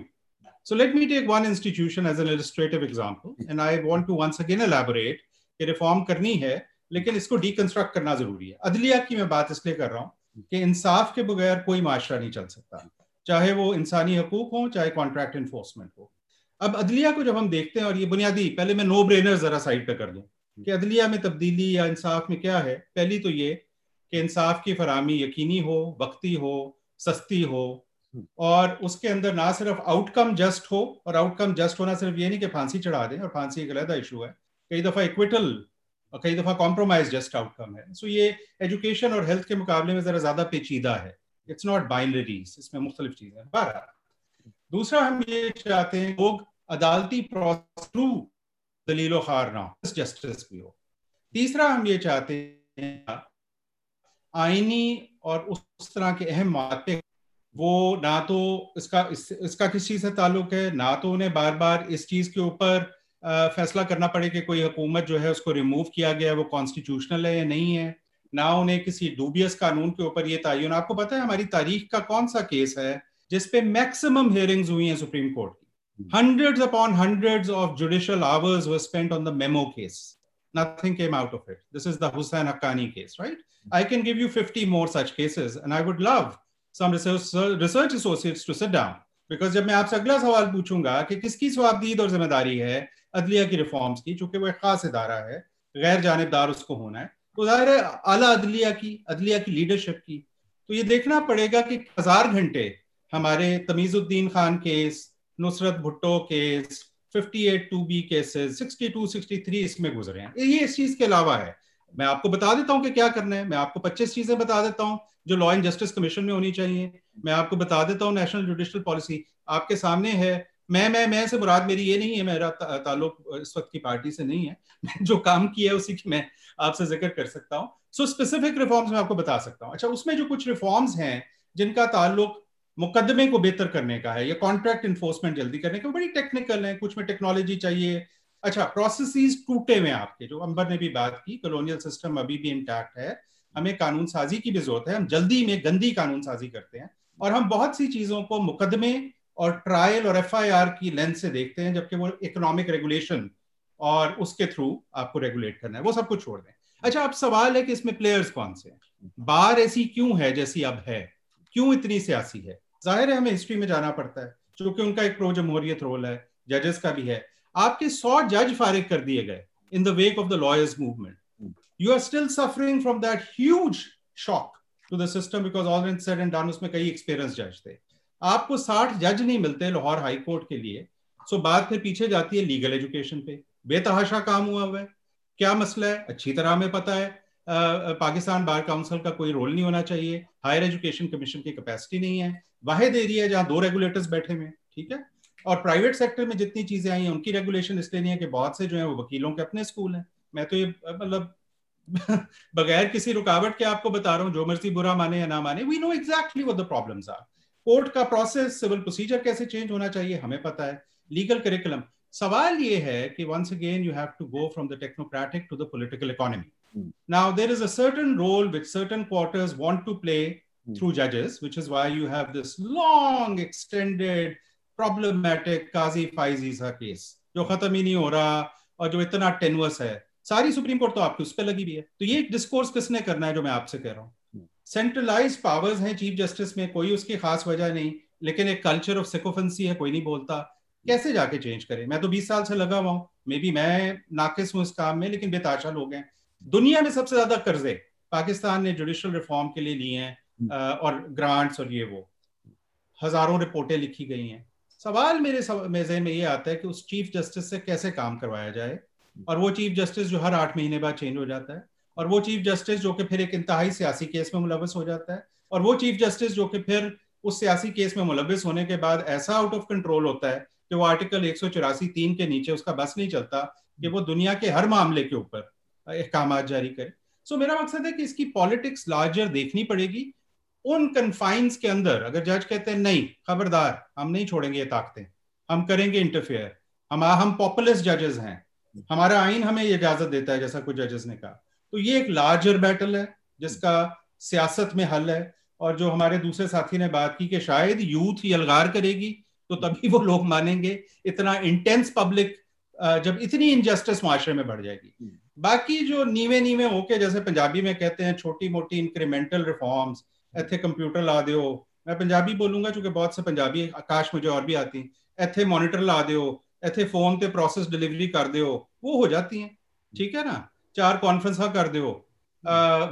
So let me take one institution as an illustrative example, and I want to once again elaborate कि रिफॉर्म करनी है लेकिन इसको डीकंस्ट्रक्ट करना ज़रूरी है। अदलिया की मैं बात इसलिए कर रहा हूँ कि इंसाफ के बगैर कोई माशरा नहीं चल सकता। चाहे वो इंसानी हकूक हो चाहे कॉन्ट्रैक्ट इन्फोर्समेंट हो। अब अदलिया को जब हम देखते हैं और ये बुनियादी पहले मैं नो ब्रेनर जरा साइड पे कर दूँ कि अदलिया में तब्दीली या इंसाफ में क्या है? पहली तो ये कि इंसाफ की फरामी यकीनी हो वक्ती हो सस्ती हो और उसके अंदर ना सिर्फ़ आउटकम जस्ट हो, और आउटकम जस्ट होना सिर्फ़ ये नहीं कि फांसी चढ़ा दें, और फांसी एक अलहदा इशू है। कई दफ़ा इक्विटल और कई दफ़ा कॉम्प्रोमाइज जस्ट आउटकम है। सो ये एजुकेशन और हेल्थ के मुकाबले में जरा ज़्यादा पेचीदा है। इट्स नॉट बाइनरीज इसमें मुख्तलिफ़ चीज़ें बारह दूसरा हम ये चाहते हैं, लोग अदालती थ्रू दलील खार ना हो जस्टिस भी हो। तीसरा हम ये चाहते हैं, आईनी और उस तरह के अहम माते वो ना तो इसका इस, इसका किस चीज़ से ताल्लुक है? ना तो उन्हें बार बार इस चीज़ के ऊपर फैसला करना पड़े कि कोई हुकूमत जो है उसको रिमूव किया गया है वो कॉन्स्टिट्यूशनल है या नहीं है? ना उन्हें किसी डूबियस कानून के ऊपर ये तयन आपको पता है हमारी तारीख का कौन सा केस है जिसपे मैक्सिमम हियरिंग्स हुई हैं सुप्रीम कोर्ट की। Hundreds upon hundreds of judicial hours were spent on the memo case nothing came out of it. This is the hussain haqqani case right? i can give you 50 more such cases and i would love some research, associates to sit down. Because जब मैं आपसे अगला सवाल पूछूँगा कि किसकी स्वाबदीद और ज़िम्मेदारी है अदलिया की रिफॉर्म्स की चूँकि वो एक खास इदारा है गैर जानबदार उसको होना है तो ज़ाहिर है आला अदलिया की अदलिया की लीडरशिप की तो ये देखना पड़ेगा कि हज़ार घंटे हमारे Tamizuddin Khan case Nusrat Bhutto case 58 two B cases 62 63 इसमें गुजरे हैं। ये इस चीज़ के अलावा है मैं आपको बता देता हूँ कि क्या करना है। मैं आपको 25 चीज़ें बता देता हूँ जो लॉ एंड जस्टिस कमीशन में होनी चाहिए। मैं आपको बता देता हूँ नेशनल जुडिशल पॉलिसी आपके सामने है। मैं मैं मैं से मुराद मेरी ये नहीं है, मेरा ताल्लुक इस वक्त की पार्टी से नहीं है। जो काम किया है उसी की मैं आपसे ज़िक्र कर सकता हूँ। सो स्पेसिफिक रिफॉर्म्स मैं आपको बता सकता हूँ। अच्छा उसमें जो कुछ रिफॉर्म्स हैं, जिनका ताल्लुक मुकदमे को बेहतर करने का है या कॉन्ट्रैक्ट इन्फोर्समेंट जल्दी करने का बड़ी टेक्निकल है। कुछ में टेक्नोलॉजी चाहिए अच्छा प्रोसेस टूटे हुए आपके, जो अंबर ने भी बात की कॉलोनियल सिस्टम अभी भी इंटैक्ट है, हमें कानून साजी की भी ज़रूरत है, हम जल्दी में गंदी कानून साजी करते हैं, और हम बहुत सी चीज़ों को मुकदमे और ट्रायल और एफआईआर की लेंस से देखते हैं, जबकि वो इकोनॉमिक रेगुलेशन और उसके थ्रू आपको रेगुलेट करना है, वो सब कुछ छोड़ दें। अच्छा अब सवाल है कि इसमें प्लेयर्स कौन से हैं? बार ऐसी क्यों है जैसी अब है? क्यों इतनी सियासी है? ज़ाहिर है हमें हिस्ट्री में जाना पड़ता है, क्योंकि उनका एक प्रो जमहूरियत रोल है जजेस का भी है। आपके सौ जज फारिग कर दिए गए in the wake of the lawyers movement you are still suffering from that huge shock to the system because all said and done उसमें कई एक्सपीरियंस जज थे। आपको साठ जज नहीं मिलते लाहौर हाई कोर्ट के लिए। सो बात फिर पीछे जाती है लीगल एजुकेशन पे। बेतहाशा काम हुआ हुआ है। क्या मसला है? अच्छी तरह हमें पता है। पाकिस्तान बार काउंसिल का कोई रोल नहीं होना चाहिए। हायर एजुकेशन कमीशन की कैपेसिटी नहीं है। वाहिद एरिया है जहाँ दो रेगुलेटर्स बैठे हुए ठीक है? और प्राइवेट सेक्टर में जितनी चीज़ें आई हैं उनकी रेगुलेशन इसलिए नहीं है कि बहुत से जो है वो वकीलों के अपने स्कूल हैं। मैं तो ये मतलब बगैर किसी रुकावट के आपको बता रहा हूँ जो मर्ज़ी बुरा माने या ना माने वी नो एग्जैक्टली वो द प्रॉब्लम्स आर कोर्ट का प्रोसेस सिविल प्रोसीजर कैसे चेंज होना चाहिए हमें पता है। लीगल करिकुलम सवाल ये है कि once again you have to go from the technocratic to the political economy now there is a certain role which certain quarters want to play through जजेस which is why you have this long extended problematic Qazi Faez Isa case जो खत्म ही नहीं हो रहा और जो इतना टेनवस है। सारी सुप्रीम कोर्ट तो आपकी उस पर लगी भी है। तो ये डिस्कोर्स किसने करना है जो मैं आपसे कह रहा हूँ? सेंट्रलाइज पावर्स हैं चीफ जस्टिस में कोई उसकी खास वजह नहीं लेकिन एक कल्चर ऑफ़ सिकोफेंसी है कोई नहीं बोलता। कैसे जाके चेंज करें? मैं तो 20 साल से लगा हुआ हूँ। मे बी मैं नाकिस हूँ इस काम में लेकिन बेताशा लोग हैं। दुनिया में सबसे ज़्यादा कर्जे पाकिस्तान ने जुडिशल रिफॉर्म के लिए लिए हैं हम्म। और ग्रांट्स और ये वो। हज़ारों रिपोर्टें लिखी गई हैं। सवाल मेरे मेजे में ये आता है कि उस चीफ जस्टिस से कैसे काम करवाया जाए? और वो चीफ जस्टिस जो हर आठ महीने बाद चेंज हो जाता है। और वो चीफ जस्टिस जो कि फिर एक इंतहाई सियासी केस में मुलवस हो जाता है। और वो चीफ जस्टिस जो कि फिर उस सियासी केस में मुलविस होने के बाद ऐसा आउट ऑफ़ कंट्रोल होता है कि वो आर्टिकल एक तीन के नीचे उसका बस नहीं चलता कि वो दुनिया के हर मामले के ऊपर अहकाम जारी करे। सो मेरा मकसद है कि इसकी पॉलिटिक्स लार्जर देखनी पड़ेगी उन कन्फाइंस के अंदर अगर जज कहते हैं नहीं खबरदार हम नहीं छोड़ेंगे ये ताकतें हम करेंगे इंटरफेयर हम हम पॉपुलर जजेस हैं हमारा आइन हमें ये इजाज़त देता है जैसा कुछ जजेस ने कहा तो ये एक लार्जर बैटल है जिसका सियासत में हल है और जो हमारे दूसरे साथी ने बात की कि शायद यूथ यलगार करेगी तो तभी वो लोग मानेंगे इतना इंटेंस पब्लिक जब इतनी इनजस्टिस माशरे में बढ़ जाएगी हम्म। बाकी जो नीवे नीवे होके जैसे पंजाबी में कहते हैं छोटी मोटी इंक्रीमेंटल रिफॉर्म्स इतने कंप्यूटर ला दो मैं पंजाबी बोलूँगा क्योंकि बहुत से पंजाबी, आकाश मुझे और भी आती इतने मॉनिटर ला दो इतने फ़ोन पे प्रोसेस डिलीवरी कर दो वो हो जाती हैं। ठीक है ना? चार कॉन्फ्रेंस कर दो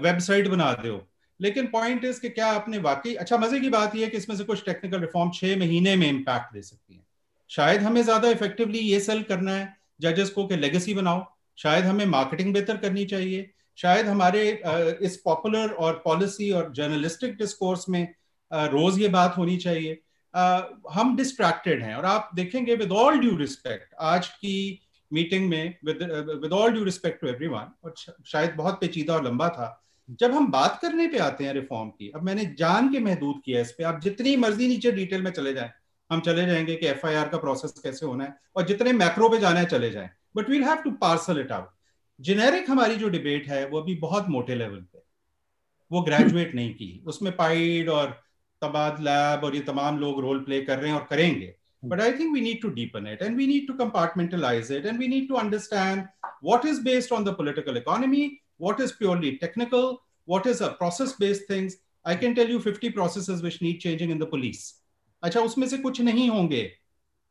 वेबसाइट बना दो लेकिन पॉइंट इज़ कि क्या आपने वाकई अच्छा मज़े की बात यह है कि इसमें से कुछ टेक्निकल रिफॉर्म छह महीने में इम्पैक्ट दे सकती है। शायद हमें ज़्यादा इफेक्टिवली ये सेल करना है जजेस को कि लेगेसी बनाओ। शायद हमें मार्केटिंग बेहतर करनी चाहिए। शायद हमारे इस पॉपुलर और पॉलिसी और जर्नलिस्टिक डिस्कोर्स में रोज ये बात होनी चाहिए। हम डिस्ट्रैक्टेड हैं और आप देखेंगे विद ऑल ड्यू रिस्पेक्ट आज की मीटिंग में with all due respect to everyone और शायद बहुत पेचीदा और लंबा था, जब हम बात करने पे आते हैं रिफॉर्म की, अब मैंने जान के महदूद किया इस पे, आप जितनी मर्ज़ी नीचे डिटेल में चले जाएँ, हम चले जाएँगे कि एफआईआर का प्रोसेस कैसे होना है, और जितने मैक्रो पे जाना है चले जाएँ but we'll have to parcel it out generic हमारी जो डिबेट है वो अभी बहुत मोटे लेवल पे। वो ग्रेजुएट नहीं की। उसमें पाइड और तबाद लैब और ये तमाम लोग रोल प्ले कर रहे हैं और करेंगे। But I think we need to deepen it and we need to compartmentalise it and we need to understand what is based on the political economy what is purely technical what is a process based things I can tell you fifty process which need changing in the police अच्छा उसमें से कुछ नहीं होंगे।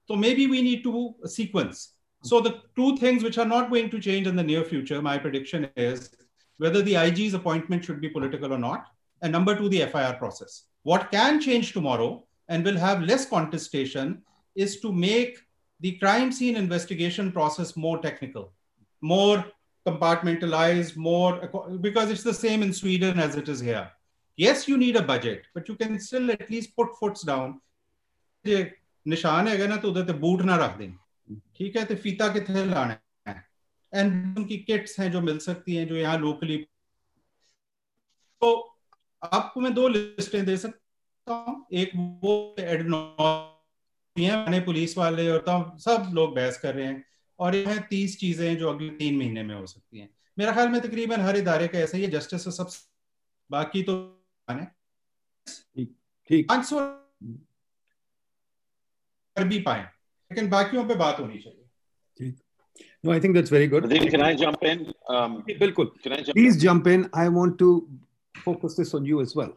तो maybe we need to sequence So the two things which are not going to change in the near future, my prediction is whether the IG's appointment should be political or not, and number two, the FIR process. What can change tomorrow and will have less contestation is to make the crime scene investigation process more technical, more compartmentalized, more because it's the same in Sweden as it is here. Yes, you need a budget, but you can still at least put foots down. निशान है ना तो उधर boot ना रख दें ठीक है तो फीता कितने लाना है? एंड उनकी किट्स हैं जो मिल सकती हैं जो यहाँ लोकली तो आपको मैं दो लिस्टें दे सकता हूँ। एक वो एडनो हैं पुलिस वाले और तब सब लोग बहस कर रहे हैं। और यह हैं तीस चीज़ें जो अगले तीन महीने में हो सकती हैं। मेरा ख्याल में तकरीबन हर इदारे का ऐसा ही है जस्टिस सब बाकी तो ठीक पाँच सौ कर भी पाए। लेकिन बाकियों पे बात होनी चाहिए No, I think that's very good. Can I jump in? Um, बिल्कुल. Can I jump Please in? jump in. I want to focus this on you as well.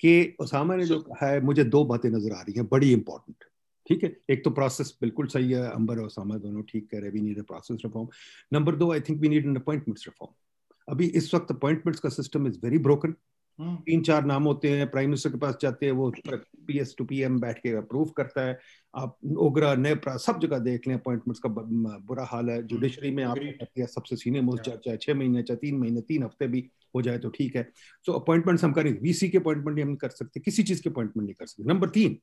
कि उसामा ने जो है मुझे दो बातें नज़र आ रही हैं बड़ी इंपॉर्टेंट ठीक है एक तो प्रोसेस बिल्कुल सही है अंबर और सामा दोनों ठीक कह रहे we need a process reform number दो I think we need an appointments reform अभी इस वक्त अपॉइंटमेंट्स का सिस्टम इज़ वेरी ब्रोकन तीन चार नाम होते हैं प्राइम मिनिस्टर के पास जाते हैं वो P S to P M बैठ के अप्रूव करता है। आप ओगरा नेपरा सब जगह देख लें अपॉइंटमेंट्स का बुरा हाल है। जुडिशरी में आप सबसे सीनियर मोस्ट जज चाहे छह महीने चाहे तीन महीने तीन हफ़्ते भी हो जाए तो ठीक है। सो so, अपॉइंटमेंट्स हम करेंगे वीसी के अपॉइंटमेंट हम कर सकते किसी चीज़ के अपॉइंटमेंट नहीं कर सकते। नंबर तीन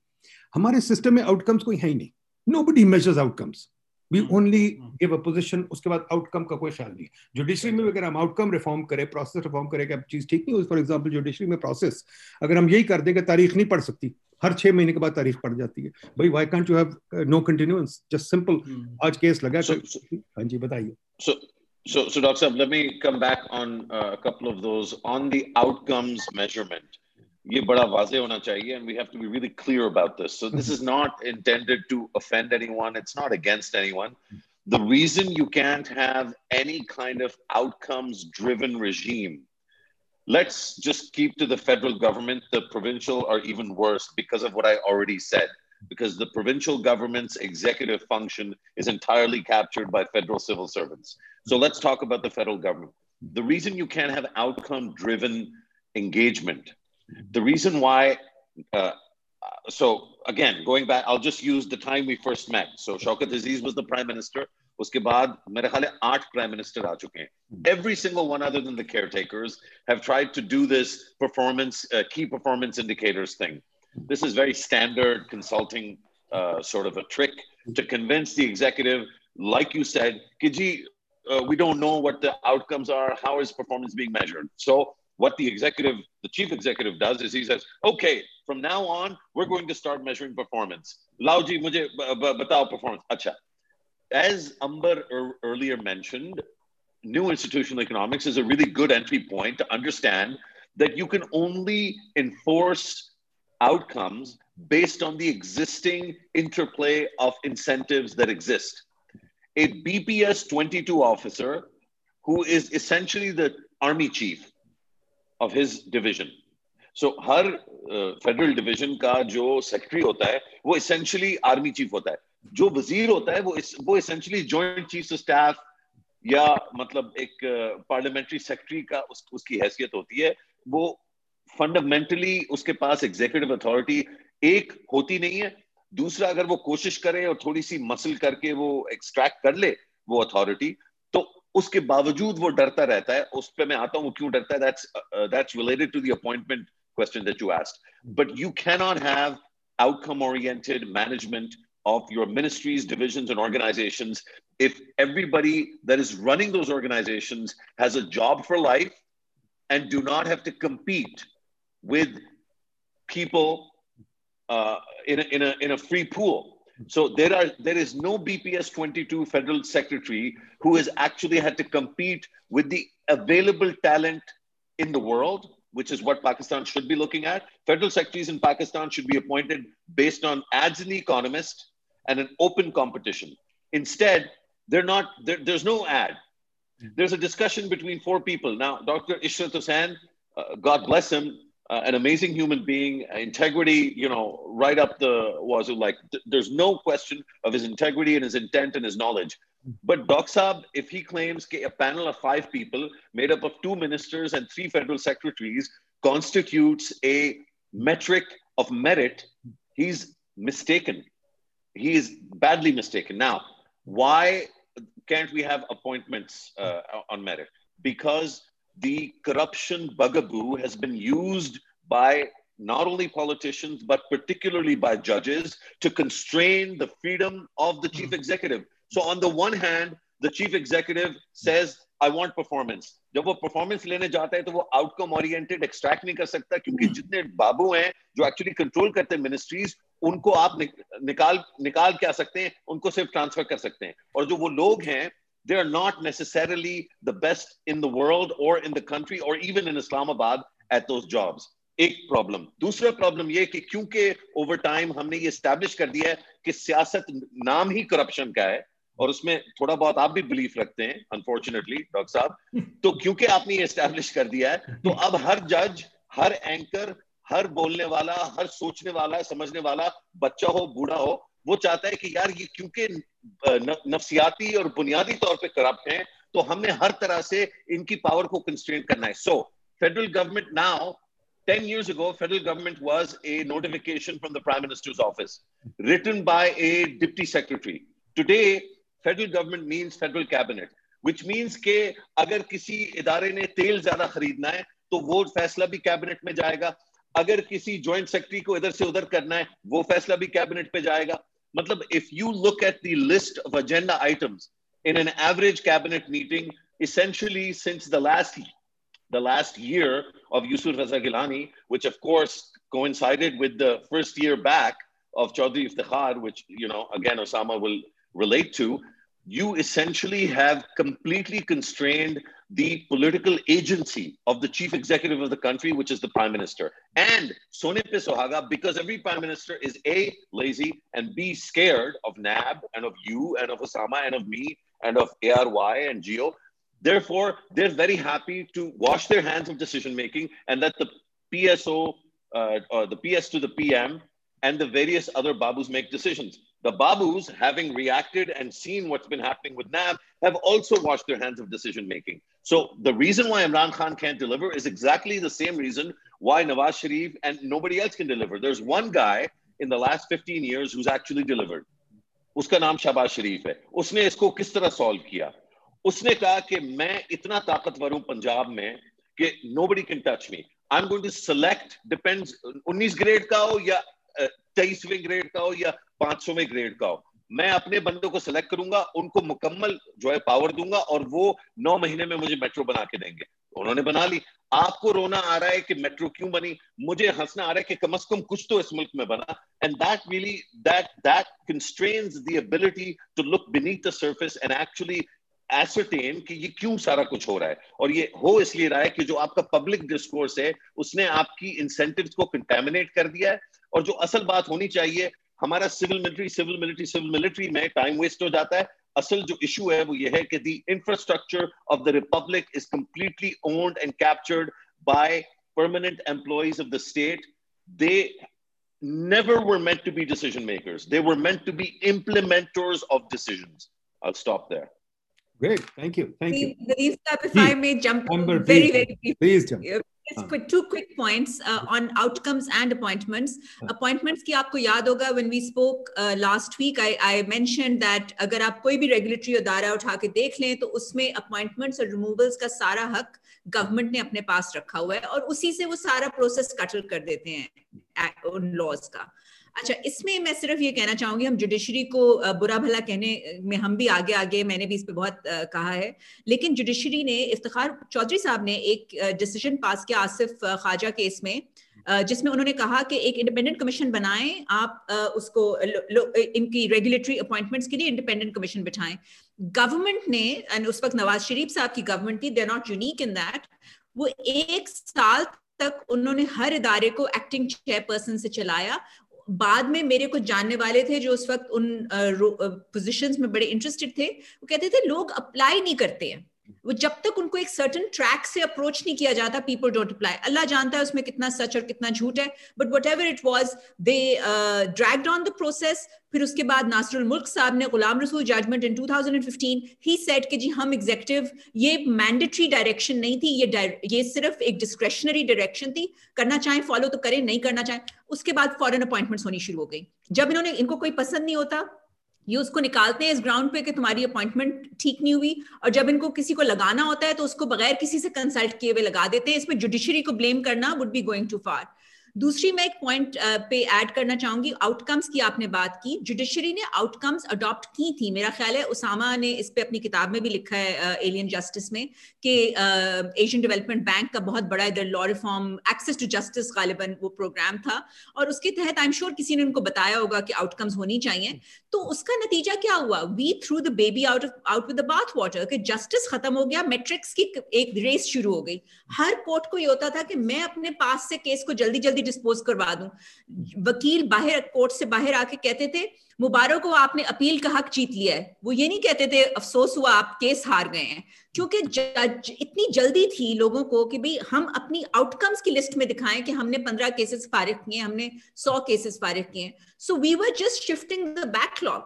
हमारे सिस्टम में आउटकम्स कोई है ही नहीं। Nobody measures outcomes we only give a position उसके बाद आउटकम का कोई ख्याल नहीं। जुडिशरी में अगर हम आउटकम रिफॉर्म करें प्रोसेस रिफॉर्म करें कि अब चीज़ ठीक नहीं हो फॉर एग्ज़ाम्पल जुडिशरी में प्रोसेस अगर हम यही कर देंगे तारीख नहीं पढ़ सकती हर छह महीने के बाद तारीख पड़ जाती है। भाई why can't you have no continuance just simple आज केस लगा so, हाँ जी बताइए। So, so Dr. Sab, let me come back on uh, a couple of those. On the outcomes measurement. ये बड़ा वाजे होना चाहिए and we have to be really clear about this. So this is not intended to offend anyone. It's not against anyone. The reason you can't have any kind of outcomes driven regime, let's just keep to the federal government, the provincial are even worse because of what I already said. Because the provincial government's executive function is entirely captured by federal civil servants. So let's talk about the federal government. The reason you can't have outcome driven engagement the reason why, uh, so again, going back, I'll just use the time we first met. So Shaukat Aziz was the prime minister. उसके बाद मेरे ख्याल है आठ prime minister आ चुके हैं every single one other than the caretakers have tried to do this performance uh, key performance indicators thing this is very standard consulting uh, sort of a trick to convince the executive like you said Kiji, uh, we don't know what the outcomes are how is performance being measured so what the executive, the chief executive does is he says, okay, from now on, we're going to start measuring performance. Lauji, mujhe batao performance. Acha. As Amber earlier mentioned, new institutional economics is a really good entry point to understand that you can only enforce outcomes based on the existing interplay of incentives that exist. A BPS 22 officer who is essentially the army chief of his division. So हर federal division का जो secretary होता है वो essentially army chief होता है। जो वज़ीर होता है वो इस, वो इसेंशियली जॉइंट चीफ स्टाफ या मतलब एक पार्लियामेंट्री uh, सेक्रेटरी का उस, उसकी हैसियत होती है। वो फंडामेंटली उसके पास एग्जीक्यूटिव अथॉरिटी एक होती नहीं है। दूसरा अगर वो कोशिश करे और थोड़ी सी मसल करके वो एक्सट्रैक्ट कर ले वो अथॉरिटी उसके बावजूद वो डरता रहता है उस पर मैं आता हूँ वो क्यों डरता है that's that's related to the appointment question that you asked. But you cannot have outcome oriented management of your ministries, divisions, and organizations if everybody that is running those organizations has a job for life and do not have to compete with people uh, in, a, in, a, in a free pool. So there are there is no BPS 22 federal secretary who has actually had to compete with the available talent in the world, which is what Pakistan should be looking at. Federal secretaries in Pakistan should be appointed based on ads in the Economist and an open competition. Instead, they're not. there's no ad. There's a discussion between four people. Now, Dr. Ishrat Hussain, uh, God bless him, uh, an amazing human being, integrity, you know, right up the wazoo. Like, th- there's no question of his integrity and his intent and his knowledge. But Doc Saab, if he claims a panel of five people made up of two ministers and three federal secretaries constitutes a metric of merit, he's mistaken. He is badly mistaken. Now, why can't we have appointments uh, on merit? Because the corruption bugaboo has been used by not only politicians, but particularly by judges to constrain the freedom of the chief hmm. executive. So, on the one hand, the chief executive says, I want performance. जब वो performance लेने जाता है तो वो outcome oriented extract नहीं कर सकता क्योंकि hmm. जितने बाबू हैं जो एक्चुअली कंट्रोल करते हैं मिनिस्ट्रीज उनको आप निकाल निकाल क्या सकते हैं उनको सिर्फ ट्रांसफर कर सकते हैं और जो वो लोग हैं they are not necessarily the best in the world or in the country or even in Islamabad at those jobs. एक प्रॉब्लम दूसरा प्रॉब्लम ये कि क्योंकि ओवर टाइम हमने ये स्टैब्लिश कर दिया है कि सियासत नाम ही करप्शन का है और उसमें थोड़ा बहुत आप भी बिलीफ रखते हैं अनफॉर्चुनेटली डॉक्टर साहब तो क्योंकि आपने ये स्टैब्लिश कर दिया है तो अब हर जज हर एंकर हर बोलने वाला, हर सोचने वाला, समझने वाला बच्चा हो, बूढ़ा हो वो चाहता है कि यार ये क्योंकि नफसियाती और बुनियादी तौर पे करप्ट हैं तो हमने हर तरह से इनकी पावर को कंस्ट्रेन करना है so federal government now 10 years ago federal government was a notification from the prime minister's office written by a deputy secretary today federal government means federal cabinet which means के अगर किसी इदारे ने तेल ज़्यादा खरीदना है तो वो फैसला भी कैबिनेट में जाएगा अगर किसी ज्वाइंट सेक्रेटरी को इधर से उधर करना है वो फैसला भी कैबिनेट पे जाएगा Matlab, if you look at the list of agenda items in an average cabinet meeting, essentially since the last the last year of Yusuf Raza Gilani, which of course coincided with the first year back of Chaudhry Iftikhar, which you know again Osama will relate to, you essentially have completely constrained the political agency of the chief executive of the country, which is the prime minister. And Sone Sohaga, because every prime minister is A, lazy, and B, scared of NAB and of you and of Osama and of me and of ARY and Geo. Therefore, they're very happy to wash their hands of decision making and let the PSO, uh, or the PS to the PM, and the various other Babus make decisions. The Babus, having reacted and seen what's been happening with NAB, have also washed their hands of decision making. So the reason why Imran Khan can't deliver is exactly the same reason why Nawaz Sharif and nobody else can deliver. There's one guy in the last 15 years who's actually delivered. उसका नाम शहबाज शरीफ है उसने इसको किस तरह solve किया उसने कहा कि मैं इतना ताकतवर हूं पंजाब में कि nobody can touch me. I'm going to select depends 19 grade का हो या तेईसवें ग्रेड का हो या पांच सौवें ग्रेड का हो मैं अपने बंदों को सिलेक्ट करूँगा, उनको मुकम्मल जो है पावर दूँगा और वो नौ महीने में मुझे मेट्रो बना के देंगे। उन्होंने बना ली। आपको रोना आ रहा है कि मेट्रो क्यों बनी? मुझे हंसना आ रहा है कि कम अज कम कुछ तो इस मुल्क में बना। And that really that that constrains the ability to look beneath the surface and actually ascertain कि ये क्यों सारा कुछ हो रहा है। और ये हो इसलिए रहा है कि जो आपका पब्लिक डिस्कोर्स है, उसने आपकी इंसेंटिव को कंटेमिनेट कर दिया है। और जो असल बात होनी चाहिए हमारा civil military civil military civil military में टाइम वेस्ट हो जाता है असल जो इशू है वो ये है कि the infrastructure of the republic is completely owned and captured by permanent employees of the state they never were meant to be decision makers they were meant to be implementers of decisions i'll stop there great thank you thank you Nadeem, if i may jump Amber, very please, very briefly please jump Just quick, two quick points uh, on outcomes and appointments. Appointments की आपको याद होगा when we spoke uh, last week, I, I mentioned that अगर आप कोई भी regulatory अदारा उठा के देख लें तो उसमें appointments और removals का सारा हक गवर्नमेंट ने अपने पास रखा हुआ है और उसी से वो सारा प्रोसेस कटल कर देते हैं उन लॉज का अच्छा इसमें मैं सिर्फ़ ये कहना चाहूँगी, हम जुडिशरी को बुरा भला कहने में हम भी आगे आगे, मैंने भी इस पर बहुत कहा है। लेकिन जुडिशरी ने इफ्तार चौधरी साहब ने एक डिसीज़न पास किया आसिफ ख्वाजा केस में जिसमें उन्होंने कहा कि एक इंडिपेंडेंट कमीशन बनाएँ, आप उसको इनकी रेगुलेटरी अपॉइंटमेंट्स के लिए इंडिपेंडेंट कमीशन बिठाएँ। गवर्नमेंट ने उस वक्त नवाज़ शरीफ साहब की गवर्नमेंट थी they not unique in that वो एक साल तक उन्होंने हर इदारे को एक्टिंग चेयरपर्सन से चलाया बाद में मेरे कुछ जानने वाले थे जो उस वक्त उन पोजीशंस में बड़े इंटरेस्टेड थे, वो कहते थे, लोग अप्लाई नहीं करते हैं। वो जब तक उनको एक सर्टन ट्रैक से अप्रोच नहीं किया जाता पीपल डोंट अप्लाई अल्लाह जानता है उसमें कितना सच और कितना झूठ है but whatever it was they dragged on the process फिर उसके बाद नासरुल मुल्क साहब ने गुलाम रसूल जजमेंट इन 2015 ही सेट कि जी हम एग्जीक्यूटिव ये मैंडेटरी डायरेक्शन नहीं थी, ये ये सिर्फ़ एक डिस्क्रेशनरी डायरेक्शन थी, करना चाहें फॉलो तो करें, नहीं करना चाहें। उसके बाद फॉरन अपॉइंटमेंट्स होनी शुरू हो गई। जब इन्होंने, इनको कोई पसंद नहीं होता ये उसको निकालते हैं इस ग्राउंड पे कि तुम्हारी अपॉइंटमेंट ठीक नहीं हुई और जब इनको किसी को लगाना होता है तो उसको बगैर किसी से कंसल्ट किए हुए लगा देते हैं। इसमें जुडिशरी को ब्लेम करना would be going too far दूसरी मैं एक पॉइंट पे ऐड करना चाहूँगी आउटकम्स की आपने बात की। जुडिशरी ने आउटकम्स अडॉप्ट की थी। मेरा ख्याल है उसामा ने इस पे अपनी किताब में भी लिखा है एलियन जस्टिस में, कि एशियन डेवलपमेंट बैंक का बहुत बड़ा इधर law reform access to justice गालिबन वो प्रोग्राम था। और उसके तहत आई एम श्योर किसी ने उनको बताया होगा कि आउटकम्स होनी चाहिए। तो उसका नतीजा क्या हुआ? We threw the baby out out with the bath water कि जस्टिस खत्म हो गया मेट्रिक्स की एक रेस शुरू हो गई। हर कोर्ट को ये होता था कि मैं अपने पास से केस को जल्दी जल्दी डिस्पोज करवा दूँ। वकील बाहर कोर्ट से बाहर आके कहते थे, मुबारक को आपने अपील का हक जीत लिया है। वो ये नहीं कहते थे, अफसोस हुआ, आप केस हार गए हैं। क्योंकि जज इतनी जल्दी थी लोगों को कि भाई, हम अपनी आउटकम्स की लिस्ट में दिखाएँ कि हमने पंद्रह केसेस फारिग किए हमने सौ केसेस फारिग किए so we were just shifting the backlog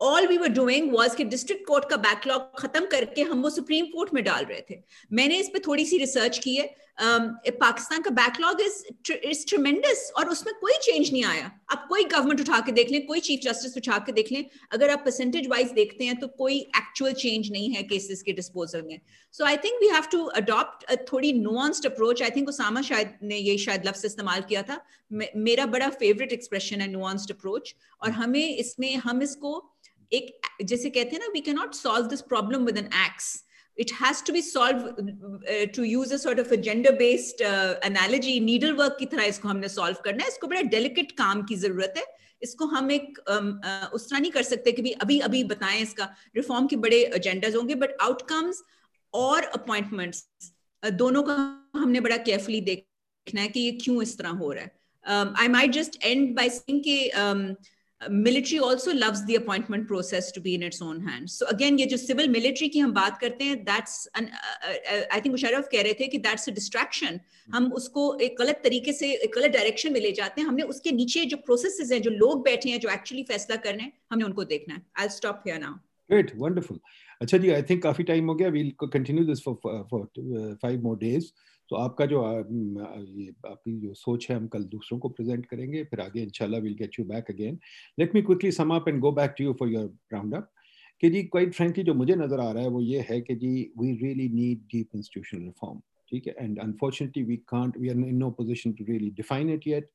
all we were doing was कि डिस्ट्रिक्ट कोर्ट का बैकलॉग खत्म करके हम वो सुप्रीम कोर्ट में डाल रहे थे। मैंने इस पर थोड़ी सी रिसर्च की है। पाकिस्तान का बैकलॉग इज़ इज़ ट्रिमेंडस और उसमें कोई चेंज नहीं आया। आप कोई गवर्नमेंट उठा के देख लें कोई चीफ जस्टिस उठा के देख लें अगर आप परसेंटेज वाइज देखते हैं तो कोई एक्चुअल चेंज नहीं है केसेस के डिस्पोजल में। So I think we have to adopt थोड़ी nuanced approach I think Usama शायद ने ये शायद लफ्ज इस्तेमाल किया था। मेरा बड़ा फेवरेट एक्सप्रेशन है नुआंस्ड अप्रोच और हमें इसमें हम इसको एक जैसे कहते हैं ना we can not solve this problem with an X it has to be solved uh, to use a sort of a gender based uh, analogy needle work की तरह इसको हमने solve करना है। इसको बड़ा delicate काम की ज़रूरत है। इसको हम एक um, uh, उस तरह नहीं कर सकते कि भी अभी अभी बताएँ इसका। रिफॉर्म के बड़े एजेंडाज होंगे बट आउटकम्स और अपॉइंटमेंट्स दोनों का हमने बड़ा केयरफुली देखना है कि ये क्यों इस तरह हो रहा है। I might just end by saying कि um, military also loves the appointment process to be in its own hands so again ये जो civil military की हम बात करते हैं uh, uh, I think Musharraf कह रहे थे कि that's a distraction हम उसको एक गलत तरीके से एक गलत डायरेक्शन में ले जाते हैं हमने उसके नीचे जो प्रोसेसेस हैं जो लोग बैठे हैं जो एक्चुअली फैसला कर रहे हैं हमने उनको देखना है I'll stop here now great wonderful अच्छा जी आई थिंक काफ़ी टाइम हो गया we'll continue this for five more days तो आपका जो ये आपकी जो सोच है, हम कल दूसरों को प्रेजेंट करेंगे, फिर आगे इंशाल्लाह will get you back again let me quickly sum up and go back to you for your round up कि जी क्वाइट फ्रेंकली जो मुझे नज़र आ रहा है, वो ये है कि जी we really need deep institutional reform ठीक है? And unfortunately we can't we are in no position to really define it yet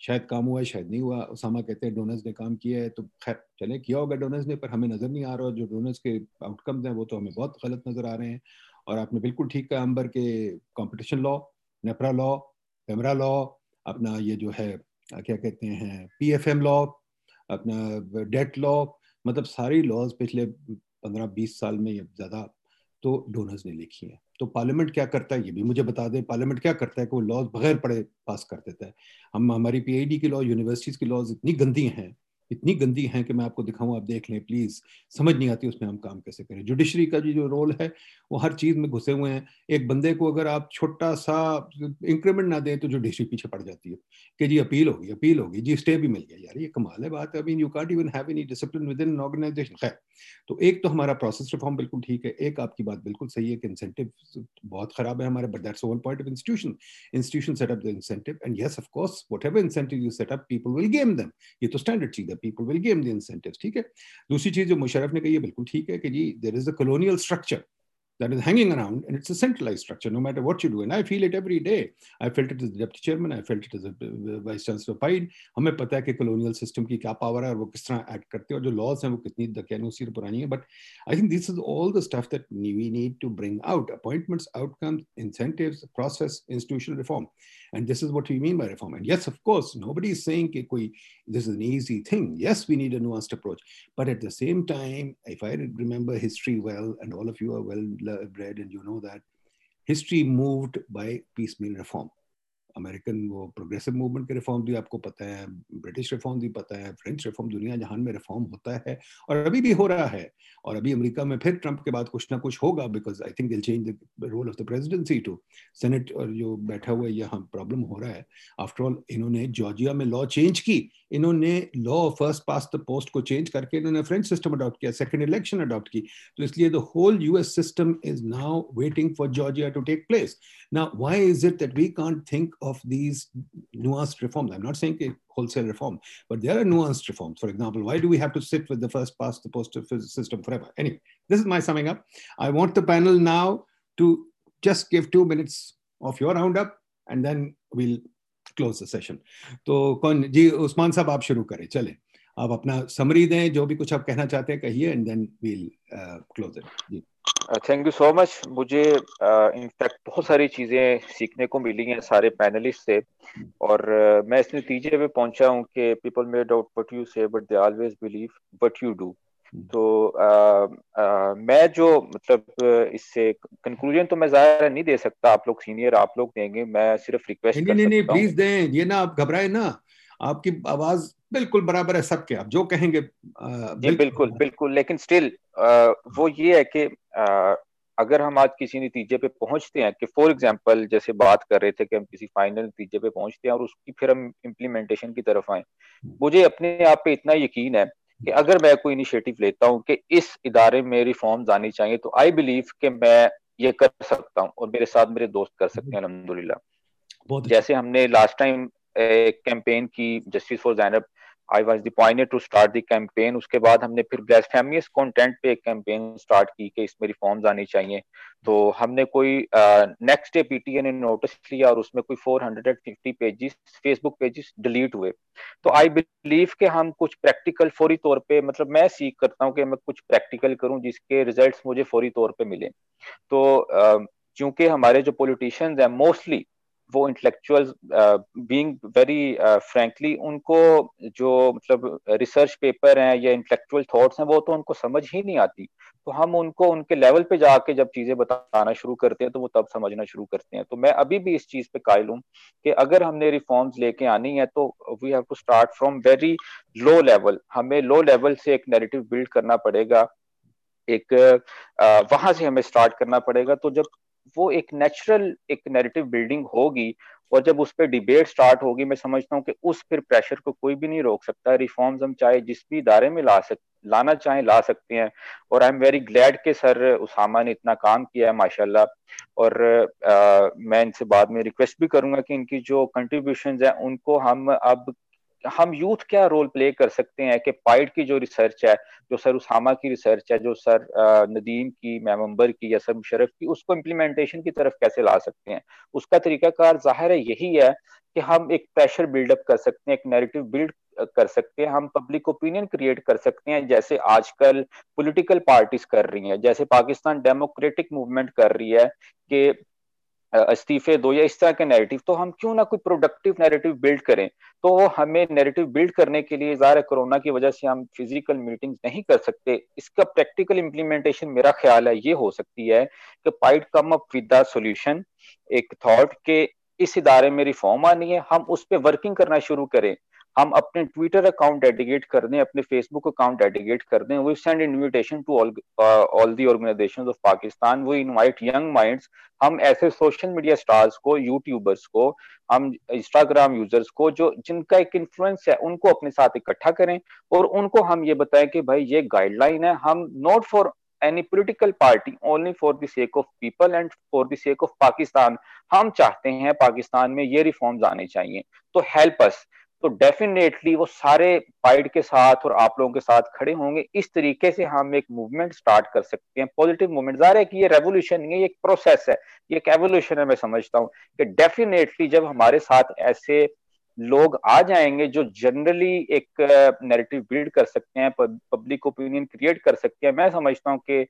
शायद काम हुआ है, शायद नहीं हुआ। उसामा कहते हैं डोनर्स ने काम किया है। तो खैर, चले, किया होगा डोनर्स ने, पर हमें नज़र नहीं आ रहा जो डोनर्स के आउटकम्स हैं, वो तो हमें बहुत गलत नज़र आ रहे हैं। और आपने बिल्कुल ठीक कहा अंबर के competition law NEPRA law PEMRA law अपना ये जो है क्या कहते हैं पीएफएम लॉ अपना डेट लॉ मतलब सारी लॉज पिछले पंद्रह बीस साल में ज़्यादा तो डोनर्स ने लिखी है। तो पार्लियामेंट क्या करता है, ये भी मुझे बता दें पार्लियामेंट क्या करता है कि वो लॉज बगैर पढ़े पास कर देता है। हम, हमारी पीआईडी की लॉ यूनिवर्सिटीज़ की लॉज इतनी गंदी हैं इतनी गंदी हैं कि मैं आपको दिखाऊँ, आप देख लें प्लीज़ समझ नहीं आती उसमें हम काम कैसे करें। जुडिशरी का जो रोल है, वो हर चीज़ में घुसे हुए हैं। एक बंदे को अगर आप छोटा सा इंक्रीमेंट ना दें तो जुडिशरी पीछे पड़ जाती है कि जी अपील होगी अपील होगी। जी स्टे भी मिल गया। यार, ये कमाल है बात। है you can't even have any discipline within organisation खैर तो एक तो हमारा प्रोसेस रिफॉर्म बिल्कुल ठीक है। एक आपकी बात बिल्कुल सही है कि इंसेंटिव बहुत खराब है हमारे but that's whole point of institution institution set up the incentive and yes of course whatever incentive you set up people will game them ये तो स्टैंडर्ड चीज़ है। People will game the incentives ठीक है दूसरी चीज जो मुशर्रफ ने कही है बिल्कुल ठीक है कि ji there is a colonial structure that is hanging around, and it's a centralized structure, no matter what you do. And I feel it every day. I felt it as the deputy chairman, I felt it as a vice chancellor Pide. हमें पता है कि colonial system की क्या power है और वो किस तरह act करते हैं और जो laws हैं वो कितनी दकियानूसी और पुरानी है. But I think this is all the stuff that we need to bring out: appointments, outcomes, incentives, process, institutional reform. And this is what we mean by reform. And yes, of course, nobody is saying we, this is an easy thing. Yes, we need a nuanced approach. But at the same time, if I remember history well, and all of you are well-bred, and you know that, history moved by piecemeal reform. American वो progressive movement के reform भी आपको पता है British reform भी पता है French reform दुनिया जहान में रिफॉर्म होता है और अभी भी हो रहा है और अभी अमेरिका में फिर ट्रंप के बाद कुछ ना कुछ होगा because I think they'll change the role of the presidency to senate और जो बैठा हुआ है यहाँ प्रॉब्लम हो रहा है। आफ्टरऑल इन्होंने जॉर्जिया में लॉ चेंज की। इन्होंने law first past the post को चेंज करके इन्होंने फ्रेंच सिस्टम अडॉप्ट किया सेकेंड इलेक्शन अडॉप्ट की। तो इसलिए the whole US system is now waiting for Georgia to take place Now, why is it that we can't think of these nuanced reforms? I'm not saying wholesale reform, but there are nuanced reforms. For example, why do we have to sit with the first past the post system forever? Anyway, this is my summing up. I want the panel now to just give two minutes of your roundup and then we'll close the session. तो कौन जी उस्मान साहब आप शुरू करें चलें आप अपना summary दें जो भी कुछ आप कहना चाहते हैं कहिए and then we'll close it ji thank you so much मुझे इनफैक्ट uh, बहुत सारी चीज़ें सीखने को मिली हैं सारे पैनलिस्ट से और uh, मैं इस नतीजे पे पहुँचा हूँ कि people may doubt what you say but they always believe what you do तो आ, आ, मैं जो मतलब इससे कंक्लूजन तो मैं ज़ाहिर नहीं दे सकता आप लोग सीनियर आप लोग देंगे मैं सिर्फ़ रिक्वेस्ट नहीं नहीं नहीं प्लीज़ दें ये ना आप घबराए ना। आपकी आवाज़ बिल्कुल बराबर है सबके आप जो कहेंगे बिल्कुल बिल्कुल, बिल्कुल लेकिन स्टिल वो ये है कि अगर हम आज किसी नतीजे पे पहुँचते हैं कि फॉर एग्जांपल जैसे बात कर रहे थे कि हम किसी फाइनल नतीजे पे पहुँचते हैं और उसकी फिर हम इम्प्लीमेंटेशन की तरफ़ आए मुझे अपने आप पे इतना यकीन है कि अगर मैं कोई इनिशिएटिव लेता हूँ कि इस इदारे में रिफॉर्म्स आनी चाहिए तो आई बिलीव कि मैं ये कर सकता हूँ और मेरे साथ मेरे दोस्त कर सकते हैं अलहमदुल्ला। जैसे हमने लास्ट टाइम कैंपेन की justice for Zainab I was the one to start the campaign उसके बाद हमने फिर ब्लास्फेमियस कंटेंट पे एक कैंपेन स्टार्ट की कि इसमें रिफॉर्म्स आनी चाहिए। तो हमने कोई नेक्स्ट डे पीटीए ने नोटिस लिया और उसमें कोई 450 पेजेस फेसबुक पेजेस डिलीट हुए। तो आई बिलीव के हम कुछ प्रैक्टिकल फौरी तौर पे मतलब मैं सीख करता हूँ कि मैं कुछ प्रैक्टिकल करूँ जिसके रिजल्ट्स मुझे फौरी तौर पे मिले। तो चूँकि हमारे जो पॉलिटिशियंस हैं मोस्टली वो इंटेलेक्चुअल बीइंग वेरी फ्रैंकली उनको जो मतलब रिसर्च पेपर हैं या इंटेलेक्चुअल थॉट्स हैं, वो तो उनको समझ ही नहीं आती। तो हम उनको, उनके लेवल पे जाके जब चीज़ें बताना शुरू करते हैं तो वो तब समझना शुरू करते हैं। तो मैं अभी भी इस चीज़ पे कायल हूँ कि अगर हमने रिफॉर्म्स लेके आनी है तो we have to start from very low level हमें लो लेवल से एक नेरेटिव बिल्ड करना पड़ेगा, एक वहाँ से हमें स्टार्ट करना पड़ेगा। तो जब वो एक नेचुरल एक नेरेटिव बिल्डिंग होगी और जब उस पर डिबेट स्टार्ट होगी मैं समझता हूँ कि उस फिर प्रेशर को कोई भी नहीं रोक सकता। रिफॉर्म्स हम चाहे जिस भी इदारे में ला सक लाना चाहें ला सकते हैं। और आई एम वेरी ग्लैड के सर उसामा ने इतना काम किया है माशाल्लाह। और आ, मैं इनसे बाद में रिक्वेस्ट भी करूँगा कि इनकी जो कंट्रीब्यूशन है उनको हम अब हम यूथ क्या रोल प्ले कर सकते हैं कि पाइड की जो रिसर्च है, जो सर उसामा की रिसर्च है, जो सर नदीम की मैमबर की या सर मुशरफ की, उसको इम्प्लीमेंटेशन की तरफ़ कैसे ला सकते हैं? उसका तरीकाकार ज़ाहिर है यही है कि हम एक प्रेशर बिल्डअप कर सकते हैं, एक नेरेटिव बिल्ड कर सकते हैं। हम पब्लिक ओपिनियन क्रिएट कर सकते हैं, जैसे आजकल पॉलिटिकल पार्टीज़ कर रही हैं, जैसे पाकिस्तान डेमोक्रेटिक मूवमेंट कर रही है कि इस्तीफे दो या इस तरह के नैरेटिव तो हम क्यों ना कोई प्रोडक्टिव नैरेटिव बिल्ड करें? तो हमें नैरेटिव बिल्ड करने के लिए ज़ाहिर कोरोना की वजह से हम फ़िज़िकल मीटिंग्स नहीं कर सकते। इसका प्रैक्टिकल इम्प्लीमेंटेशन मेरा ख्याल है, ये हो सकती है कि पाइट come up with the solution एक थॉट के इस इदारे में रिफॉर्म आनी है, हम उस पर वर्किंग करना शुरू करें। हम अपने ट्विटर अकाउंट डेडिकेट कर दें, अपने फेसबुक अकाउंट डेडिकेट कर दें we send invitation to all the organisation of Pakistan वो इनवाइट यंग माइंड्स हम ऐसे सोशल मीडिया स्टार्स को यूट्यूबर्स को, हम इंस्टाग्राम यूज़र्स को, जो जिनका एक इन्फ्लुएंस है, उनको अपने साथ इकट्ठा करें और उनको हम ये बताएँ कि भाई ये गाइडलाइन है। हम not for any political party only for the sake of people and for the sake of Pakistan. हम चाहते हैं पाकिस्तान में ये रिफॉर्म्स आने चाहिए। तो हेल्प अस तो डेफिनेटली वो सारे पाइड के साथ और आप लोगों के साथ खड़े होंगे। इस तरीके से हम एक मूवमेंट स्टार्ट कर सकते हैं। पॉजिटिव मूवमेंट ज़ाहिर है कि ये रेवोल्यूशन नहीं है, ये एक प्रोसेस है। ये एक एवोल्यूशन है, मैं समझता हूँ कि डेफिनेटली जब हमारे साथ ऐसे लोग आ जाएँगे जो जनरली एक नैरेटिव बिल्ड कर सकते हैं पब्लिक ओपिनियन क्रिएट कर सकते हैं। मैं समझता हूँ कि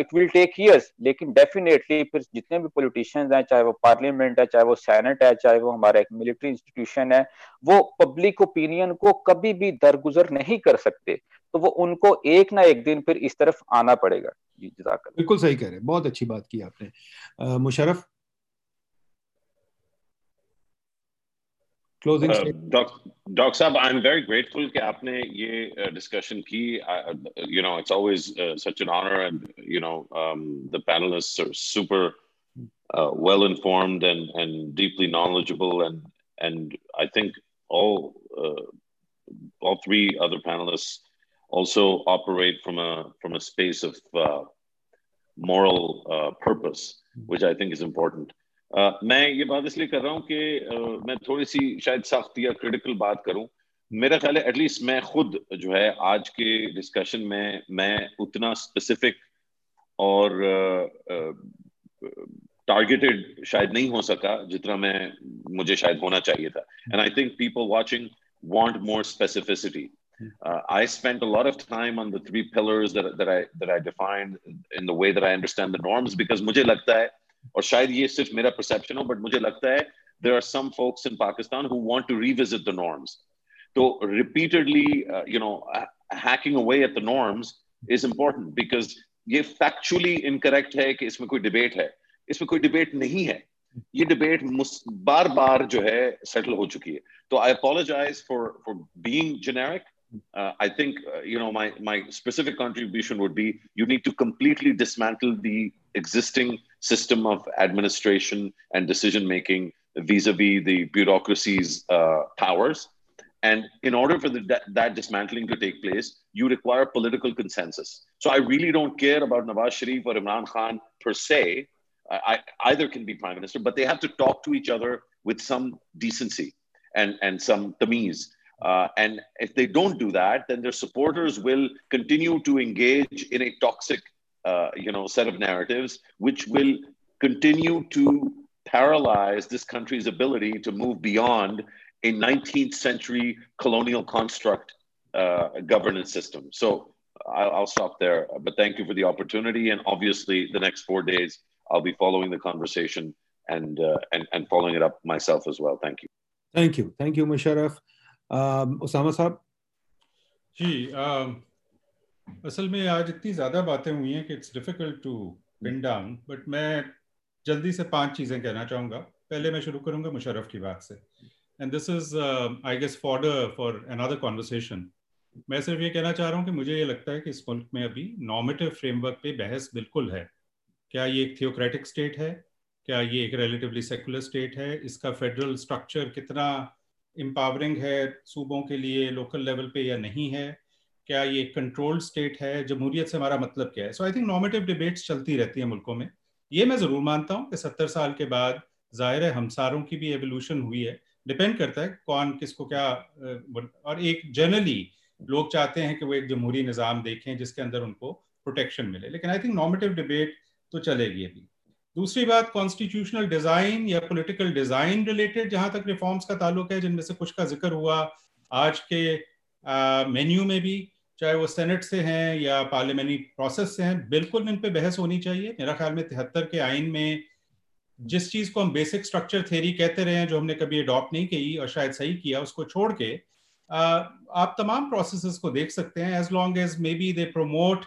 इट विल टेक ईयर्स लेकिन डेफिनेटली फिर जितने भी पॉलिटिशियंस हैं, चाहे वो पार्लियामेंट है, चाहे वो सैनेट है, चाहे वो हमारा एक मिलिट्री इंस्टीट्यूशन है, वो पब्लिक ओपिनियन को कभी भी दरगुजर नहीं कर सकते। तो वो उनको एक ना एक दिन फिर इस तरफ़ आना पड़ेगा। बिल्कुल सही कह रहे हैं। बहुत अच्छी बात की आपने। Musharraf closing uh, doc, doc Saab, i'm very grateful कि आपने ये discussion की uh, you know it's always uh, such an honor and you know um, the panelists are super uh, well informed and and deeply knowledgeable and and i think all uh, all three other panelists also operate from a from a space of uh, moral purpose which i think is important मैं ये बात इसलिए कर रहा हूँ कि मैं थोड़ी सी शायद सख्त या क्रिटिकल बात करूँ। मेरा ख्याल है एटलीस्ट मैं खुद जो है आज के डिस्कशन में मैं उतना स्पेसिफिक और टारगेटेड uh, शायद नहीं हो सका जितना मैं मुझे शायद होना चाहिए था। And I think people watching want more specificity I spent a lot of time on the three pillars that, that I that I defined in the way that I understand the norms because मुझे लगता है और शायद ये सिर्फ़ मेरा perception हो but मुझे लगता है there are some folks in Pakistan who want to revisit the norms तो repeatedly you know hacking away at the norms is important because ये फैक्चुअली इनकरेक्ट है कि इसमें कोई डिबेट है। इसमें कोई डिबेट नहीं है। ये डिबेट बार बार जो है सेटल हो चुकी है। तो I apologise for for being generic Uh, I think uh, you know my my specific contribution would be you need to completely dismantle the existing system of administration and decision making vis-a-vis the bureaucracy's uh, powers. And in order for the, that, that, dismantling to take place you require political consensus. So i really don't care about nawaz sharif or imran khan per se. I, either can be prime minister but they have to talk to each other with some decency and and some tamiz. Uh, and if they don't do that, then their supporters will continue to engage in a toxic, uh, you know, set of narratives which will continue to paralyze this country's ability to move beyond a 19th century colonial construct uh, governance system. So I'll, I'll stop there. But thank you for the opportunity. And obviously, the next four days, I'll be following the conversation and, uh, and, and following it up myself as well. Thank you. Thank you. Thank you, Musharraf. Um, Osama Saab? Gee, um, असल में आज इतनी ज़्यादा बातें हुई हैं कि it's difficult to pin down but मैं जल्दी से पाँच चीज़ें कहना चाहूँगा। पहले मैं शुरू करूँगा मुशर्रफ की बात से। And this is I guess fodder for another conversation मैं सिर्फ़ ये कहना चाह रहा हूँ कि मुझे ये लगता है कि इस मुल्क में अभी नॉर्मेटिव फ्रेमवर्क पे बहस बिल्कुल है। क्या ये एक थियोक्रेटिक स्टेट है? क्या ये एक रिलेटिवली सेकुलर स्टेट है? इसका फेडरल स्ट्रक्चर कितना एम्पावरिंग है? सूबों के लिए लोकल लेवल पे या नहीं है? क्या ये कंट्रोल्ड स्टेट है? जमहूरियत से हमारा मतलब क्या है? So I think normative debates चलती रहती है मुल्कों में। ये मैं ज़रूर मानता हूँ कि सत्तर साल के बाद ज़ाहिर है हमसारों की भी एवोल्यूशन हुई है। डिपेंड करता है कौन किसको क्या और एक जनरली लोग चाहते हैं कि वो एक जमहूरी निज़ाम देखें जिसके अंदर उनको प्रोटेक्शन मिले। लेकिन आई थिंक नॉमेटिव डिबेट तो चलेगी अभी। दूसरी बात कॉन्स्टिट्यूशनल डिज़ाइन या पॉलिटिकल डिज़ाइन रिलेटेड जहाँ तक रिफॉर्म्स का ताल्लुक है, जिनमें से कुछ का ज़िक्र हुआ आज के मेन्यू में भी चाहे वो सेनेट से हैं या पार्लियामेंट्री प्रोसेस से हैं, बिल्कुल इन पे बहस होनी चाहिए। मेरा ख्याल में तिहत्तर के आइन में जिस चीज़ को हम बेसिक स्ट्रक्चर थेरी कहते रहे हैं, जो हमने कभी अडॉप्ट नहीं की और शायद सही किया, उसको छोड़ के आप तमाम प्रोसेस को देख सकते हैं as long as maybe they promote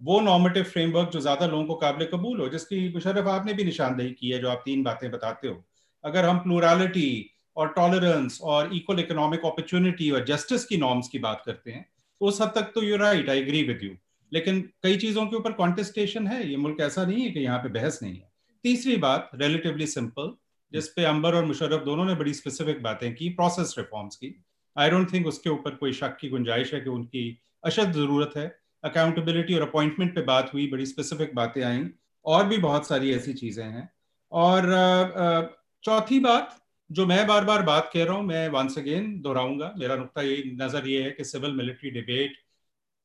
वो नॉर्मेटिव फ्रेमवर्क जो ज़्यादा लोगों को काबिल कबूल हो, जिसकी मुशरफ आपने भी निशानदेही की है, जो आप तीन बातें बताते हो। अगर हम प्लूरालिटी और टॉलरेंस और इक्वल इकोनॉमिक अपॉर्चुनिटी और जस्टिस की नॉर्म्स की बात करते हैं उस हद तक तो you right I agree with you लेकिन कई चीज़ों के ऊपर कॉन्टेस्टेशन है, ये मुल्क ऐसा नहीं है कि यहाँ पे बहस नहीं है। तीसरी बात रिलेटिवली सिंपल जिसपे अंबर और मुशर्रफ दोनों ने बड़ी स्पेसिफिक बातें की प्रोसेस रिफॉर्म्स की। आई डोंट थिंक उसके ऊपर कोई शक की गुंजाइश है कि उनकी अशद ज़रूरत है। अकाउंटेबिलिटी और अपॉइंटमेंट पे बात हुई, बड़ी स्पेसिफिक बातें आई, और भी बहुत सारी ऐसी चीज़ें हैं। और चौथी बात जो मैं बार बार बात कह रहा हूँ मैं वंस अगेन दोहराऊँगा मेरा नुकता ये नज़र ये है कि civil military debate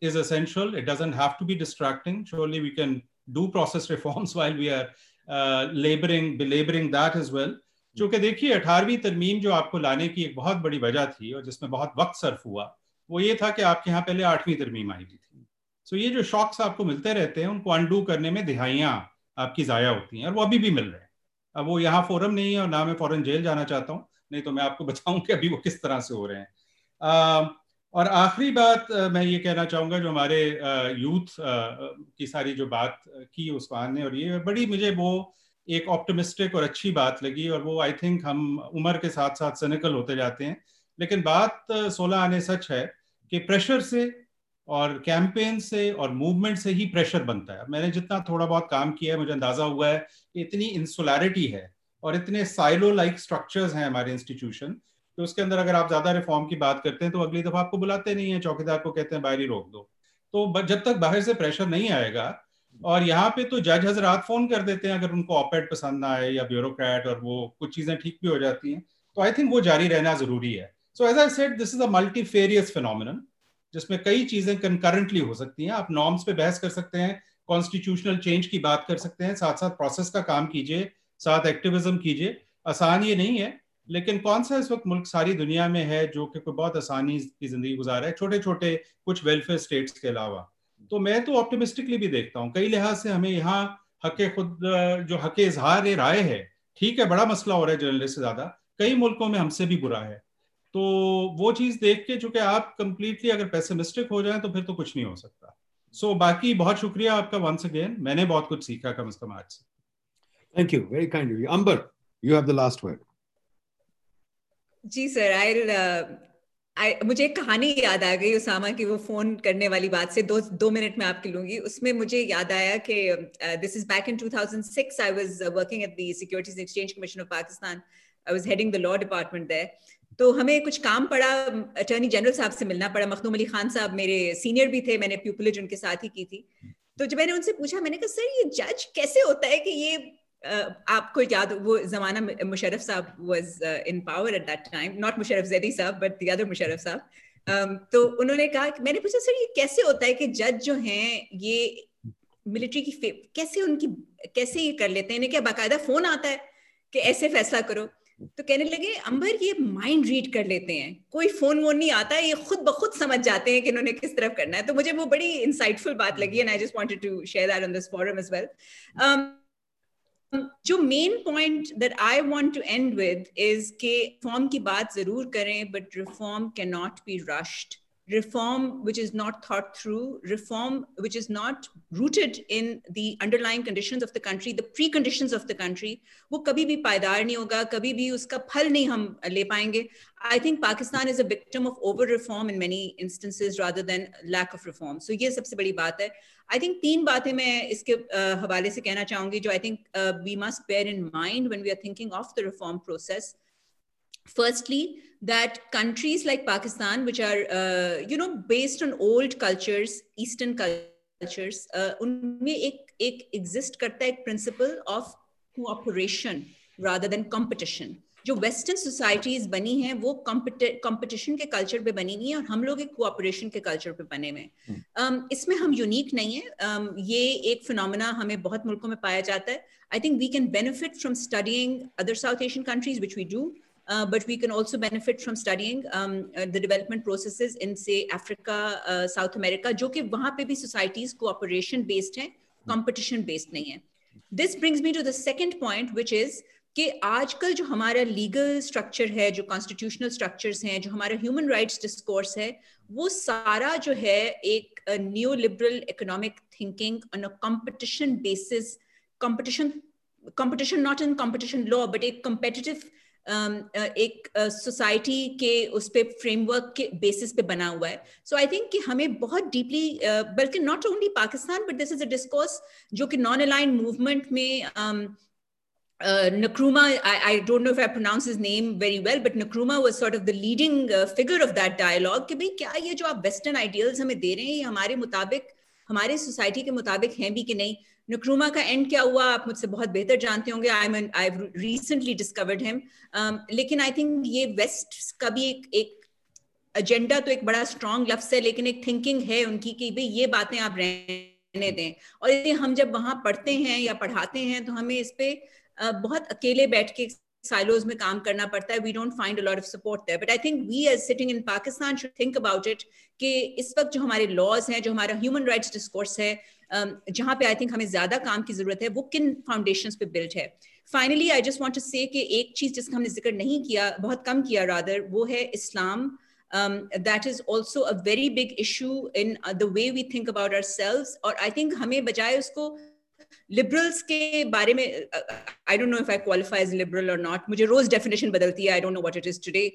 is essential. It doesn't have to be distracting. Surely we can do process reforms while we are uh, laboring, that as well. क्योंकि देखिए अठारहवीं तरमीम जो आपको लाने की एक बहुत बड़ी वजह थी और जिसमें बहुत वक्त सर्फ हुआ वो ये था कि आपके यहाँ पहले आठवीं तरमीम आई हुई थी सो ये जो शॉक्स आपको मिलते रहते हैं उनको अनडू करने में दिहाइयाँ आपकी ज़ाया होती हैं और वो अभी भी मिल रहे हैं अब वो यहाँ फोरम नहीं है और ना मैं फॉरन जेल जाना चाहता हूँ, नहीं तो मैं आपको बताऊँ कि अभी वो किस तरह से हो रहे हैं। और आखिरी बात मैं ये कहना चाहूँगा जो हमारे यूथ की सारी जो बात की उस्मान ने और ये बड़ी मुझे वो एक ऑप्टिमिस्टिक और अच्छी बात लगी और वो आई थिंक हम उम्र के साथ साथ सनिकल होते जाते हैं। लेकिन बात सोलह आने सच है कि प्रेशर से और कैंपेन से और मूवमेंट से ही प्रेशर बनता है। मैंने जितना थोड़ा बहुत काम किया है, मुझे अंदाज़ा हुआ है कि इतनी इंसुलैरिटी है और इतने साइलो लाइक स्ट्रक्चर्स हैं हमारे इंस्टीट्यूशन तो उसके अंदर अगर आप ज़्यादा रिफॉर्म की बात करते हैं तो अगली दफ़ा आपको बुलाते नहीं है, चौकीदार को कहते हैं, बाहर ही रोक दो। तो जब तक बाहर से प्रेशर नहीं आएगा और यहाँ पे तो जज हजरात फ़ोन कर देते हैं, अगर उनको ऑपेड पसंद ना आए या ब्यूरोक्रेट और वो कुछ चीज़ें ठीक भी हो जाती हैं तो आई थिंक वो जारी रहना ज़रूरी है। So as I said this is a multifarious phenomenon जिसमें कई चीज़ें कंकरेंटली हो सकती हैं। आप नॉर्म्स पे बहस कर सकते हैं कॉन्स्टिट्यूशनल चेंज की बात कर सकते हैं साथ साथ प्रोसेस का काम कीजिए, साथ एक्टिविज्म कीजिए। आसान ये नहीं है, लेकिन कौन सा इस वक्त मुल्क सारी दुनिया में है जो कि कोई बहुत आसानी की ज़िंदगी गुजारा है? छोटे छोटे कुछ वेलफेयर स्टेट्स के अलावा। तो मैं तो ऑप्टिमिस्टिकली भी देखता हूँ। कई लिहाज से हमें यहाँ हक खुद, जो हक इजहार राय है, ठीक है, बड़ा मसला हो रहा है जर्नलिस्ट से ज़्यादा। कई मुल्कों में हमसे भी बुरा है। तो वो चीज़ देख के चूँकि आप कंप्लीटली अगर पेसिमिस्टिक हो जाए तो फिर तो कुछ नहीं हो सकता। सो so, बाकी बहुत शुक्रिया आपका वंस अगेन मैंने बहुत कुछ सीखा कम अज कम आज से। Thank you very kind Amber you have the last word ji sir I मुझे एक कहानी याद आ गई उसामा की वो फ़ोन करने वाली बात से। दो दो मिनट में आपकी लूँगी। उसमें मुझे याद आया कि this is back in 2006 I was working at the Securities Exchange Commission of Pakistan I was heading the law department there तो हमें कुछ काम पड़ा अटर्नी जनरल साहब से मिलना पड़ा। मखदूम अली खान साहब मेरे सीनियर भी थे, मैंने प्यूपलेज उनके साथ ही की थी। तो जब मैंने उनसे पूछा, मैंने कहा, सर, ये जज कैसे होता है कि ये आपको याद वो जमाना मुशरफ साहब was in power at that time not Musharraf Zaidi साहब बट द अदर मुशरफ साहब तो उन्होंने कहा मैंने पूछा, सर, ये कैसे होता है कि जज जो हैं, ये मिलिट्री की कैसे उनकी, कैसे ये कर लेते हैं? इन्हें क्या बाकायदा फ़ोन आता है कि ऐसे फैसला करो? तो कहने लगे, अंबर, ये माइंड रीड कर लेते हैं। कोई फ़ोन वोन नहीं आता, ये खुद ब खुद समझ जाते हैं कि इन्होंने किस तरफ़ करना है। तो मुझे वो बड़ी इंसाइटफुल बात लगी and I just wanted to share that on this forum as well जो main point that I want to end with is के फॉर्म की बात ज़रूर करें but reform can not be rushed reform which is not thought through, reform which is not rooted in the underlying conditions of the country, the preconditions of the country, वो कभी भी पायदार नहीं होगा कभी भी उसका फल नहीं हम ले पाएंगे I think Pakistan is a victim of over reform in many instances rather than lack of reform. So ये सबसे बड़ी बात है. I think तीन बातें मैं इसके uh, हवाले से कहना चाहूंगी जो I think uh, we must bear in mind when we are thinking of the reform process. Firstly, that countries like Pakistan, which are, uh, you know, based on old cultures, Eastern cultures, uh, उनमें एक एक exist करता है principle of cooperation rather than competition. जो western societies बनी हैं वो competition के कल्चर पे बनी हुई है और हम लोग एक कोऑपरेशन के कल्चर पे बने हुए हैं um, इसमें हम यूनिक नहीं है um, ये एक फिनोमिना हमें बहुत मुल्कों में पाया जाता है I think we can benefit from studying other South Asian countries which we do Uh, but we can also benefit from studying um, uh, the development processes in say Africa, uh, South America, जो कि वहाँ पे भी societies cooperation based हैं, competition based नहीं है. This brings me to the second point, which is कि आजकल जो हमारा लीगल स्ट्रक्चर है जो कॉन्स्टिट्यूशनल स्ट्रक्चर्स हैं जो हमारा ह्यूमन राइट्स डिस्कोर्स है वो सारा जो है एक new liberal economic thinking on a competition basis competition competition not in competition law but एक कंपेटिटिव Um, uh, एक सोसाइटी uh, के उस पर फ्रेमवर्क के बेसिस पे बना हुआ है। सो आई थिंक कि हमें बहुत डीपली uh, बल्कि not only Pakistan but this is a discourse जो कि नॉन अलाइन मूवमेंट में um, Uh, Nkrumah, I, I, don't know if I pronounce his name very well, but Nkrumah was sort of the leading uh, figure of that dialogue कि भाई क्या ये जो आप western ideals हमें दे रहे हैं ये हमारे मुताबिक हमारे सोसाइटी के मुताबिक हैं भी कि नहीं? नुक्रुमा का एंड क्या हुआ आप मुझसे बहुत बेहतर जानते होंगे। I mean I recently discovered him लेकिन आई थिंक ये वेस्ट का भी एक एक एजेंडा तो एक बड़ा स्ट्रॉन्ग लफ्स है, लेकिन एक थिंकिंग है उनकी कि भाई ये बातें आप रहने दें। और इसलिए हम जब वहाँ पढ़ते हैं या पढ़ाते हैं तो हमें इस पे बहुत अकेले बैठ के silos में काम करना पड़ता है। We don't find a lot of support there. But I think we as sitting in Pakistan should think about it कि इस वक्त जो हमारे लॉज हैं, जो हमारा ह्यूमन rights डिस्कोर्स है जहाँ पे आई थिंक हमें ज़्यादा काम की ज़रूरत है वो किन फाउंडेशन पे बिल्ट है? Finally I just want to say एक चीज़ जिसका हमने ज़िक्र नहीं किया बहुत कम किया रादर वो है इस्लाम um, that is also a very big issue in uh, the way we think ourselves. और I think हमें बजाय उसको लिबरल्स के बारे में I don't know if I qualify as liberal और नॉट मुझे रोज डेफिनेशन बदलती है I don't know what it is today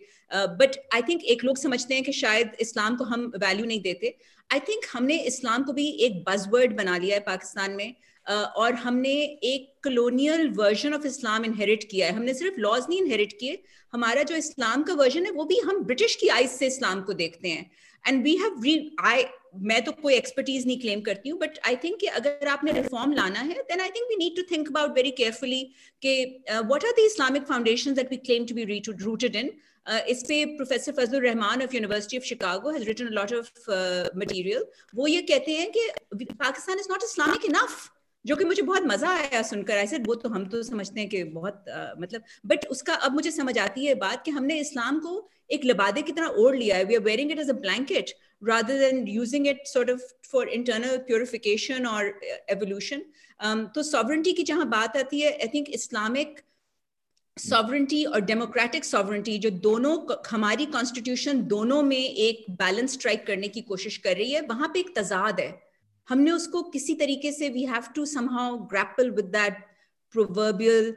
but I think एक लोग समझते हैं कि शायद इस्लाम को हम वैल्यू नहीं देते. आई थिंक हमने इस्लाम को भी एक बजवर्ड बना लिया है पाकिस्तान में और हमने एक colonial version of Islam inherit किया है। हमने सिर्फ़ लॉज नहीं इनहेरिट किए, हमारा जो इस्लाम का वर्जन है, वो भी हम ब्रिटिश की आइज़ से इस्लाम को देखते हैं। एंड वी हैव री आई मैं तो कोई एक्सपर्टीज नहीं क्लेम करती हूँ बट आई थिंक कि अगर आपने रिफॉर्म लाना है then I think we need to think about very carefully कि what are the Islamic foundation that we claim to be rooted in इस पे professor Fazal Rahman of university of Chicago has written lot of material वो ये कहते हैं कि Pakistan is not Islamic enough जो कि मुझे बहुत मज़ा आया सुनकर। ऐसे वो तो हम तो समझते हैं कि बहुत uh, मतलब बट उसका अब मुझे समझ आती है बात कि हमने इस्लाम को एक लबादे की तरह ओढ़ लिया है। We are wearing it as a blanket rather than using it sort of for internal purification or evolution. Um, तो sovereignty की जहाँ बात आती है I think Islamic sovereignty और डेमोक्रेटिक sovereignty, जो दोनों हमारी कॉन्स्टिट्यूशन दोनों में एक बैलेंस स्ट्राइक करने की कोशिश कर रही है, वहाँ पे एक तजाद है। हमने उसको किसी तरीके से we have to somehow grapple with that proverbial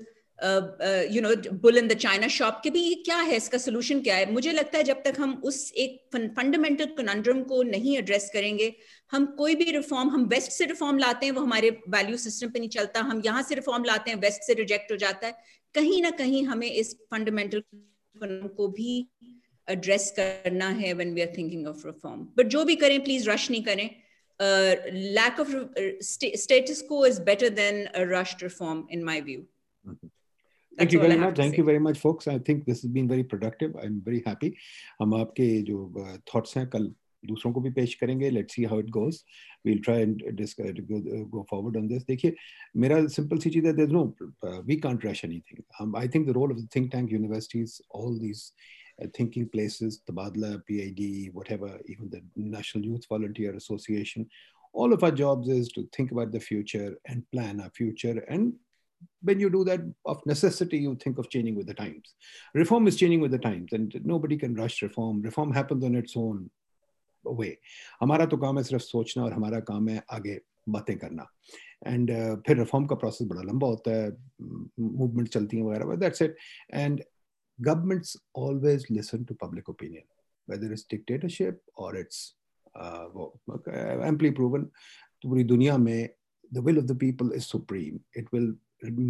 you know bull in the china shop के भी क्या है, इसका सोल्यूशन क्या है? मुझे लगता है जब तक हम उस एक फंडामेंटल कनंड्रम को नहीं एड्रेस करेंगे, हम कोई भी रिफॉर्म हम वेस्ट से रिफॉर्म लाते हैं, वो हमारे वैल्यू सिस्टम पे नहीं चलता, हम यहाँ से रिफॉर्म लाते हैं वेस्ट से रिजेक्ट हो जाता है। कहीं ना कहीं हमें इस फंडामेंटल को भी एड्रेस करना है when we are thinking of reform but जो भी करें प्लीज़ रश नहीं करें lack of status quo is better than rush reform in my view Thank you very much. Thank you very much, folks. I think this has been very productive. I'm very happy. हम आपके जो thoughts हैं कल दूसरों को भी पेश करेंगे let's see how it goes we'll try and discuss, go, go forward on this देखिए मेरा simple सी चीज़ है there's no uh, we can't rush anything um, I think the role of the think tank universities all these uh, thinking places Tabadla PID whatever even the National Youth Volunteer Association all of our jobs is to think about the future and plan our future and when you do that of necessity you think of changing with the times reform is changing with the times and nobody can rush reform reform happens on its own वे हमारा तो काम है सिर्फ़ सोचना और हमारा काम है आगे बातें करना। एंड uh, फिर रिफॉर्म का प्रोसेस बड़ा लंबा होता है मूवमेंट चलती है वगैरह that's it and governments always listen to public opinion whether it's dictatorship और इट्स एम्पली प्रूवन पूरी दुनिया में the will of the people is supreme it will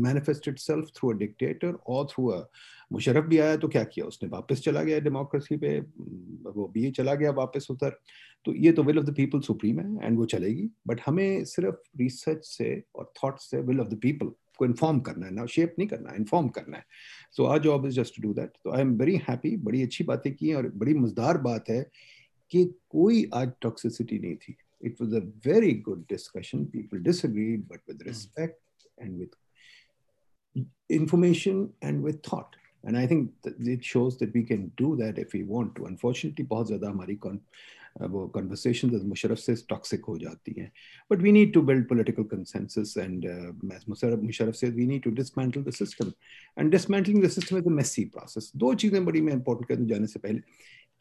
manifest itself through a dictator और थ्रू a मुशरफ भी आया तो क्या किया? उसने वापस चला गया डेमोक्रेसी पे वो भी चला गया वापस उधर। तो ये तो will of the people supreme है एंड वो चलेगी। बट हमें सिर्फ़ रिसर्च से और थॉट से विल ऑफ़ द पीपल को इन्फॉर्म करना है ना शेप नहीं करना है इन्फॉर्म करना है। So our job is just to do that तो आई एम वेरी हैप्पी बड़ी अच्छी बातें की और बड़ी मज़ेदार बात है कि कोई आज टॉक्सिसिटी नहीं थी। It was a very good discussion people disagreed but with respect and with information and with thought. And I think it shows that we can do that if we want to. Unfortunately, बहुत ज़्यादा हमारी वो as Musharraf says toxic हो जाती हैं. But we need to build political consensus and uh, as Musharraf, Musharraf says, we need to dismantle the system. And dismantling the system is a messy process. दो चीज़ें बड़ी मैं important कर दूँ जाने से पहले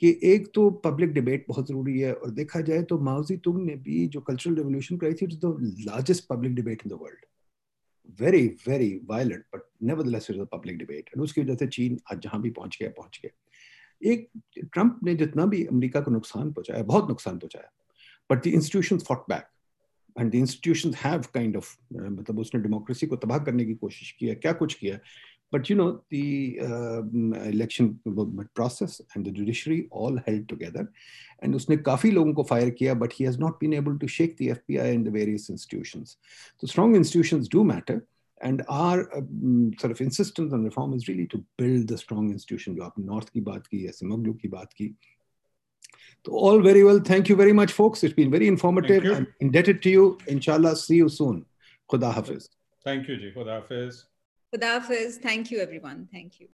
कि एक तो पब्लिक डिबेट बहुत ज़रूरी है और देखा जाए तो माओजी तुंग ने भी जो कल्चरल रेवोल्यूशन कराई थी it's the largest public debate in the world very very violent, but nevertheless it was a public debate. And उसकी वजह से चीन आज जहाँ भी पहुँच गया पहुँच गया। एक, ट्रंप ने जितना भी अमेरिका को नुकसान पहुँचाया, बहुत नुकसान पहुँचाया but the institution fought back and the institution have kind of मतलब उसने डेमोक्रेसी को तबाह करने की कोशिश की है, क्या कुछ किया But you know, the uh, election process and the judiciary all held together. And उसने काफी लोगों को fire किया, but he has not been able to shake the FBI and the various institutions. So strong institutions do matter. And our um, sort of insistence on reform is really to build the strong institution. जो आपने North की बात की, Esimoglu की बात की. So all very well. Thank you very much, folks. It's been very informative. I'm indebted to you. Inshallah, see you soon. Khuda Hafiz. Thank you, Ji. Khuda Hafiz. Khuda Thank you, everyone. Thank you.